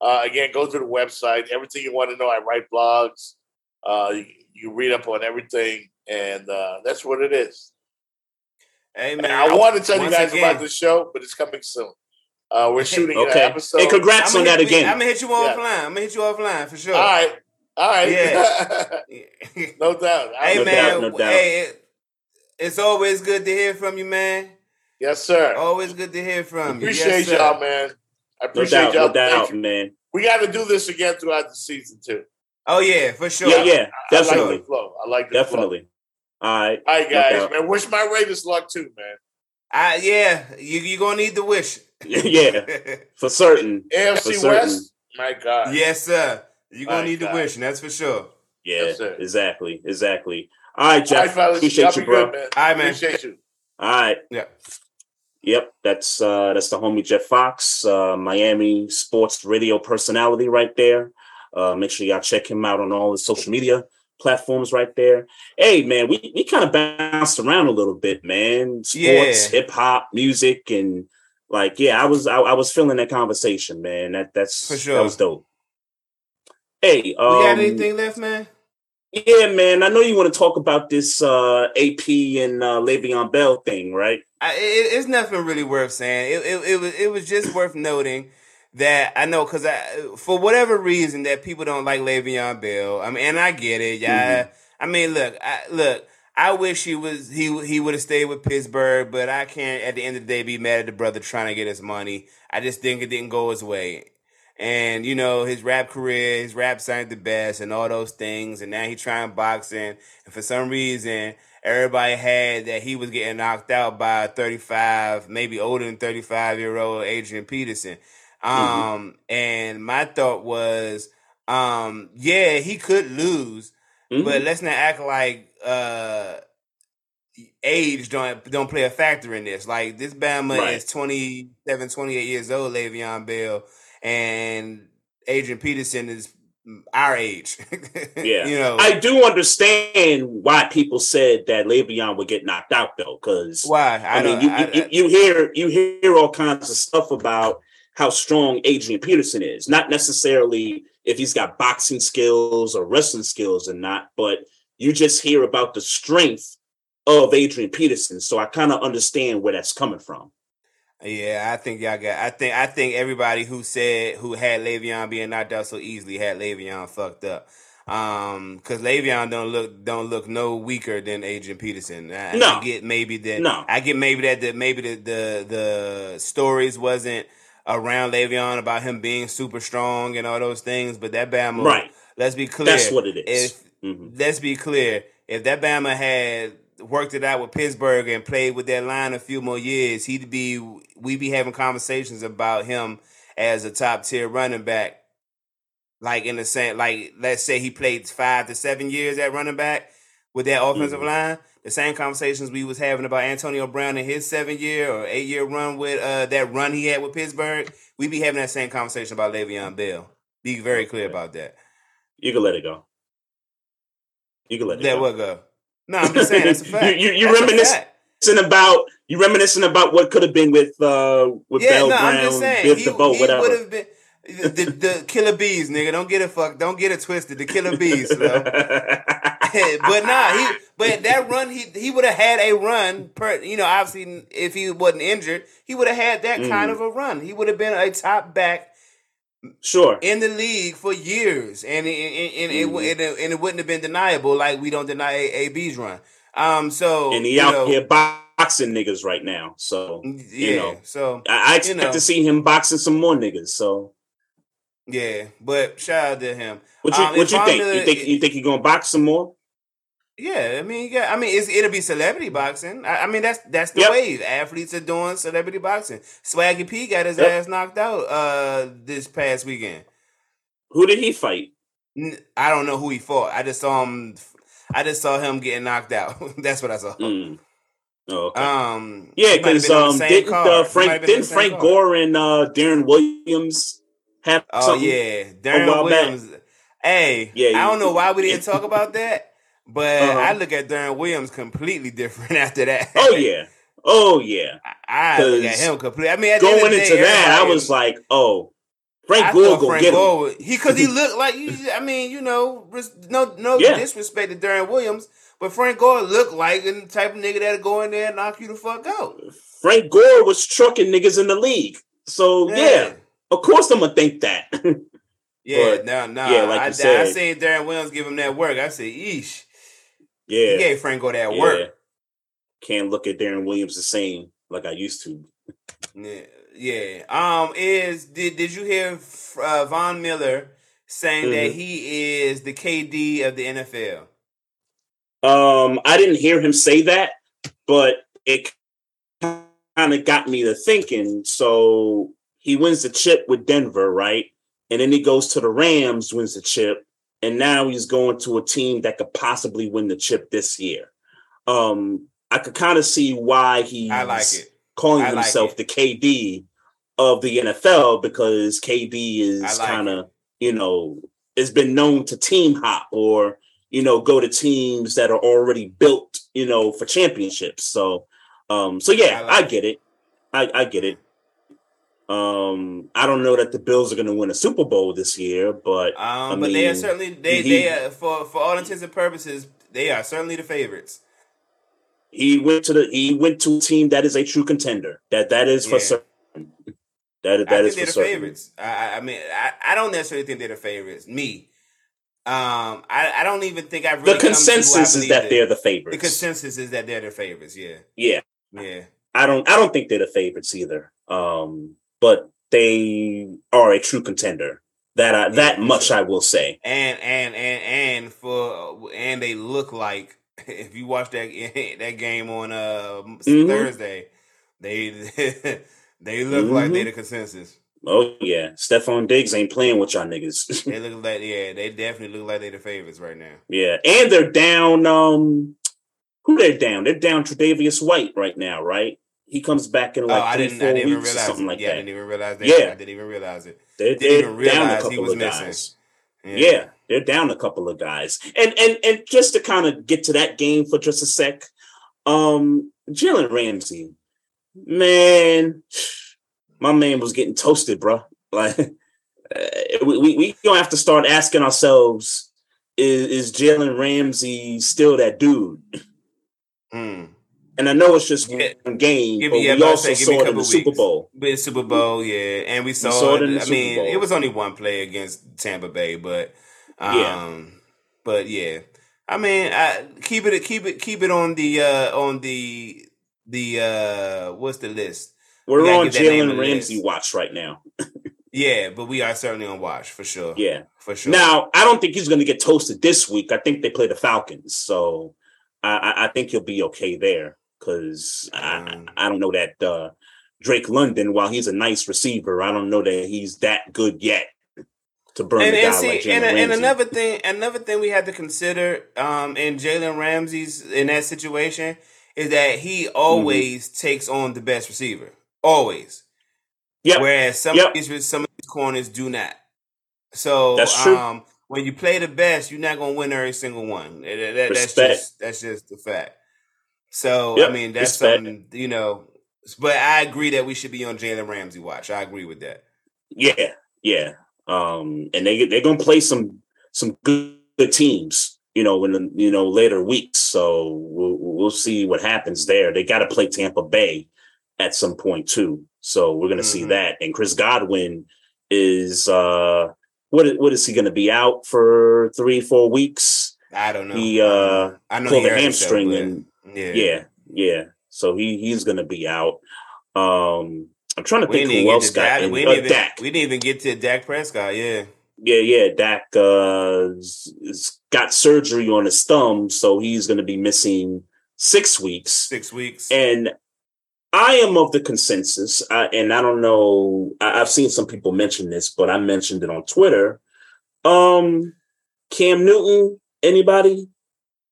Speaker 4: Uh, again, go to the website. Everything you want to know, I write blogs. Uh, you, you read up on everything, and uh, that's what it is.
Speaker 3: Hey
Speaker 4: And I want to tell you guys
Speaker 3: again-
Speaker 4: about the show, but it's coming soon. Uh, we're shooting
Speaker 2: Okay.
Speaker 4: an episode.
Speaker 2: Hey, congrats
Speaker 3: I'ma
Speaker 2: on that again.
Speaker 3: I'm gonna hit you
Speaker 4: Yeah.
Speaker 3: offline. I'm gonna hit you offline for sure.
Speaker 4: All right, all right.
Speaker 3: Yeah.
Speaker 4: no doubt.
Speaker 3: hey
Speaker 2: No
Speaker 3: man,
Speaker 2: doubt, no doubt.
Speaker 3: hey, it- it's always good to hear from you, man.
Speaker 4: Yes, sir.
Speaker 3: Always good to hear from you.
Speaker 4: appreciate
Speaker 3: Yes,
Speaker 4: y'all, man. I
Speaker 2: No
Speaker 4: appreciate
Speaker 2: doubt,
Speaker 4: y'all.
Speaker 2: no
Speaker 4: Thank
Speaker 2: doubt,
Speaker 4: you.
Speaker 2: man.
Speaker 4: We got to do this again throughout the season too.
Speaker 3: Oh yeah, for sure.
Speaker 2: Yeah, yeah,
Speaker 4: I like
Speaker 2: definitely,
Speaker 4: the flow. I like the flow.
Speaker 2: definitely. All right,
Speaker 4: All right, guys,
Speaker 2: doubt.
Speaker 4: man. Wish my Raiders luck too, man.
Speaker 3: I, yeah, you you gonna need the wish.
Speaker 2: yeah, for certain.
Speaker 4: AFC
Speaker 2: certain.
Speaker 4: West. My God.
Speaker 3: yes, sir. You're gonna
Speaker 4: My
Speaker 3: need the
Speaker 4: God.
Speaker 3: wish, and that's for sure.
Speaker 2: Yeah,
Speaker 4: Yes, sir.
Speaker 2: exactly, exactly. All right,
Speaker 4: All right,
Speaker 2: Jeff.
Speaker 4: fellas.
Speaker 2: appreciate
Speaker 4: y'all
Speaker 2: you, bro.
Speaker 4: good, man.
Speaker 3: All right, man.
Speaker 4: Appreciate you.
Speaker 2: All right.
Speaker 3: Yeah.
Speaker 2: Yep, that's uh that's the homie Jeff Fox, uh Miami sports radio personality right there. Uh make sure y'all check him out on all the social media platforms right there. Hey man, we, we kind of bounced around a little bit, man. Sports,
Speaker 3: Yeah.
Speaker 2: hip hop, music, and like yeah, I was I, I was feeling that conversation, man. That that's
Speaker 3: For sure.
Speaker 2: that was dope. Hey, um,
Speaker 3: We got anything left, man?
Speaker 2: Yeah, man. I know you want to talk about this uh, AP and uh, Le'Veon Bell thing, right?
Speaker 3: I, it, it's nothing really worth saying. It, it, it was it was just worth noting that I know because I for whatever reason that people don't like Le'Veon Bell. I mean, and I get it. Yeah, mm-hmm. I mean, look, I, look. I wish he was he he would have stayed with Pittsburgh, but I can't at the end of the day be mad at the brother trying to get his money. I just think it didn't go his way. And you know, his rap career, his rap sounded the best and all those things, and now he trying boxing, and for some reason everybody had that he was getting knocked out by a 35, maybe older than 35 year old Adrian Peterson. Mm-hmm. Um, mm-hmm. and my thought was, um, yeah, he could lose, mm-hmm. but let's not act like uh age don't don't play a factor in this. Like this Bama right. is 27, 28 years old, Le'Veon Bell, and Adrian Peterson is our age.
Speaker 2: yeah, you know, I do understand why people said that Le'Veon would get knocked out though, because
Speaker 3: why?
Speaker 2: I, I mean, you, I, you, you hear you hear all kinds of stuff about how strong Adrian Peterson is, not necessarily if he's got boxing skills or wrestling skills or not, but you just hear about the strength of Adrian Peterson. So I kind of understand where that's coming from.
Speaker 3: Yeah, I think y'all got. I think I think everybody who said who had Le'Veon being knocked out so easily had Le'Veon fucked up. Um, because Le'Veon don't look don't look no weaker than Adrian Peterson. I, no. I get maybe that. No, I get maybe that the maybe the the the stories wasn't around Le'Veon about him being super strong and all those things, but that Bama. Right. Let's be clear.
Speaker 2: That's what it is.
Speaker 3: If, mm-hmm. Let's be clear. If that Bama had worked it out with Pittsburgh and played with that line a few more years, he'd be we'd be having conversations about him as a top tier running back. Like in the same, like let's say he played five to seven years at running back with that offensive mm-hmm. line. The same conversations we was having about Antonio Brown in his seven year or eight year run with uh, that run he had with Pittsburgh, We'd be having that same conversation about Le'Veon Bell. Be very clear about that.
Speaker 2: You can let it go. You can let it
Speaker 3: let
Speaker 2: go.
Speaker 3: what go? No, I'm just saying that's a fact.
Speaker 2: you, you, are reminiscing about you reminiscing about what could have been with uh with yeah, Bell no, Brown, I'm just saying, Biff he, DeVoe, he whatever. Would have been
Speaker 3: the, the, the, killer bees, nigga. Don't get it fuck. Don't get it twisted. The killer bees, but nah, he but that run he he would have had a run per you know obviously if he wasn't injured he would have had that mm. kind of a run. He would have been a top back
Speaker 2: sure
Speaker 3: in the league for years, and and, and, mm-hmm. it, it, and it wouldn't have been deniable like we don't deny AB's run. Um, so
Speaker 2: and he out know, here boxing niggas right now. So yeah, you know,
Speaker 3: so
Speaker 2: I, I expect you know, to see him boxing some more niggas. So
Speaker 3: yeah, but shout out to him.
Speaker 2: What you um, what you think? you think you think he's gonna box some more?
Speaker 3: Yeah, I mean, yeah, I mean, it'll be celebrity boxing. I, I, mean, that's that's the yep. wave. Athletes are doing celebrity boxing. Swaggy P got his yep. ass knocked out uh this past weekend.
Speaker 2: Who did he fight?
Speaker 3: I don't know who he fought. I just saw him. I just saw him getting knocked out. that's what I saw.
Speaker 2: Mm. Oh, okay. Um, yeah, because um, didn't uh, Frank didn't Frank Gore and uh, Deron Williams have?
Speaker 3: Oh yeah, Deron Williams. Back? Hey, yeah, I don't know why we didn't talk about that. But uh-huh. I look at Deron Williams completely different after that.
Speaker 2: Oh yeah. Oh yeah.
Speaker 3: I, I look at him completely. I mean,
Speaker 2: going into day, that, I was like, oh, Frank Gore go get Gore,
Speaker 3: him. He because he looked like you. I mean, you know, no no yeah. disrespect to Deron Williams, but Frank Gore looked like the type of nigga that'll go in there and knock you the fuck out.
Speaker 2: Frank Gore was trucking niggas in the league, so yeah, yeah of course I'm gonna think that.
Speaker 3: yeah, no, no. Yeah, like I, you said, I seen Deron Williams give him that work. I said, "Eesh."
Speaker 2: Yeah.
Speaker 3: He gave Franco that yeah. work.
Speaker 2: Can't look at Deron Williams the same like I used to.
Speaker 3: Yeah. Yeah. Um. Is did did you hear uh, Von Miller saying mm-hmm. that he is the KD of the NFL?
Speaker 2: Um. I didn't hear him say that, but it kind of got me to thinking. So he wins the chip with Denver, right? And then he goes to the Rams, wins the chip, and now he's going to a team that could possibly win the chip this year. Um, I could kind of see why he's
Speaker 3: I like it.
Speaker 2: calling I himself like the KD of the NFL because KD is like kind of, you know, has been known to team hop or, you know, go to teams that are already built, you know, for championships. So, um, so yeah, I, like I get it. I, I get it. Um, I don't know that the Bills are going to win a Super Bowl this year, but
Speaker 3: Um,
Speaker 2: I
Speaker 3: but they are certainly they
Speaker 2: he-
Speaker 3: they are, for for all intents and purposes they are certainly the favorites.
Speaker 2: he went to the he went to a team that is a true contender. That that is for
Speaker 3: Yeah.
Speaker 2: certain. That
Speaker 3: I
Speaker 2: that
Speaker 3: think
Speaker 2: is for certain.
Speaker 3: favorites. I, I- I mean, I, I don't necessarily think they're the favorites. Me, um, I, I don't even think I've really
Speaker 2: The
Speaker 3: come to who I
Speaker 2: consensus is that
Speaker 3: it.
Speaker 2: they're the favorites.
Speaker 3: the consensus is that they're the favorites. Yeah,
Speaker 2: yeah,
Speaker 3: yeah.
Speaker 2: I don't I don't think they're the favorites either. Um, but they are a true contender. That I, that much. I will say.
Speaker 3: And and and and for and they look like if you watch that that game on uh
Speaker 2: Mhm.
Speaker 3: Thursday, they they look like
Speaker 2: Mhm.
Speaker 3: they the consensus.
Speaker 2: Oh yeah, Stefon Diggs ain't playing with y'all niggas.
Speaker 3: They look like yeah, they definitely look like they the favorites right now.
Speaker 2: yeah, and they're down. Um, who they're down? They're down Tre'Davious White right now, right? He comes back in like
Speaker 3: oh, I didn't.
Speaker 2: four
Speaker 3: I didn't even
Speaker 2: weeks or
Speaker 3: realize.
Speaker 2: something
Speaker 3: it.
Speaker 2: like
Speaker 3: yeah, I didn't even realize that.
Speaker 2: Yeah.
Speaker 3: I didn't even realize it.
Speaker 2: They're,
Speaker 3: Didn't
Speaker 2: they're
Speaker 3: even
Speaker 2: down a
Speaker 3: realize he
Speaker 2: couple
Speaker 3: was
Speaker 2: of
Speaker 3: missing.
Speaker 2: guys. Yeah. they're down a couple of guys. And and and just to kind of get to that game for just a sec, um, Jalen Ramsey, man, my man was getting toasted, bro. Like uh, we we we gonna have to start asking ourselves, is is Jalen Ramsey still that dude?
Speaker 3: Mm.
Speaker 2: And I know it's just
Speaker 3: Yeah.
Speaker 2: one game,
Speaker 3: Give
Speaker 2: but
Speaker 3: me-
Speaker 2: we also
Speaker 3: say, give me a
Speaker 2: saw it in the Super. Bowl.
Speaker 3: But Super Bowl, yeah, and we saw,
Speaker 2: saw it the
Speaker 3: I
Speaker 2: Super
Speaker 3: mean,
Speaker 2: Bowl.
Speaker 3: it was only one play against Tampa Bay, but um,
Speaker 2: Yeah.
Speaker 3: but yeah, I mean, I, keep it, keep it, keep it on the uh on the the uh what's the list?
Speaker 2: We're
Speaker 3: gotta
Speaker 2: on
Speaker 3: get that name
Speaker 2: Jalen Ramsey watch right now.
Speaker 3: Yeah, but we are certainly on watch for sure.
Speaker 2: Yeah.
Speaker 3: for sure.
Speaker 2: Now, I don't think he's going to get toasted this week. I think they play the Falcons, so I, I, I think he'll be okay there because I,
Speaker 3: Um,
Speaker 2: I don't know that uh, Drake London, while he's a nice receiver, I don't know that he's that good yet to burn
Speaker 3: and, and
Speaker 2: guy
Speaker 3: see,
Speaker 2: like Jalen
Speaker 3: and, and another thing, another thing we had to consider um, in Jalen Ramsey's in that situation is that he
Speaker 2: Mm-hmm.
Speaker 3: always takes on the best receiver, always.
Speaker 2: Yep.
Speaker 3: Whereas some
Speaker 2: Yep.
Speaker 3: of these some of these corners do not. So
Speaker 2: That's true.
Speaker 3: um, when you play the best, you're not gonna win every single one. That- that- that's just that's just the fact. So
Speaker 2: Yep,
Speaker 3: I mean that's something you know. But I agree that we should be on Jalen Ramsey watch. I agree with that.
Speaker 2: Yeah, yeah. Um, and they they're gonna play some some good, good teams, you know, in the you know later weeks. So we'll we'll see what happens there. They got to play Tampa Bay at some point too. So we're gonna see
Speaker 3: Mhm.
Speaker 2: that. And Chris Godwin is uh what is- what is he gonna be out for three four weeks?
Speaker 3: I don't know.
Speaker 2: He, uh.
Speaker 3: I know
Speaker 2: pulled a hamstring and
Speaker 3: yeah,
Speaker 2: yeah yeah. So he he's gonna be out. Um, I'm trying to
Speaker 3: We
Speaker 2: think who else got
Speaker 3: Dak.
Speaker 2: in.
Speaker 3: We
Speaker 2: Uh,
Speaker 3: didn't even.
Speaker 2: Dak.
Speaker 3: We didn't even get to Dak Prescott. Yeah.
Speaker 2: Yeah, yeah. Dak uh, s- s- got surgery on his thumb, so he's going to be missing six weeks.
Speaker 3: Six weeks.
Speaker 2: And I am of the consensus, uh, and I don't know. I, I've seen some people mention this, but I mentioned it on Twitter. Um, Cam Newton, anybody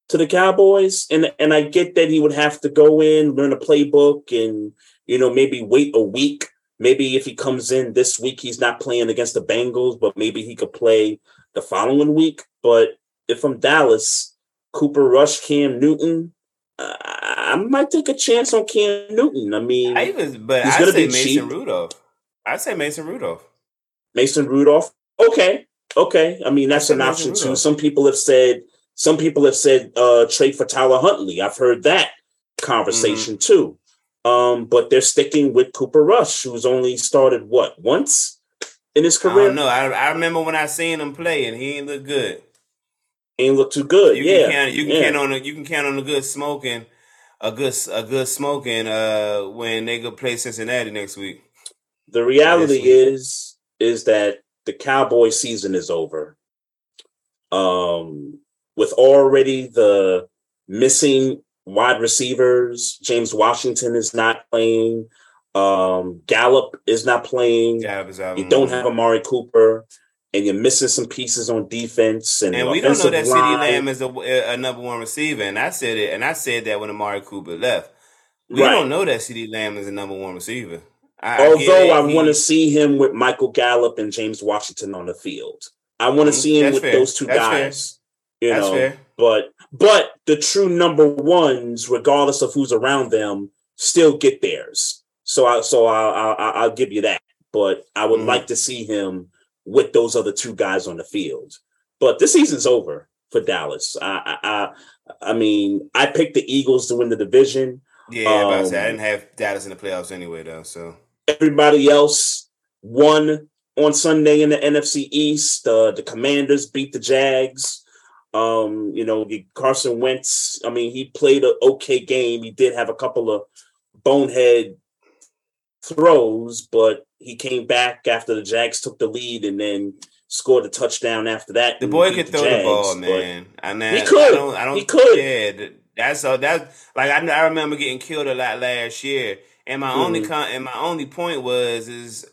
Speaker 2: to the Cowboys, and and I get that he would have to go in, learn a playbook, and you know maybe wait a week. Maybe if he comes in this week, he's not playing against the Bengals, but maybe he could play the following week. But if I'm Dallas, Cooper Rush, Cam Newton, uh, I might take a chance on Cam Newton. I mean,
Speaker 3: I even, but I say Mason
Speaker 2: cheap.
Speaker 3: Rudolph. I say Mason Rudolph.
Speaker 2: Mason Rudolph. Okay, okay. I mean, that's an
Speaker 3: Mason
Speaker 2: option too. Some people have said, some people have said, uh, trade for Tyler Huntley. I've heard that conversation
Speaker 3: Mm-hmm.
Speaker 2: too. Um, but they're sticking with Cooper Rush, who's only started what once in his career.
Speaker 3: don't. I, I remember when I seen him play, and he ain't look good.
Speaker 2: Ain't look too good.
Speaker 3: You
Speaker 2: yeah,
Speaker 3: can count. You can
Speaker 2: yeah.
Speaker 3: count on. A, you can count on a good smoking, a good a good smoking. Uh, when they go play Cincinnati next week.
Speaker 2: the reality
Speaker 3: week.
Speaker 2: is is that the cowboy season is over um with already the missing wide receivers james washington is not playing um gallup is not playing
Speaker 3: out.
Speaker 2: you don't have amari cooper and you're missing some pieces on defense and,
Speaker 3: And we don't know that
Speaker 2: CeeDee.
Speaker 3: Lamb is a, a number one receiver, and I said it, and I said that when Amari Cooper left. We
Speaker 2: Right.
Speaker 3: don't know that CeeDee Lamb is a number one receiver. I,
Speaker 2: although i want to see him with michael gallup and james washington on the field i want to
Speaker 3: Mhm.
Speaker 2: see him
Speaker 3: That's
Speaker 2: with
Speaker 3: fair.
Speaker 2: those two
Speaker 3: That's fair.
Speaker 2: You
Speaker 3: That's
Speaker 2: know
Speaker 3: fair.
Speaker 2: but but the true number ones, regardless of who's around them, still get theirs. So I so I, I I'll give you that. but I would
Speaker 3: Mhm.
Speaker 2: like to see him with those other two guys on the field. But this season's over for Dallas. I I I, I mean, I picked the Eagles to win the division.
Speaker 3: Yeah, I, about to say, I
Speaker 2: Um,
Speaker 3: didn't have Dallas in the playoffs anyway, though. So
Speaker 2: Everybody else won on Sunday in the NFC East. Uh, the Commanders beat the Jags. Um, you know, Carson Wentz. I mean, he played an okay game. He did have a couple of bonehead throws, but he came back after the Jags took the lead and then scored a touchdown after that.
Speaker 3: the boy could
Speaker 2: the
Speaker 3: throw the ball, man. And
Speaker 2: He could.
Speaker 3: I don't, I don't,
Speaker 2: He could.
Speaker 3: Yeah, that's all. That like I, I remember getting killed a lot last year, and my only
Speaker 2: Mhm.
Speaker 3: con, and my only point was is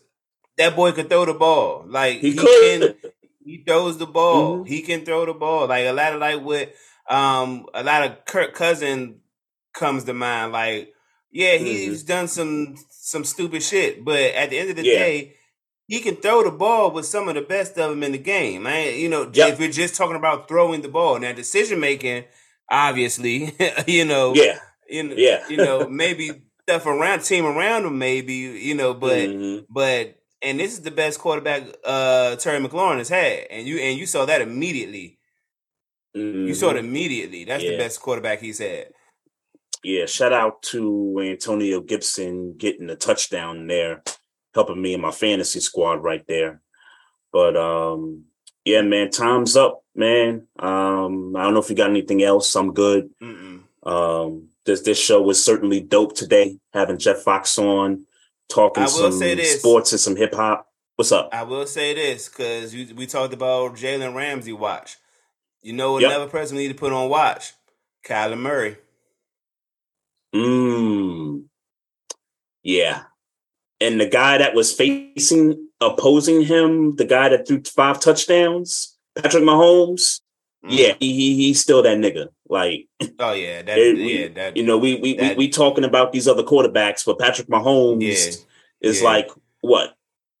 Speaker 3: that boy could throw the ball. Like
Speaker 2: He
Speaker 3: he,
Speaker 2: could.
Speaker 3: can, he throws the ball.
Speaker 2: Mhm.
Speaker 3: He can throw the ball. Like a lot of like what um a lot of Kirk Cousin comes to mind. Like yeah,
Speaker 2: Mm-hmm.
Speaker 3: he's done some some stupid shit, but at the end of the
Speaker 2: Yeah.
Speaker 3: day. He can throw the ball with some of the best of them in the game. Man, you know,
Speaker 2: Yep.
Speaker 3: if we're just talking about throwing the ball, now decision making, obviously, you know,
Speaker 2: yeah,
Speaker 3: you know,
Speaker 2: yeah.
Speaker 3: you know, maybe stuff around team around him, maybe, you know, but
Speaker 2: Mhm.
Speaker 3: but and this is the best quarterback uh Terry McLaurin has had, and you and you saw that immediately. You saw it
Speaker 2: Mhm.
Speaker 3: immediately. That's the best quarterback he's had.
Speaker 2: yeah, shout out to Antonio Gibson getting a touchdown there, helping me in my fantasy squad right there. But um, yeah, man, time's up, man. Um, I don't know if you got anything else. I'm good.
Speaker 3: Mm-mm.
Speaker 2: Um, this this show was certainly dope today. Having Jeff Fox on, talking some
Speaker 3: say this.
Speaker 2: sports and some hip hop. What's up?
Speaker 3: I will say this because we talked about Jalen Ramsey watch. You know
Speaker 2: Yep.
Speaker 3: another person we need to put on watch? Kyler Murray.
Speaker 2: Mm. Yeah. And the guy that was facing opposing him, the guy that threw five touchdowns, Patrick Mahomes.
Speaker 3: Mm.
Speaker 2: Yeah, he, he he's still that nigga. Like
Speaker 3: Oh yeah, that
Speaker 2: It-
Speaker 3: yeah, that
Speaker 2: you know, we we,
Speaker 3: That-
Speaker 2: we we talking about these other quarterbacks, but Patrick Mahomes
Speaker 3: yeah.
Speaker 2: is
Speaker 3: yeah.
Speaker 2: like what?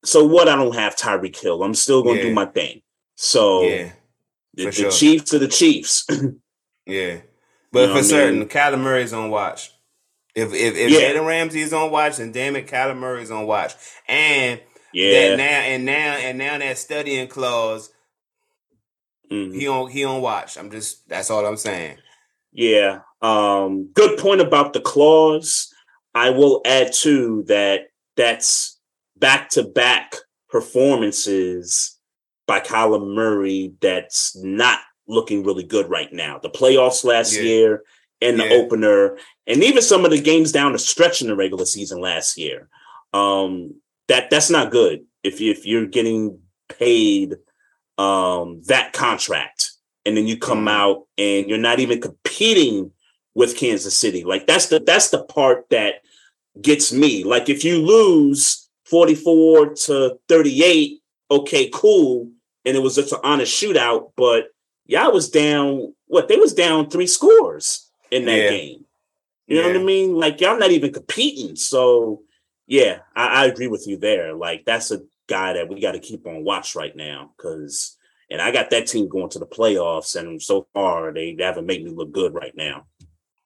Speaker 2: So what? I don't have Tyreek Hill. I'm still gonna
Speaker 3: Yeah.
Speaker 2: do my thing. So
Speaker 3: Yeah,
Speaker 2: the,
Speaker 3: for
Speaker 2: the. Chiefs to the Chiefs.
Speaker 3: yeah. But
Speaker 2: know
Speaker 3: for certain,
Speaker 2: mean?
Speaker 3: Kyler Murray's on watch. If if, if
Speaker 2: Yeah.
Speaker 3: Jalen Ramsey is on watch, then damn it, Kyler Murray's on watch. And
Speaker 2: yeah.
Speaker 3: that now and now and now that studying clause,
Speaker 2: Mhm.
Speaker 3: he on he on watch. I'm just that's all I'm saying.
Speaker 2: Yeah. Um, good point about the clause. I will add too that that's back to back performances by Kyler Murray that's not looking really good right now. The playoffs last
Speaker 3: Yeah.
Speaker 2: year and the
Speaker 3: Yeah.
Speaker 2: opener, and even some of the games down the stretch in the regular season last year. Um, that that's not good if you if you're getting paid um that contract and then you come
Speaker 3: Mhm.
Speaker 2: out and you're not even competing with Kansas City. Like that's the that's the part that gets me. Like if you lose 44 to 38, okay, cool. And it was just an honest shootout, but y'all was down what they was down three scores in that
Speaker 3: Yeah.
Speaker 2: game. You know what I mean? Like y'all not even competing. So yeah, I, I agree with you there. Like that's a guy that we got to keep on watch right now because and I got that team going to the playoffs, and so far they haven't made me look good right now.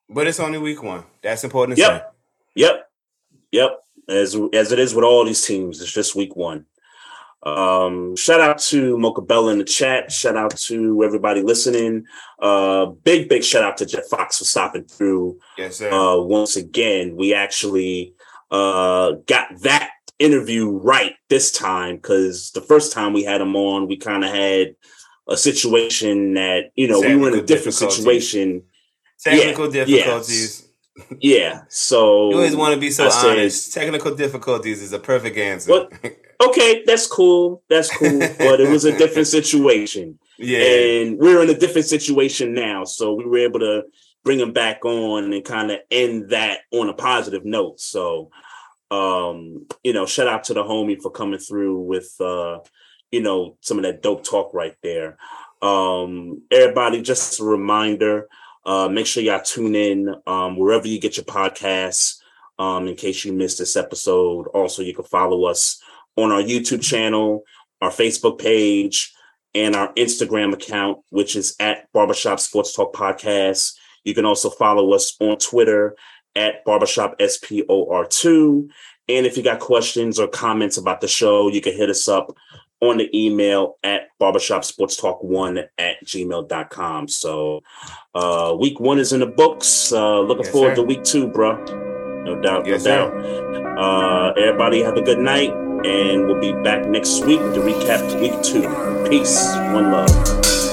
Speaker 3: But it's only week one. That's important to
Speaker 2: Yep.
Speaker 3: say.
Speaker 2: Yep, yep. As as it is with all these teams, it's just week one. Um, shout out to Mocha Bella in the chat. Shout out to everybody listening. Uh, big big shout out to Jeff Fox for stopping through
Speaker 3: Yes, sir.
Speaker 2: uh, once again. We actually uh, got that interview right this time because the first time we had him on, we kind of had a situation that you know we were in a different situation.
Speaker 3: Technical
Speaker 2: yeah,
Speaker 3: difficulties.
Speaker 2: Yeah, so
Speaker 3: You always want to be so
Speaker 2: I said-
Speaker 3: honest. Technical difficulties is a perfect answer.
Speaker 2: What? okay, that's cool, that's cool, but it was a different situation.
Speaker 3: yeah.
Speaker 2: and we're in a different situation now so we were able to bring him back on and kind of end that on a positive note so um you know shout out to the homie for coming through with uh you know some of that dope talk right there um everybody just a reminder uh make sure y'all tune in um wherever you get your podcasts um in case you missed this episode also you can follow us on our youtube channel our facebook page and our Instagram account, which is at Barbershop Sports Talk Podcast. You can also follow us on Twitter at Barbershop SPOR2. And if you got questions or comments about the show, you can hit us up on the email at barbershopsportstalk1 at gmail.com. So uh week one is in the books. Uh looking
Speaker 3: Yes,
Speaker 2: forward
Speaker 3: sir.
Speaker 2: to week two, bro. No doubt,
Speaker 3: Yes,
Speaker 2: no doubt. Uh everybody have a good night and we'll be back next week to recap week two. Peace. One love.